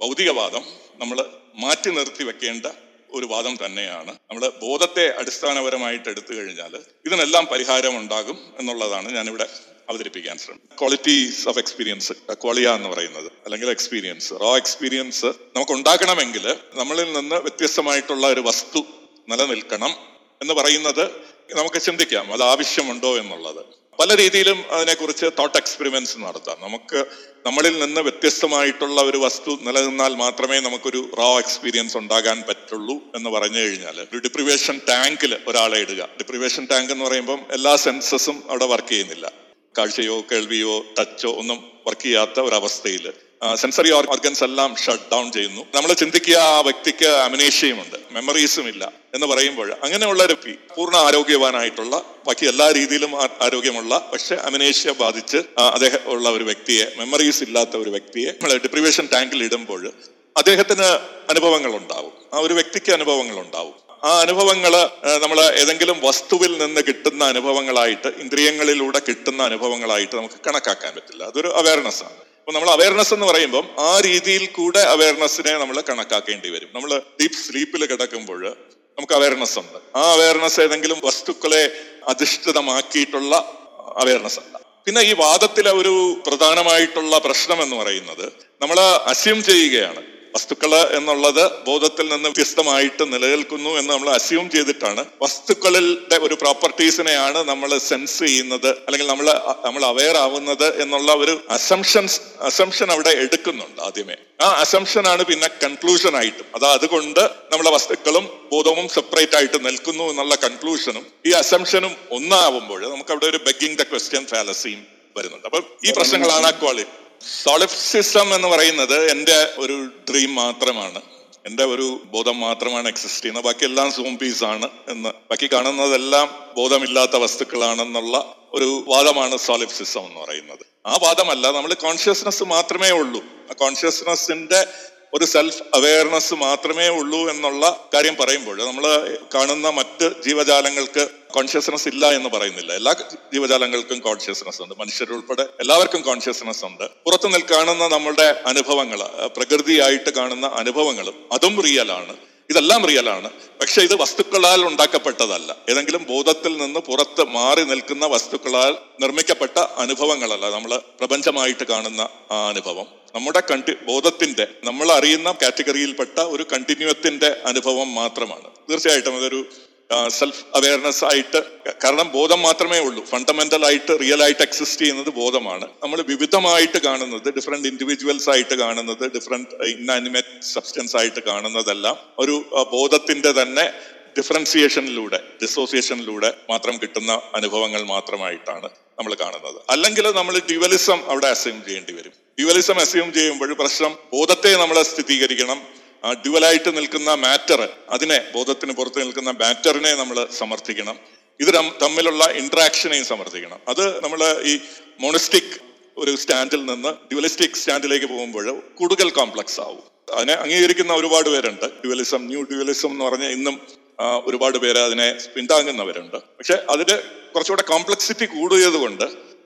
ഭൗതികവാദം നമ്മൾ മാറ്റി നിർത്തി വെക്കേണ്ട ഒരു വാദം തന്നെയാണ്. നമ്മൾ ബോധത്തെ അടിസ്ഥാനപരമായിട്ട് എടുത്തു കഴിഞ്ഞാൽ ഇതിനെല്ലാം പരിഹാരം ഉണ്ടാകും എന്നുള്ളതാണ് ഞാനിവിടെ അവതരിപ്പിക്കാൻ ശ്രമിക്കും. ക്വാളിറ്റീസ് ഓഫ് എക്സ്പീരിയൻസ് ക്വാളിയ എന്ന് പറയുന്നത് അല്ലെങ്കിൽ എക്സ്പീരിയൻസ് റോ എക്സ്പീരിയൻസ് നമുക്ക് ഉണ്ടാക്കണമെങ്കിൽ നമ്മളിൽ നിന്ന് വ്യത്യസ്തമായിട്ടുള്ള ഒരു വസ്തു നിലനിൽക്കണം എന്ന് പറയുന്നത് നമുക്ക് ചിന്തിക്കാം. അത് ആവശ്യമുണ്ടോ എന്നുള്ളത്. പല രീതിയിലും അതിനെക്കുറിച്ച് തോട്ട് എക്സ്പെരിമെന്റ്സ് നടത്താം. നമുക്ക് നമ്മളിൽ നിന്ന് വ്യത്യസ്തമായിട്ടുള്ള ഒരു വസ്തു നിലനിന്നാൽ മാത്രമേ നമുക്കൊരു റോ എക്സ്പീരിയൻസ് ഉണ്ടാകാൻ പറ്റുള്ളൂ എന്ന് പറഞ്ഞു കഴിഞ്ഞാൽ ഒരു ഡിപ്രിവേഷൻ ടാങ്കിൽ ഒരാളെ ഇടുക. ഡിപ്രിവേഷൻ ടാങ്ക് എന്ന് പറയുമ്പം എല്ലാ സെൻസസും അവിടെ വർക്ക് ചെയ്യുന്നില്ല. കാഴ്ചയോ കേൾവിയോ ടച്ചോ ഒന്നും വർക്ക് ചെയ്യാത്ത ഒരവസ്ഥയിൽ സെൻസറി ഓർഗൻസ് എല്ലാം ഷട്ട് ഡൗൺ ചെയ്യുന്നു. നമ്മൾ ചിന്തിക്കുക ആ വ്യക്തിക്ക് അമിനേഷ്യയുമുണ്ട് മെമ്മറീസും ഇല്ല എന്ന് പറയുമ്പോൾ അങ്ങനെയുള്ള ഒരു പൂർണ ആരോഗ്യവാനായിട്ടുള്ള ബാക്കി എല്ലാ രീതിയിലും ആരോഗ്യമുള്ള പക്ഷെ അമിനേഷ്യ ബാധിച്ച് അദ്ദേഹം ഉള്ള ഒരു വ്യക്തിയെ മെമ്മറീസ് ഇല്ലാത്ത ഒരു വ്യക്തിയെ നമ്മൾ ഡിപ്രിവേഷൻ ടാങ്കിൽ ഇടുമ്പോൾ അദ്ദേഹത്തിന് അനുഭവങ്ങൾ ഉണ്ടാവും ആ ഒരു വ്യക്തിക്ക് അനുഭവങ്ങൾ ഉണ്ടാവും ആ അനുഭവങ്ങൾ നമ്മൾ ഏതെങ്കിലും വസ്തുവിൽ നിന്ന് കിട്ടുന്ന അനുഭവങ്ങളായിട്ട് ഇന്ദ്രിയങ്ങളിലൂടെ കിട്ടുന്ന അനുഭവങ്ങളായിട്ട് നമുക്ക് കണക്കാക്കാൻ പറ്റില്ല. അതൊരു അവയർനെസ് ആണ്. അപ്പൊ നമ്മൾ അവയർനെസ് എന്ന് പറയുമ്പം ആ രീതിയിൽ കൂടെ അവയർനെസ്സിനെ നമ്മൾ കണക്കാക്കേണ്ടി വരും. നമ്മൾ ഡീപ് സ്ലീപ്പിൽ കിടക്കുമ്പോൾ നമുക്ക് അവയർനെസ് ഉണ്ട്. ആ അവയർനെസ് ഏതെങ്കിലും വസ്തുക്കളെ അധിഷ്ഠിതമാക്കിയിട്ടുള്ള അവയർനെസ് അല്ല. പിന്നെ ഈ വാദത്തിലെ ഒരു പ്രധാനമായിട്ടുള്ള പ്രശ്നം എന്ന് പറയുന്നത് നമ്മൾ അസ്യൂം ചെയ്യുകയാണ്. വസ്തുക്കൾ എന്നുള്ളത് ബോധത്തിൽ നിന്ന് വ്യത്യസ്തമായിട്ട് നിലനിൽക്കുന്നു എന്ന് നമ്മൾ അസ്യൂം ചെയ്തിട്ടാണ്. വസ്തുക്കളിലെ ഒരു പ്രോപ്പർട്ടീസിനെയാണ് നമ്മൾ സെൻസ് ചെയ്യുന്നത് അല്ലെങ്കിൽ നമ്മൾ നമ്മൾ അവെയർ ആവുന്നത് എന്നുള്ള ഒരു അസംഷൻസ് അസംഷൻ അവിടെ എടുക്കുന്നുണ്ട് ആദ്യമേ. ആ അസംഷൻ ആണ് പിന്നെ കൺക്ലൂഷൻ ആയിട്ടും. അത് അതുകൊണ്ട് നമ്മളെ വസ്തുക്കളും ബോധവും സെപ്പറേറ്റ് ആയിട്ട് നിൽക്കുന്നു എന്നുള്ള കൺക്ലൂഷനും ഈ അസംഷനും ഒന്നാവുമ്പോൾ നമുക്ക് അവിടെ ഒരു ബെഗിങ് ദ ക്വസ്റ്റ്യൻ ഫാലസിയും വരുന്നുണ്ട്. അപ്പൊ ഈ പ്രശ്നങ്ങളാണ് ആ ക്വാളിറ്റി സോളിഫ്സിസം എന്ന് പറയുന്നത് എന്റെ ഒരു ഡ്രീം മാത്രമാണ്. എന്റെ ഒരു ബോധം മാത്രമാണ് എക്സിസ്റ്റ് ചെയ്യുന്നത്. ബാക്കിയെല്ലാം സോംപീസ് ആണ് എന്ന്. ബാക്കി കാണുന്നതെല്ലാം ബോധമില്ലാത്ത വസ്തുക്കളാണെന്നുള്ള ഒരു വാദമാണ് സോളിഫ്സിസം എന്ന് പറയുന്നത്. ആ വാദമല്ല നമ്മൾ കോൺഷ്യസ്നസ് മാത്രമേ ഉള്ളൂ. ആ കോൺഷ്യസ്നസിന്റെ ഒരു സെൽഫ് അവയർനെസ് മാത്രമേ ഉള്ളൂ എന്നുള്ള കാര്യം പറയുമ്പോൾ നമ്മൾ കാണുന്ന മറ്റ് ജീവജാലങ്ങൾക്ക് കോൺഷ്യസ്നസ് ഇല്ല എന്ന് പറയുന്നില്ല. എല്ലാ ജീവജാലങ്ങൾക്കും കോൺഷ്യസ്നസ് ഉണ്ട്. മനുഷ്യരുൾപ്പെടെ എല്ലാവർക്കും കോൺഷ്യസ്നസ് ഉണ്ട്. പുറത്തു നിൽ കാണുന്ന നമ്മളുടെ അനുഭവങ്ങൾ പ്രകൃതിയായിട്ട് കാണുന്ന അനുഭവങ്ങളും അതും റിയലാണ് ഇതെല്ലാം റിയലാണ് പക്ഷെ ഇത് വസ്തുക്കളാൽ ഉണ്ടാക്കപ്പെട്ടതല്ല. ഏതെങ്കിലും ബോധത്തിൽ നിന്ന് പുറത്ത് മാറി നിൽക്കുന്ന വസ്തുക്കളാൽ നിർമ്മിക്കപ്പെട്ട അനുഭവങ്ങളല്ല നമ്മൾ പ്രപഞ്ചമായിട്ട് കാണുന്ന ആ അനുഭവം. നമ്മുടെ കണ്ടി ബോധത്തിന്റെ നമ്മൾ അറിയുന്ന കാറ്റഗറിയിൽപ്പെട്ട ഒരു കണ്ടിന്യൂത്തിന്റെ അനുഭവം മാത്രമാണ്. തീർച്ചയായിട്ടും അതൊരു സെൽഫ് അവയർനെസ് ആയിട്ട് കാരണം ബോധം മാത്രമേ ഉള്ളൂ. ഫണ്ടമെന്റൽ ആയിട്ട് റിയൽ ആയിട്ട് എക്സിസ്റ്റ് ചെയ്യുന്നത് ബോധമാണ്. നമ്മൾ വിവിധമായിട്ട് കാണുന്നത് ഡിഫറെന്റ് ഇൻഡിവിജ്വൽസ് ആയിട്ട് കാണുന്നത് ഡിഫറെന്റ് ഇന്നാനിമേറ്റ് സബ്സ്റ്റൻസ് ആയിട്ട് കാണുന്നതെല്ലാം ഒരു ബോധത്തിന്റെ തന്നെ ഡിഫറൻസിയേഷനിലൂടെ ഡിസോസിയേഷനിലൂടെ മാത്രം കിട്ടുന്ന അനുഭവങ്ങൾ മാത്രമായിട്ടാണ് നമ്മൾ കാണുന്നത്. അല്ലെങ്കിൽ നമ്മൾ ഡ്യുവലിസം അവിടെ അസ്യൂം ചെയ്യേണ്ടി വരും. ഡ്യുവലിസം അസ്യൂം ചെയ്യുമ്പോൾ പ്രശ്നം ബോധത്തെ നമ്മൾ സ്ഥിരീകരിക്കണം ഡ്യുവലായിട്ട് നിൽക്കുന്ന മാറ്റർ അതിനെ ബോധത്തിന് പുറത്ത് നിൽക്കുന്ന മാറ്ററിനെ നമ്മൾ സമർത്ഥിക്കണം. ഇത് തമ്മിലുള്ള ഇന്ററാക്ഷനെയും സമർത്ഥിക്കണം. അത് നമ്മൾ ഈ മോണിസ്റ്റിക് ഒരു സ്റ്റാൻഡിൽ നിന്ന് ഡ്യുവലിസ്റ്റിക് സ്റ്റാൻഡിലേക്ക് പോകുമ്പോൾ കൂടുതൽ കോംപ്ലക്സ് ആവും. അതിനെ അംഗീകരിക്കുന്ന ഒരുപാട് പേരുണ്ട്. ഡ്യുവലിസം ന്യൂ ഡ്യുവലിസം എന്ന് പറഞ്ഞാൽ ഇന്നും ഒരുപാട് പേര് അതിനെ പിന്താങ്ങുന്നവരുണ്ട്. പക്ഷെ അതിന്റെ കുറച്ചുകൂടെ കോംപ്ലക്സിറ്റി കൂടിയത് കൊണ്ട്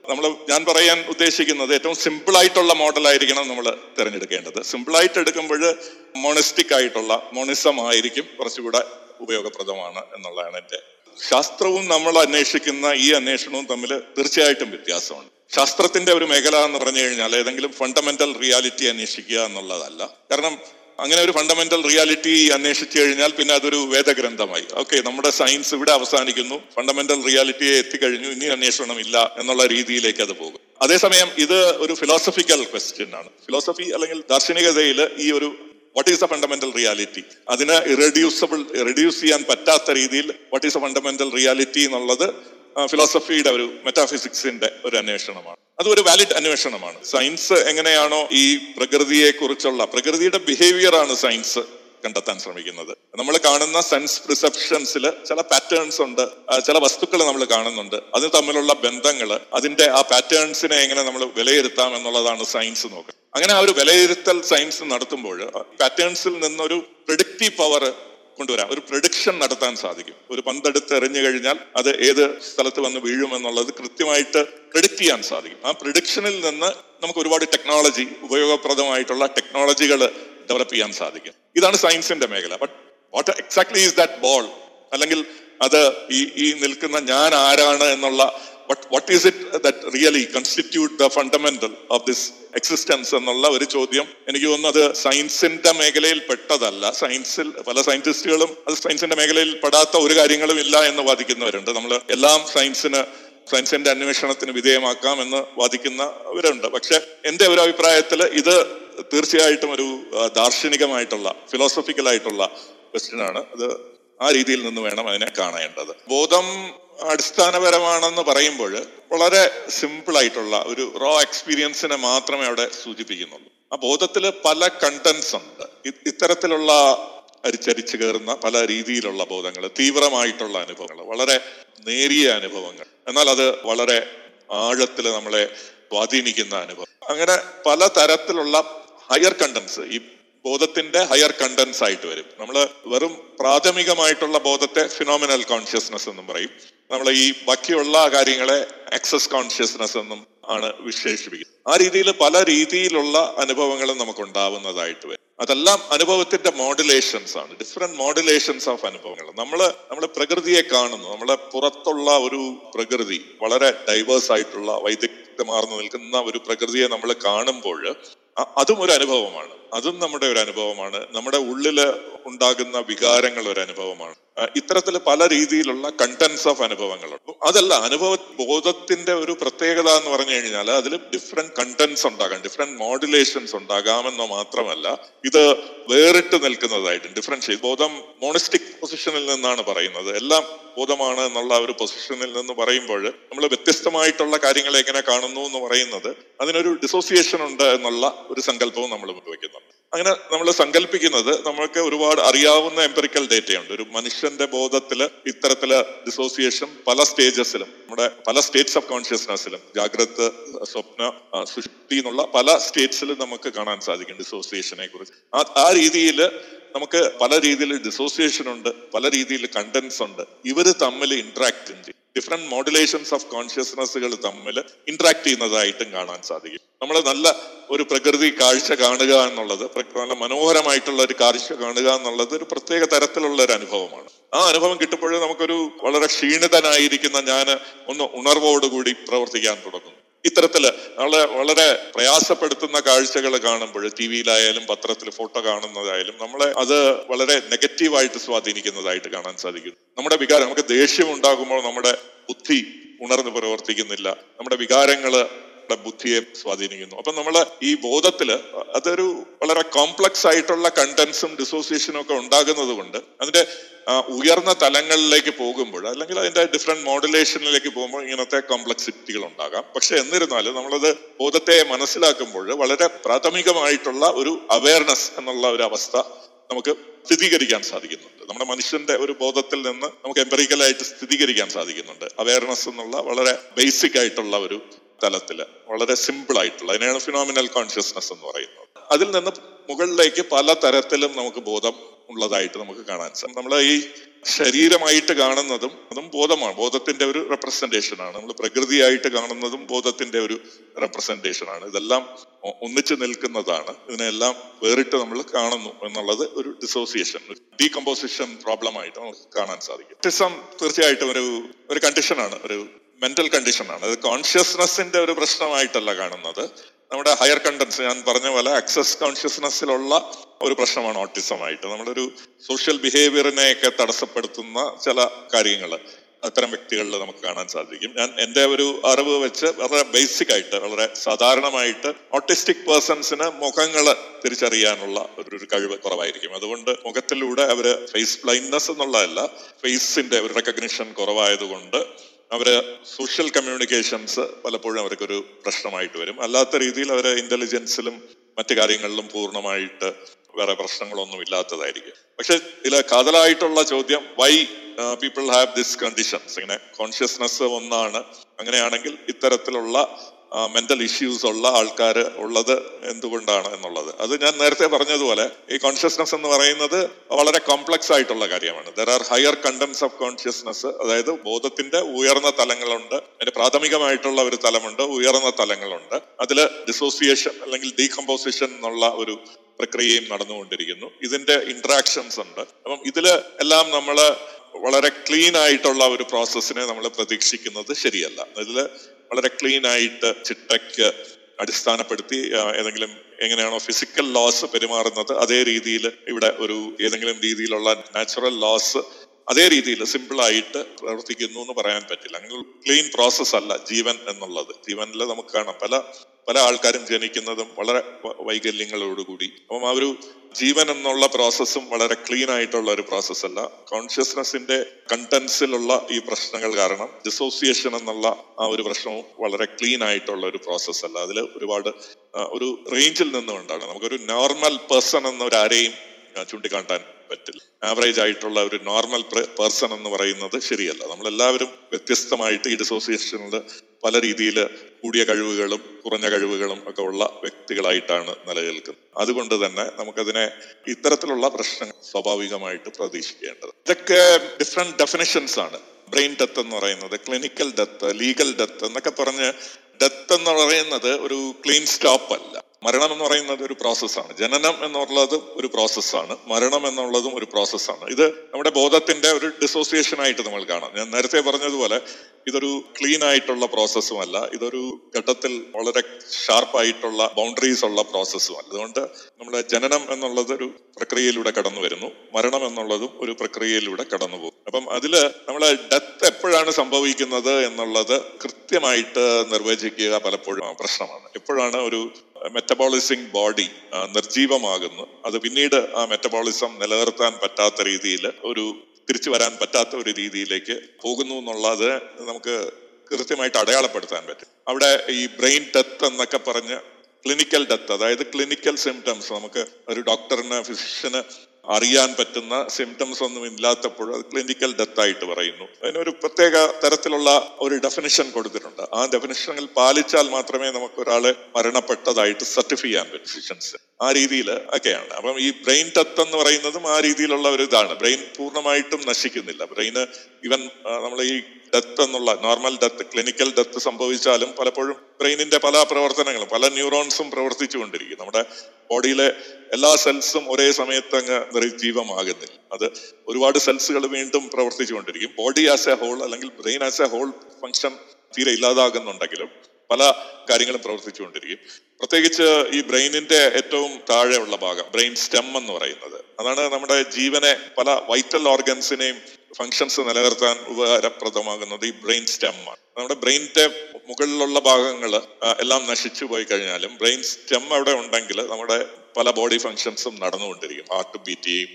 നമ്മൾ ഞാൻ പറയാൻ ഉദ്ദേശിക്കുന്നത് ഏറ്റവും സിമ്പിൾ ആയിട്ടുള്ള മോഡൽ ആയിരിക്കണം നമ്മൾ തിരഞ്ഞെടുക്കേണ്ടത്. സിമ്പിൾ ആയിട്ട് എടുക്കുമ്പോൾ മോണിസ്റ്റിക് ആയിട്ടുള്ള മോണിസം ആയിരിക്കും കുറച്ചുകൂടെ ഉപയോഗപ്രദമാണ് എന്നുള്ളതാണ് എന്റെ ശാസ്ത്രവും നമ്മൾ അന്വേഷിക്കുന്ന ഈ അന്വേഷണവും തമ്മിൽ തീർച്ചയായിട്ടും വ്യത്യാസമുണ്ട്. ശാസ്ത്രത്തിന്റെ ഒരു മേഖല എന്ന് പറഞ്ഞു കഴിഞ്ഞാൽ ഏതെങ്കിലും ഫണ്ടമെന്റൽ റിയാലിറ്റി അന്വേഷിക്കുക എന്നുള്ളതല്ല. കാരണം അങ്ങനെ ഒരു ഫണ്ടമെന്റൽ റിയാലിറ്റി അന്വേഷിച്ചു കഴിഞ്ഞാൽ പിന്നെ അതൊരു വേദഗ്രന്ഥമായി. ഓക്കെ നമ്മുടെ സയൻസ് ഇവിടെ അവസാനിക്കുന്നു. ഫണ്ടമെന്റൽ റിയാലിറ്റിയെ എത്തിക്കഴിഞ്ഞു. ഇനി അന്വേഷണം ഇല്ല എന്നുള്ള രീതിയിലേക്ക് അത് പോകും. അതേസമയം ഇത് ഒരു ഫിലോസഫിക്കൽ ക്വസ്റ്റ്യൻ ആണ്. ഫിലോസഫി അല്ലെങ്കിൽ ദാർശനികതയിൽ ഈ ഒരു what is a fundamental reality അതിന് ഇറഡ്യൂസബിൾ റിഡ്യൂസ് ചെയ്യാൻ പറ്റാത്ത രീതിയിൽ what is a fundamental reality എന്നുള്ളത് ഫിലോസഫിയുടെ ഒരു മെറ്റാഫിസിക്സിന്റെ ഒരു അന്വേഷണമാണ്. അത് ഒരു വാലിഡ് അന്വേഷണമാണ്. സയൻസ് എങ്ങനെയാണോ ഈ പ്രകൃതിയെ കുറിച്ചുള്ള പ്രകൃതിയുടെ ബിഹേവിയർ ആണ് സയൻസ് കണ്ടെത്താൻ ശ്രമിക്കുന്നത്. നമ്മൾ കാണുന്ന സെൻസ് പ്രിസെപ്ഷൻസിൽ ചില പാറ്റേൺസ് ഉണ്ട് ചില വസ്തുക്കൾ നമ്മൾ കാണുന്നുണ്ട്. അത് തമ്മിലുള്ള ബന്ധങ്ങൾ അതിന്റെ ആ പാറ്റേൺസിനെ എങ്ങനെ നമ്മൾ വിലയിരുത്താം എന്നുള്ളതാണ് സയൻസ് നോക്കുക അങ്ങനെ ആ ഒരു വിലയിരുത്തൽ സയൻസ് നടത്തുമ്പോൾ പാറ്റേൺസിൽ നിന്നൊരു പ്രിഡിക്റ്റീവ് പവർ കൊണ്ടുവരാം. ഒരു പ്രഡിക്ഷൻ നടത്താൻ സാധിക്കും. ഒരു പന്തെടുത്ത് എറിഞ്ഞു കഴിഞ്ഞാൽ അത് ഏത് സ്ഥലത്ത് വന്ന് വീഴുമെന്നുള്ളത് കൃത്യമായിട്ട് പ്രിഡിക്റ്റ് ചെയ്യാൻ സാധിക്കും. ആ പ്രിഡിക്ഷനിൽ നിന്ന് നമുക്ക് ഒരുപാട് ടെക്നോളജി ഉപയോഗപ്രദമായിട്ടുള്ള ടെക്നോളജികൾ ഡെവലപ്പ് ചെയ്യാൻ സാധിക്കും. ഇതാണ് സയൻസിന്റെ മേഖല. But what exactly is that ball അല്ലെങ്കിൽ അത് ഈ ഈ നിൽക്കുന്ന ഞാൻ ആരാണ് എന്നുള്ള what is it that really constitute the fundamental of this existence എന്നുള്ള ഒരു ചോദ്യം. എനിക്ക് തോന്നുന്നു അത് സയൻസിന്റെ മേഖലയിൽ പെട്ടതല്ല. സയൻസിൽ പല സയന്റിസ്റ്റുകളും അത് സയൻസിന്റെ മേഖലയിൽ പെടാത്ത ഒരു കാര്യങ്ങളും ഇല്ല എന്ന് വാദിക്കുന്നവരുണ്ട്. നമ്മൾ എല്ലാം സയൻസിന് സയൻസിന്റെ അന്വേഷണത്തിന് വിധേയമാക്കാം എന്ന് വാദിക്കുന്നവരുണ്ട്. പക്ഷെ എന്റെ ഒരു അഭിപ്രായത്തിൽ ഇത് തീർച്ചയായിട്ടും ഒരു ദാർശനികമായിട്ടുള്ള ക്വസ്റ്റ്യൻ ആണ്. അത് ആ രീതിയിൽ നിന്ന് വേണം അതിനെ കാണേണ്ടത്. ബോധം അടിസ്ഥാനപരമാണെന്ന് പറയുമ്പോൾ വളരെ സിമ്പിൾ ആയിട്ടുള്ള ഒരു റോ എക്സ്പീരിയൻസിനെ മാത്രമേ അവിടെ സൂചിപ്പിക്കുന്നുള്ളൂ. ആ ബോധത്തിൽ പല കണ്ടൻസ് ഉണ്ട്. ഇത്തരത്തിലുള്ള അരിച്ചരിച്ചു കയറുന്ന പല രീതിയിലുള്ള ബോധങ്ങൾ തീവ്രമായിട്ടുള്ള അനുഭവങ്ങൾ വളരെ നേരിയ അനുഭവങ്ങൾ. എന്നാൽ അത് വളരെ ആഴത്തിൽ നമ്മളെ സ്വാധീനിക്കുന്ന അനുഭവം. അങ്ങനെ പല തരത്തിലുള്ള ഹയർ കണ്ടൻസ് ഈ ബോധത്തിന്റെ ഹയർ കണ്ടൻസ് ആയിട്ട് വരും. നമ്മൾ വെറും പ്രാഥമികമായിട്ടുള്ള ബോധത്തെ ഫിനോമിനൽ കോൺഷ്യസ്നസ് എന്നും പറയും. നമ്മൾ ഈ ബാക്കിയുള്ള കാര്യങ്ങളെ ആക്സസ് കോൺഷ്യസ്നസ് എന്നും ആണ് വിശേഷിപ്പിക്കുന്നത്. ആ രീതിയിൽ പല രീതിയിലുള്ള അനുഭവങ്ങളും നമുക്ക് ഉണ്ടാവുന്നതായിട്ട് വരും. അതെല്ലാം അനുഭവത്തിന്റെ മോഡുലേഷൻസ് ആണ്. ഡിഫറെന്റ് മോഡുലേഷൻസ് ഓഫ് അനുഭവങ്ങൾ. നമ്മൾ നമ്മൾ പ്രകൃതിയെ കാണുന്നു. നമ്മളെ പുറത്തുള്ള ഒരു പ്രകൃതി വളരെ ഡൈവേഴ്സ് ആയിട്ടുള്ള വൈദഗ്ധ്യമാർന്നു നിൽക്കുന്ന ഒരു പ്രകൃതിയെ നമ്മൾ കാണുമ്പോൾ അതും ഒരു അനുഭവമാണ്. അതും നമ്മുടെ ഒരു അനുഭവമാണ്. നമ്മുടെ ഉള്ളിൽ ഉണ്ടാകുന്ന വികാരങ്ങൾ ഒരു അനുഭവമാണ്. ഇത്തരത്തിൽ പല രീതിയിലുള്ള കണ്ടൻസ് ഓഫ് അനുഭവങ്ങളുണ്ട്. അതല്ല അനുഭവ ബോധത്തിന്റെ ഒരു പ്രത്യേകത എന്ന് പറഞ്ഞു കഴിഞ്ഞാൽ അതിൽ ഡിഫറെന്റ് കണ്ടൻസ് ഉണ്ടാകാം. ഡിഫറെന്റ് മോഡുലേഷൻസ് ഉണ്ടാകാമെന്ന് മാത്രമല്ല ഇത് വേറിട്ട് നിൽക്കുന്നതായിട്ട് ഡിഫറൻഷിയേറ്റ് ബോധം മോണിസ്റ്റിക് പൊസിഷനിൽ നിന്നാണ് പറയുന്നത്. എല്ലാം ബോധമാണ് എന്നുള്ള ഒരു പൊസിഷനിൽ നിന്ന് പറയുമ്പോൾ നമ്മൾ വ്യത്യസ്തമായിട്ടുള്ള കാര്യങ്ങളെ എങ്ങനെ കാണുന്നു എന്ന് പറയുന്നത് അതിനൊരു ഡിസോസിയേഷൻ ഉണ്ട് എന്നുള്ള ഒരു സങ്കല്പവും നമ്മൾ മുൻവയ്ക്കുന്നുണ്ട് അങ്ങനെ നമ്മൾ സങ്കല്പിക്കുന്നത് നമ്മൾക്ക് ഒരുപാട് അറിയാവുന്ന എംപെറിക്കൽ ഡേറ്റയുണ്ട് ഒരു മനുഷ്യന്റെ ബോധത്തിൽ ഇത്തരത്തിൽ ഡിസോസിയേഷൻ പല സ്റ്റേജസിലും നമ്മുടെ പല സ്റ്റേറ്റ്സ് ഓഫ് കോൺഷ്യസ്നെസ്സിലും ജാഗ്രത സ്വപ്ന സൃഷ്ടി എന്നുള്ള പല സ്റ്റേറ്റ്സിലും നമുക്ക് കാണാൻ സാധിക്കും ഡിസോസിയേഷനെ കുറിച്ച്. ആ രീതിയിൽ നമുക്ക് പല രീതിയിൽ ഡിസോസിയേഷൻ ഉണ്ട് പല രീതിയിൽ കണ്ടൻസ് ഉണ്ട്. ഇവർ തമ്മിൽ ഇന്ററാക്ട് ചെയ്യും. ഡിഫറെന്റ് മോഡുലേഷൻസ് ഓഫ് കോൺഷ്യസ്നെസ്സുകൾ തമ്മിൽ ഇന്ററാക്ട് ചെയ്യുന്നതായിട്ടും കാണാൻ സാധിക്കും. നമ്മൾ നല്ല ഒരു പ്രകൃതി കാഴ്ച കാണുക എന്നുള്ളത് നല്ല മനോഹരമായിട്ടുള്ള ഒരു കാഴ്ച കാണുക എന്നുള്ളത് ഒരു പ്രത്യേക തരത്തിലുള്ള ഒരു അനുഭവമാണ്. ആ അനുഭവം കിട്ടുമ്പോൾ നമുക്കൊരു വളരെ ക്ഷീണിതനായിരിക്കുന്ന ഞാൻ ഒന്ന് ഉണർവോടുകൂടി പ്രവർത്തിക്കാൻ തുടങ്ങുന്നു ഇത്തരത്തിൽ നമ്മളെ വളരെ പ്രയാസപ്പെടുത്തുന്ന കാഴ്ചകൾ കാണുമ്പോൾ ടി വിയിലായാലും പത്രത്തിൽ ഫോട്ടോ കാണുന്നതായാലും നമ്മളെ അത് വളരെ നെഗറ്റീവായിട്ട് സ്വാധീനിക്കുന്നതായിട്ട് കാണാൻ സാധിക്കും. നമ്മുടെ വികാരം നമുക്ക് ദേഷ്യം ഉണ്ടാകുമ്പോൾ നമ്മുടെ ബുദ്ധി ഉണർന്നു പ്രവർത്തിക്കുന്നില്ല. നമ്മുടെ വികാരങ്ങൾ നമ്മുടെ ബുദ്ധിയെ സ്വാധീനിക്കുന്നു. അപ്പൊ നമ്മൾ ഈ ബോധത്തിൽ അതൊരു വളരെ കോംപ്ലക്സ് ആയിട്ടുള്ള കണ്ടൻസും ഡിസോസിയേഷനും ഒക്കെ ഉണ്ടാകുന്നത് കൊണ്ട് അതിന്റെ ഉയർന്ന തലങ്ങളിലേക്ക് പോകുമ്പോൾ അല്ലെങ്കിൽ അതിന്റെ ഡിഫറെന്റ് മോഡുലേഷനിലേക്ക് പോകുമ്പോൾ ഇങ്ങനത്തെ കോംപ്ലക്സിറ്റികൾ ഉണ്ടാകാം. പക്ഷെ എന്നിരുന്നാലും നമ്മളത് ബോധത്തെ മനസ്സിലാക്കുമ്പോൾ വളരെ പ്രാഥമികമായിട്ടുള്ള ഒരു അവയർനെസ് എന്നുള്ള ഒരു അവസ്ഥ നമുക്ക് സ്ഥിരീകരിക്കാൻ സാധിക്കുന്നുണ്ട്. നമ്മുടെ മനുഷ്യന്റെ ഒരു ബോധത്തിൽ നിന്ന് നമുക്ക് എംപറിക്കലായിട്ട് സ്ഥിരീകരിക്കാൻ സാധിക്കുന്നുണ്ട്. അവയർനെസ് എന്നുള്ള വളരെ ബേസിക് ആയിട്ടുള്ള ഒരു തലത്തിൽ വളരെ സിമ്പിൾ ആയിട്ടുള്ള അതിനെയാണ് ഫിനോമിനൽ കോൺഷ്യസ്നസ് എന്ന് പറയുന്നത്. അതിൽ നിന്ന് മുകളിലേക്ക് പല തരത്തിലും നമുക്ക് ബോധം ഉള്ളതായിട്ട് നമുക്ക് കാണാൻ സാധിക്കും നമ്മൾ ഈ ശരീരമായിട്ട് കാണുന്നതും അതും ബോധമാണ്. ബോധത്തിന്റെ ഒരു റെപ്രസെന്റേഷൻ ആണ്. നമ്മൾ പ്രകൃതിയായിട്ട് കാണുന്നതും ബോധത്തിന്റെ ഒരു റെപ്രസെന്റേഷൻ ആണ്. ഇതെല്ലാം ഒന്നിച്ചു നിൽക്കുന്നതാണ്. ഇതിനെല്ലാം വേറിട്ട് നമ്മൾ കാണുന്നു എന്നുള്ളത് ഒരു ഡിസോസിയേഷൻ ഡീകമ്പോസിഷൻ പ്രോബ്ലം ആയിട്ട് നമുക്ക് കാണാൻ സാധിക്കും. ടിസം തീർച്ചയായിട്ടും ഒരു ഒരു കണ്ടീഷനാണ് ഒരു മെന്റൽ കണ്ടീഷനാണ് അത് കോൺഷ്യസ്നെസ്സിന്റെ ഒരു പ്രശ്നമായിട്ടല്ല കാണുന്നത്. നമ്മുടെ ഹയർ കണ്ടൻസ് ഞാൻ പറഞ്ഞ പോലെ അക്സസ് കോൺഷ്യസ്നെസ്സിലുള്ള ഒരു പ്രശ്നമാണ് ഓട്ടിസം ഓട്ടിസമായിട്ട് നമ്മളൊരു സോഷ്യൽ ബിഹേവിയറിനെയൊക്കെ തടസ്സപ്പെടുത്തുന്ന ചില കാര്യങ്ങൾ അത്തരം വ്യക്തികളിൽ നമുക്ക് കാണാൻ സാധിക്കും. ഞാൻ എന്റെ ഒരു അറിവ് വെച്ച് വളരെ ബേസിക് ആയിട്ട് വളരെ സാധാരണമായിട്ട് ഓട്ടിസ്റ്റിക് പേഴ്സൺസിന് മുഖങ്ങൾ തിരിച്ചറിയാനുള്ള ഒരു കഴിവ് കുറവായിരിക്കും. അതുകൊണ്ട് മുഖത്തിലൂടെ അവർ ഫേസ് ബ്ലൈൻഡ്നെസ് എന്നുള്ളതല്ല ഫേസിന്റെ ഒരു റെക്കഗ്നിഷൻ കുറവായതുകൊണ്ട് അവർ സോഷ്യൽ കമ്മ്യൂണിക്കേഷൻസ് പലപ്പോഴും അവർക്കൊരു പ്രശ്നമായിട്ട് വരും. അല്ലാത്ത രീതിയിൽ അവരെ ഇന്റലിജൻസിലും മറ്റു കാര്യങ്ങളിലും പൂർണമായിട്ട് വേറെ പ്രശ്നങ്ങളൊന്നും ഇല്ലാത്തതായിരിക്കും. പക്ഷെ ഇതിൽ കാതലായിട്ടുള്ള ചോദ്യം why people have this conditions ഇങ്ങനെ കോൺഷ്യസ്നെസ് ഒന്നാണ്. അങ്ങനെയാണെങ്കിൽ ഇത്തരത്തിലുള്ള മെന്റൽ ഇഷ്യൂസ് ഉള്ള ആൾക്കാർ ഉള്ളത് എന്തുകൊണ്ടാണ് എന്നുള്ളത്. അത് ഞാൻ നേരത്തെ പറഞ്ഞതുപോലെ ഈ കോൺഷ്യസ്നസ് എന്ന് പറയുന്നത് വളരെ കോംപ്ലക്സ് ആയിട്ടുള്ള കാര്യമാണ്. There are higher contents of consciousness അതായത് ബോധത്തിന്റെ ഉയർന്ന തലങ്ങളുണ്ട്. അതിന്റെ പ്രാഥമികമായിട്ടുള്ള ഒരു തലമുണ്ട് ഉയർന്ന തലങ്ങളുണ്ട്. അതിൽ ഡിസോസിയേഷൻ അല്ലെങ്കിൽ ഡീകമ്പോസിഷൻ എന്നുള്ള ഒരു പ്രക്രിയയും നടന്നുകൊണ്ടിരിക്കുന്നു. ഇതിന്റെ ഇന്ററാക്ഷൻസ് ഉണ്ട്. അപ്പം ഇതിൽ എല്ലാം നമ്മൾ വളരെ ക്ലീൻ ആയിട്ടുള്ള ഒരു പ്രോസസ്സിനെ നമ്മൾ പ്രതീക്ഷിക്കുന്നത് ശരിയല്ല. ഇതിൽ വളരെ ക്ലീൻ ആയിട്ട് ചിട്ടയ്ക്ക് അടിസ്ഥാനപ്പെടുത്തി ഏതെങ്കിലും എങ്ങനെയാണോ ഫിസിക്കൽ ലോസ് പെരുമാറുന്നത് അതേ രീതിയിൽ ഇവിടെ ഒരു ഏതെങ്കിലും രീതിയിലുള്ള നാച്ചുറൽ ലോസ് അതേ രീതിയിൽ സിമ്പിളായിട്ട് പ്രവർത്തിക്കുന്നു എന്ന് പറയാൻ പറ്റില്ല. അങ്ങനെ ക്ലീൻ പ്രോസസ് അല്ല ജീവൻ എന്നുള്ളത്. ജീവനിൽ നമുക്ക് കാണാം. പല പല ആൾക്കാരും ജനിക്കുന്നതും വളരെ വൈകല്യങ്ങളോടുകൂടി. അപ്പം ആ ഒരു ജീവൻ എന്നുള്ള പ്രോസസ്സും വളരെ ക്ലീൻ ആയിട്ടുള്ള ഒരു പ്രോസസ്സ് അല്ല. കോൺഷ്യസ്നെസിന്റെ കണ്ടൻസിലുള്ള ഈ പ്രശ്നങ്ങൾ കാരണം ഡിസോസിയേഷൻ എന്നുള്ള ആ ഒരു പ്രശ്നവും വളരെ ക്ലീൻ ആയിട്ടുള്ള ഒരു പ്രോസസ്സ് അല്ല. അതിൽ ഒരുപാട് ഒരു റേഞ്ചിൽ നിന്നുകൊണ്ടാണ്. നമുക്കൊരു നോർമൽ പേഴ്സൺ എന്നൊരാരെയും ചൂണ്ടിക്കാട്ടാൻ പറ്റില്ല. ആവറേജ് ആയിട്ടുള്ള ഒരു നോർമൽ പേഴ്സൺ എന്ന് പറയുന്നത് ശരിയല്ല. നമ്മളെല്ലാവരും വ്യത്യസ്തമായിട്ട് ഈ ഡിസോസിയേഷനിൽ പല രീതിയിൽ കൂടിയ കഴിവുകളും കുറഞ്ഞ കഴിവുകളും ഒക്കെ ഉള്ള വ്യക്തികളായിട്ടാണ് നിലനിൽക്കുന്നത്. അതുകൊണ്ട് തന്നെ നമുക്കതിനെ ഇത്തരത്തിലുള്ള പ്രശ്നങ്ങൾ സ്വാഭാവികമായിട്ട് പ്രതീക്ഷിക്കേണ്ടത്. ഇതൊക്കെ ഡിഫറെന്റ് ഡെഫിനിഷൻസ് ആണ്. ബ്രെയിൻ ഡെത്ത് എന്ന് പറയുന്നത് ക്ലിനിക്കൽ ഡെത്ത് ലീഗൽ ഡെത്ത് എന്നൊക്കെ പറഞ്ഞ് ഡെത്ത് എന്ന് പറയുന്നത് ഒരു ക്ലീൻ സ്റ്റോപ്പ് അല്ല. മരണം എന്ന് പറയുന്നത് ഒരു പ്രോസസ്സാണ് ജനനം എന്നുള്ളത് ഒരു പ്രോസസ്സാണ് മരണം എന്നുള്ളതും ഒരു പ്രോസസ്സാണ് ഇത് നമ്മുടെ ബോധത്തിന്റെ ഒരു ഡിസോസിയേഷൻ ആയിട്ട് നമ്മൾ കാണാം. ഞാൻ നേരത്തെ പറഞ്ഞതുപോലെ ഇതൊരു ക്ലീൻ ആയിട്ടുള്ള പ്രോസസ്സും അല്ല. ഇതൊരു ഘട്ടത്തിൽ വളരെ ഷാർപ്പായിട്ടുള്ള ബൗണ്ടറീസ് ഉള്ള പ്രോസസ്സും അല്ല. അതുകൊണ്ട് നമ്മുടെ ജനനം എന്നുള്ളത് ഒരു പ്രക്രിയയിലൂടെ കടന്നു വരുന്നു. മരണം എന്നുള്ളതും ഒരു പ്രക്രിയയിലൂടെ കടന്നു പോകും അപ്പം അതിൽ നമ്മളെ ഡെത്ത് എപ്പോഴാണ് സംഭവിക്കുന്നത് എന്നുള്ളത് കൃത്യമായിട്ട് നിർവചിക്കുക പലപ്പോഴും പ്രശ്നമാണ്. എപ്പോഴാണ് ഒരു മെറ്റബോളിസിങ് ബോഡി നിർജീവമാകുന്നു. അത് പിന്നീട് ആ മെറ്റബോളിസം നിലനിർത്താൻ പറ്റാത്ത രീതിയിൽ ഒരു തിരിച്ചു വരാൻ പറ്റാത്ത ഒരു രീതിയിലേക്ക് പോകുന്നു എന്നുള്ളത് നമുക്ക് കൃത്യമായിട്ട് അടയാളപ്പെടുത്താൻ പറ്റും. അവിടെ ഈ ബ്രെയിൻ ഡെത്ത് എന്നൊക്കെ പറഞ്ഞ് ക്ലിനിക്കൽ ഡെത്ത് അതായത് ക്ലിനിക്കൽ സിംറ്റംസ് നമുക്ക് ഒരു ഡോക്ടറിന് ഫിസിഷ്യന് അറിയാൻ പറ്റുന്ന സിംറ്റംസ് ഒന്നും ഇല്ലാത്തപ്പോൾ അത് ക്ലിനിക്കൽ ഡെത്ത് ആയിട്ട് പറയുന്നു. അതിനൊരു പ്രത്യേക തരത്തിലുള്ള ഒരു ഡെഫിനിഷൻ കൊടുത്തിട്ടുണ്ട്. ആ ഡെഫിനിഷനിൽ പാലിച്ചാൽ മാത്രമേ നമുക്ക് ഒരാളെ മരണപ്പെട്ടതായിട്ട് സർട്ടിഫൈ ചെയ്യാൻ പറ്റൂ ഫിസിഷ്യൻസ് ആ രീതിയിൽ ഒക്കെയാണ്. അപ്പം ഈ ബ്രെയിൻ ഡെത്ത് എന്ന് പറയുന്നതും ആ രീതിയിലുള്ള ഒരു ഇതാണ്. ബ്രെയിൻ പൂർണമായിട്ടും നശിക്കുന്നില്ല. ബ്രെയിന് ഇവൻ നമ്മൾ ഈ ഡെത്ത് എന്നുള്ള നോർമൽ ഡെത്ത് ക്ലിനിക്കൽ ഡെത്ത് സംഭവിച്ചാലും പലപ്പോഴും ബ്രെയിനിന്റെ പല പ്രവർത്തനങ്ങളും പല ന്യൂറോൺസും പ്രവർത്തിച്ചുകൊണ്ടിരിക്കും നമ്മുടെ ബോഡിയിലെ എല്ലാ സെൽസും ഒരേ സമയത്ത് അങ്ങ് നിർജീവമാകുന്നില്ല. അത് ഒരുപാട് സെൽസുകൾ വീണ്ടും പ്രവർത്തിച്ചുകൊണ്ടിരിക്കും ബോഡി ആസ് എ ഹോൾ അല്ലെങ്കിൽ brain as a whole function തീരെ ഇല്ലാതാകുന്നുണ്ടെങ്കിലും പല കാര്യങ്ങളും പ്രവർത്തിച്ചുകൊണ്ടിരിക്കും. പ്രത്യേകിച്ച് ഈ ബ്രെയിനിന്റെ ഏറ്റവും താഴെയുള്ള ഭാഗം ബ്രെയിൻ സ്റ്റെം എന്ന് പറയുന്നത്. അതാണ് നമ്മുടെ ജീവനെ പല വൈറ്റൽ ഓർഗൻസിനെയും ഫങ്ഷൻസ് നിലനിർത്താൻ ഉപകാരപ്രദമാകുന്നത് ഈ ബ്രെയിൻ സ്റ്റെം ആണ്. നമ്മുടെ ബ്രെയിനിന്റെ മുകളിലുള്ള ഭാഗങ്ങൾ എല്ലാം നശിച്ചു പോയി കഴിഞ്ഞാലും ബ്രെയിൻ സ്റ്റെം അവിടെ ഉണ്ടെങ്കിൽ നമ്മുടെ പല ബോഡി ഫങ്ഷൻസും നടന്നുകൊണ്ടിരിക്കും. ഹാർട്ട് ബീറ്റ് ചെയ്യും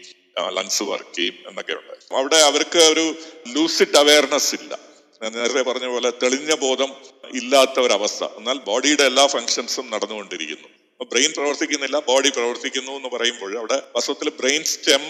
ലങ്സ് വർക്ക് ചെയ്യും എന്നൊക്കെ ഉണ്ട് അവിടെ അവർക്ക് ഒരു ലൂസിഡ് അവയർനെസ് ഇല്ല. ഞാൻ നേരത്തെ പറഞ്ഞ പോലെ തെളിഞ്ഞ ബോധം ഇല്ലാത്ത ഒരവസ്ഥ എന്നാൽ ബോഡിയുടെ എല്ലാ ഫങ്ഷൻസും നടന്നുകൊണ്ടിരിക്കുന്നു. ബ്രെയിൻ പ്രവർത്തിക്കുന്നില്ല ബോഡി പ്രവർത്തിക്കുന്നു എന്ന് പറയുമ്പോൾ അവിടെ വസ്തുത്തിൽ ബ്രെയിൻ സ്റ്റെം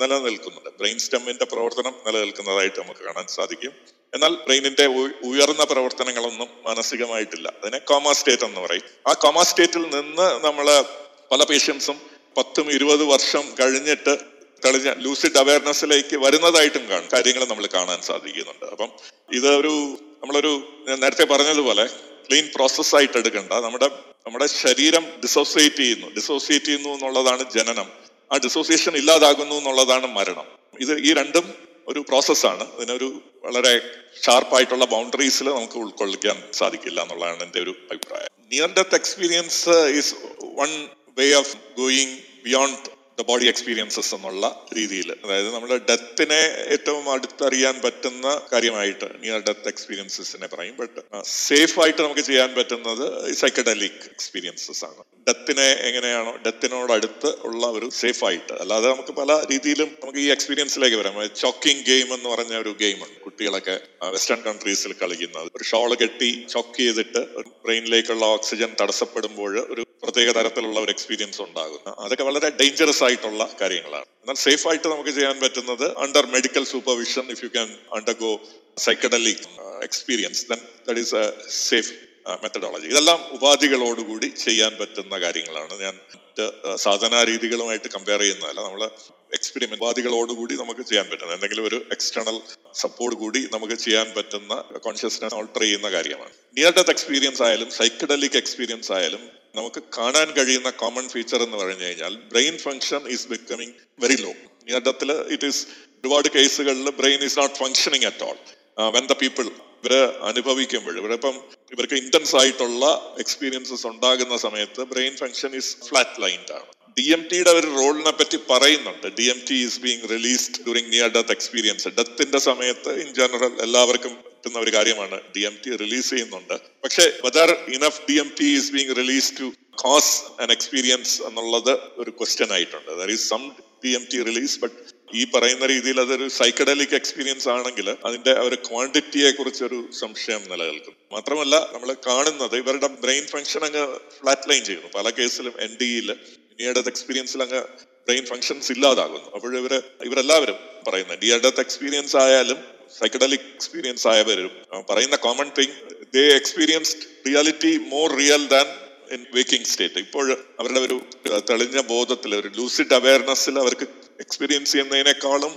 നിലനിൽക്കുന്നുണ്ട്. ബ്രെയിൻ സ്റ്റെമ്മിന്റെ പ്രവർത്തനം നിലനിൽക്കുന്നതായിട്ട് നമുക്ക് കാണാൻ സാധിക്കും. എന്നാൽ ബ്രെയിനിന്റെ ഉയർന്ന പ്രവർത്തനങ്ങളൊന്നും മാനസികമായിട്ടില്ല. അതിനെ കോമ സ്റ്റേറ്റ് എന്ന് പറയും. ആ കോമ സ്റ്റേറ്റിൽ നിന്ന് നമ്മൾ പല പേഷ്യൻസും പത്തും ഇരുപത് വർഷം കഴിഞ്ഞിട്ട് തെളിഞ്ഞ ലൂസിഡ് അവയർനെസ്സിലേക്ക് വരുന്നതായിട്ടും കാണും. കാര്യങ്ങൾ നമ്മൾ കാണാൻ സാധിക്കുന്നുണ്ട്. അപ്പം ഇത് ഒരു നമ്മളൊരു നേരത്തെ പറഞ്ഞതുപോലെ ക്ലീൻ പ്രോസസ് ആയിട്ട് എടുക്കണ്ട. നമ്മുടെ നമ്മുടെ ശരീരം ഡിസോസിയേറ്റ് ചെയ്യുന്നു. ഡിസോസിയേറ്റ് ചെയ്യുന്നു എന്നുള്ളതാണ് ജനനം. ആ ഡിസോസിയേഷൻ ഇല്ലാതാകുന്നു എന്നുള്ളതാണ് മരണം. ഇത് ഈ രണ്ടും ഒരു പ്രോസസ്സാണ് ഇതിനൊരു വളരെ ഷാർപ്പായിട്ടുള്ള ബൗണ്ടറീസിൽ നമുക്ക് ഉൾക്കൊള്ളിക്കാൻ സാധിക്കില്ല എന്നുള്ളതാണ് എന്റെ ഒരു അഭിപ്രായം. Near death experience is one way of going beyond the body experiences എന്നുള്ള രീതിയിൽ അതായത് നമ്മൾ ഡെത്തിനെ ഏറ്റവും അടുത്തറിയാൻ പറ്റുന്ന കാര്യമായിട്ട് നിയർ ഡെത്ത് എക്സ്പീരിയൻസസിനെ പറയും. ബട്ട് സേഫ് ആയിട്ട് നമുക്ക് ചെയ്യാൻ പറ്റുന്നത് സൈക്കഡലിക് എക്സ്പീരിയൻസസ് ആണ്. ഡെത്തിനെ എങ്ങനെയാണോ ഡെത്തിനോട് അടുത്ത് ഉള്ള ഒരു സേഫ് ആയിട്ട്. അല്ലാതെ നമുക്ക് പല രീതിയിലും നമുക്ക് ഈ എക്സ്പീരിയൻസിലേക്ക് വരാം. ചോക്കിംഗ് ഗെയിം എന്ന് പറഞ്ഞ ഒരു ഗെയിമുണ്ട് കുട്ടികളൊക്കെ വെസ്റ്റേൺ കൺട്രീസിൽ കളിക്കുന്നത് ഒരു ഷോൾ കെട്ടി ചോക്ക് ചെയ്തിട്ട് ബ്രെയിനിലേക്കുള്ള ഓക്സിജൻ തടസ്സപ്പെടുമ്പോൾ ഒരു പ്രത്യേക തരത്തിലുള്ള ഒരു എക്സ്പീരിയൻസ് ഉണ്ടാകുന്നു അതൊക്കെ വളരെ ഡേഞ്ചറസ് ആയിട്ടുള്ള കാര്യങ്ങളാണ്. എന്നാൽ സേഫ് ആയിട്ട് നമുക്ക് ചെയ്യാൻ പറ്റുന്നത് under medical supervision if you can undergo psychedelic experience then is a safe methodology ഇതെല്ലാം ഉപാധികളോടുകൂടി ചെയ്യാൻ പറ്റുന്ന കാര്യങ്ങളാണ്. ഞാൻ മറ്റ് സാധനാ രീതികളുമായിട്ട് കമ്പയർ ചെയ്യുന്നതല്ല. നമ്മൾ എക്സ്പെരിമെന്റ് ഉപാധികളോടുകൂടി നമുക്ക് ചെയ്യാൻ പറ്റുന്ന എന്തെങ്കിലും ഒരു എക്സ്റ്റേണൽ സപ്പോർട്ട് കൂടി നമുക്ക് ചെയ്യാൻ പറ്റുന്ന കോൺഷ്യസ്നെസ് ഓൾട്ടർ ചെയ്യുന്ന കാര്യമാണ്. നിയർ ഡെത്ത് എക്സ്പീരിയൻസ് ആയാലും സൈക്കഡലിക് എക്സ്പീരിയൻസ് ആയാലും നമുക്ക് കാണാൻ കഴിയുന്ന കോമൺ ഫീച്ചർ എന്ന് പറഞ്ഞു കഴിഞ്ഞാൽ brain function is becoming very low ഈ ഇറ്റ് ഈസ് ഒരുപാട് കേസുകളിൽ brain is not functioning at all when the people ഇവർ അനുഭവിക്കുമ്പോൾ ഇവരിപ്പം ഇവർക്ക് ഇന്റൻസ് ആയിട്ടുള്ള എക്സ്പീരിയൻസസ് ഉണ്ടാകുന്ന സമയത്ത് brain function is flat lined ആണ്. ഡി എം ടിയുടെ ഒരു റോളിനെ പറ്റി പറയുന്നുണ്ട്. D M T is being released during near death experience ഡെത്തിന്റെ സമയത്ത് ഇൻ ജനറൽ എല്ലാവർക്കും പറ്റുന്ന ഒരു കാര്യമാണ് ഡി എം ടി റിലീസ് ചെയ്യുന്നുണ്ട്. പക്ഷേ whether enough D M T is being release to cause and experience എന്നുള്ളത് ഒരു ക്വസ്റ്റ്യൻ ആയിട്ടുണ്ട്. There is some D M T release but ഈ പറയുന്ന രീതിയിൽ അതൊരു സൈക്കഡലിക് എക്സ്പീരിയൻസ് ആണെങ്കിൽ അതിന്റെ ഒരു ക്വാണ്ടിറ്റിയെ കുറിച്ച് ഒരു സംശയം നിലനിൽക്കും മാത്രമല്ല നമ്മൾ കാണുന്നത് ഇവരുടെ ബ്രെയിൻ ഫംഗ്ഷൻ അങ്ങ് ഫ്ലാറ്റ് ലൈൻ ചെയ്യുന്നു. പല കേസിലും എൻ ഡിയിൽ പിന്നീട് എക്സ്പീരിയൻസിൽ അങ്ങ് ബ്രെയിൻ ഫങ്ഷൻസ് ഇല്ലാതാകുന്നു. അപ്പോൾ ഇവർ ഇവരെല്ലാവരും പറയുന്ന ഡി ഡെത്ത് എക്സ്പീരിയൻസ് ആയാലും സൈക്കഡലിക് എക്സ്പീരിയൻസ് ആയവരും പറയുന്ന common thing they experienced reality more real than in waking state ഇപ്പോൾ അവരുടെ ഒരു തെളിഞ്ഞ ബോധത്തിൽ ഒരു ലൂസിഡ് അവയർനെസ്സിൽ അവർക്ക് എക്സ്പീരിയൻസ് ചെയ്യുന്നതിനേക്കാളും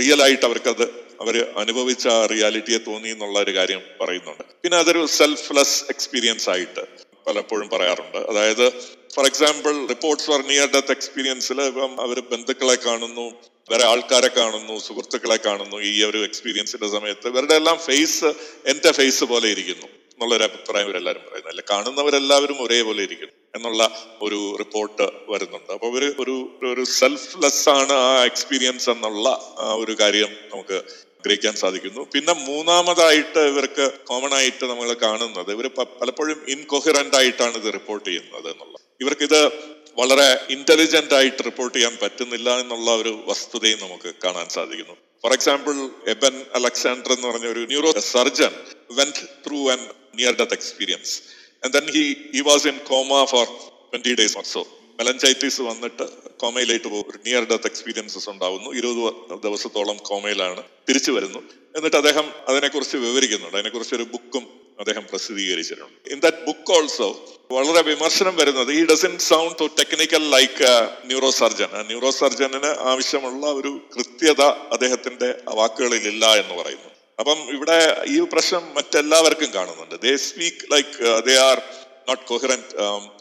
റിയൽ ആയിട്ട് അവർക്കത് അവർ അനുഭവിച്ച റിയാലിറ്റിയെ തോന്നി എന്നുള്ള ഒരു കാര്യം പറയുന്നുണ്ട്. പിന്നെ അതൊരു സെൽഫ്ലെസ് എക്സ്പീരിയൻസ് ആയിട്ട് പലപ്പോഴും പറയാറുണ്ട്. അതായത് for example reports for near death എക്സ്പീരിയൻസിൽ ഇപ്പം അവർ ബന്ധുക്കളെ കാണുന്നു വേറെ ആൾക്കാരെ കാണുന്നു സുഹൃത്തുക്കളെ കാണുന്നു ഈ ഒരു എക്സ്പീരിയൻസിന്റെ സമയത്ത്. ഇവരുടെ എല്ലാം ഫേസ് എന്റെ ഫേസ് പോലെ ഇരിക്കുന്നു എന്നുള്ളൊരു അഭിപ്രായം ഇവരെല്ലാവരും പറയുന്നത് അല്ലെ കാണുന്നവരെല്ലാവരും ഒരേപോലെ ഇരിക്കുന്നു എന്നുള്ള ഒരു റിപ്പോർട്ട് വരുന്നുണ്ട്. അപ്പൊ ഇവർ ഒരു ഒരു സെൽഫ്ലെസ് ആണ് ആ എക്സ്പീരിയൻസ് എന്നുള്ള ഒരു കാര്യം നമുക്ക് ഗ്രഹിക്കാൻ സാധിക്കുന്നു. പിന്നെ മൂന്നാമതായിട്ട് ഇവർക്ക് കോമൺ ആയിട്ട് നമ്മൾ കാണുന്നത് ഇവർ പലപ്പോഴും ഇൻകൊഹിറന്റ് ആയിട്ടാണ് ഇത് റിപ്പോർട്ട് ചെയ്യുന്നത് എന്നുള്ളത്. ഇവർക്ക് ഇത് വളരെ ഇന്റലിജന്റ് ആയിട്ട് റിപ്പോർട്ട് ചെയ്യാൻ പറ്റുന്നില്ല എന്നുള്ള ഒരു വസ്തുതയും നമുക്ക് കാണാൻ സാധിക്കുന്നു. ഫോർ എക്സാമ്പിൾ എബൻ അലക്സാണ്ടർ എന്ന് പറഞ്ഞ ഒരു neuro surgeon went through and near death experience and then he he was in coma for twenty days or so meningitis വന്നിട്ട് കോമയിലായിട്ട് പോകും. ഒരു നിയർ ഡെത്ത് എക്സ്പീരിയൻസസ് ഉണ്ടാവുന്നു. ഇരുപത് ദിവസത്തോളം കോമയിലാണ് തിരിച്ചു വരുന്നു. എന്നിട്ട് അദ്ദേഹം അതിനെക്കുറിച്ച് വിവരിക്കുന്നുണ്ട്. അതിനെക്കുറിച്ച് ഒരു ബുക്കും അദ്ദേഹം പ്രസിദ്ധീകരിച്ചിട്ടുണ്ട്. ഇൻ ദാറ്റ് ബുക്ക് ഓൾസോ വളരെ വിമർശനം വരുന്നത് ഈ doesn't sound technical like neuro surgeon neuro സർജനിന് ആവശ്യമുള്ള ഒരു കൃത്യത അദ്ദേഹത്തിന്റെ വാക്കുകളിൽ ഇല്ല എന്ന് പറയുന്നു. അപ്പം ഇവിടെ ഈ പ്രശ്നം മറ്റെല്ലാവർക്കും കാണുന്നുണ്ട്. They speak like they are not coherent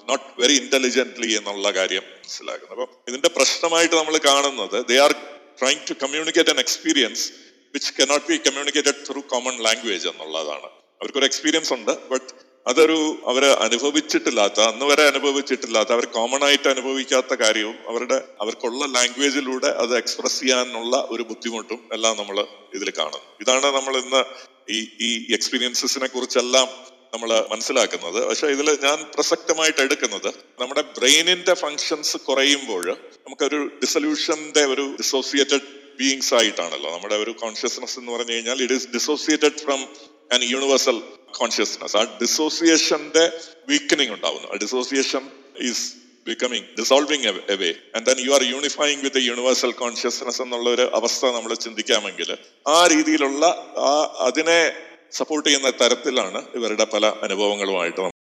not very intelligently എന്നുള്ള കാര്യം മനസ്സിലാക്കുന്നത് അപ്പം ഇതിന്റെ പ്രശ്നമായിട്ട് നമ്മൾ കാണുന്നത് they are trying to communicate an experience which cannot be communicated through common language എന്നുള്ളതാണ്. അവർക്കൊരു എക്സ്പീരിയൻസ് ഉണ്ട് ബട്ട് അതൊരു അവർ അനുഭവിച്ചിട്ടില്ലാത്ത അന്ന് വരെ അനുഭവിച്ചിട്ടില്ലാത്ത അവർ കോമൺ ആയിട്ട് അനുഭവിക്കാത്ത കാര്യവും അവരുടെ അവർക്കുള്ള ലാംഗ്വേജിലൂടെ അത് എക്സ്പ്രസ് ചെയ്യാനുള്ള ഒരു ബുദ്ധിമുട്ടും എല്ലാം നമ്മൾ ഇതിൽ കാണുന്നു. ഇതാണ് നമ്മൾ ഇന്ന് ഈ ഈ എക്സ്പീരിയൻസസിനെ കുറിച്ചെല്ലാം നമ്മൾ മനസ്സിലാക്കുന്നത്. പക്ഷെ ഇതിൽ ഞാൻ പ്രസക്തമായിട്ട് എടുക്കുന്നത് നമ്മുടെ ബ്രെയിനിന്റെ ഫങ്ഷൻസ് കുറയുമ്പോൾ നമുക്കൊരു ഡിസൊല്യൂഷന്റെ ഒരു ഡിസോസിയേറ്റഡ് ബീയിങ്സ് ആയിട്ടാണല്ലോ. നമ്മുടെ ഒരു കോൺഷ്യസ്നസ് എന്ന് പറഞ്ഞു കഴിഞ്ഞാൽ it is dissociated from an universal consciousness ആ ഡിസോസിയേഷന്റെ വീക്കനിങ് ഉണ്ടാവുന്നു. ആ dissociation is becoming dissolving away and then you are unifying with universal consciousness എന്നുള്ള ഒരു അവസ്ഥ നമ്മൾ ചിന്തിക്കാമെങ്കിൽ ആ രീതിയിലുള്ള ആ അതിനെ സപ്പോർട്ട് ചെയ്യുന്ന തരത്തിലാണ് ഇവരുടെ പല അനുഭവങ്ങളുമായിട്ട്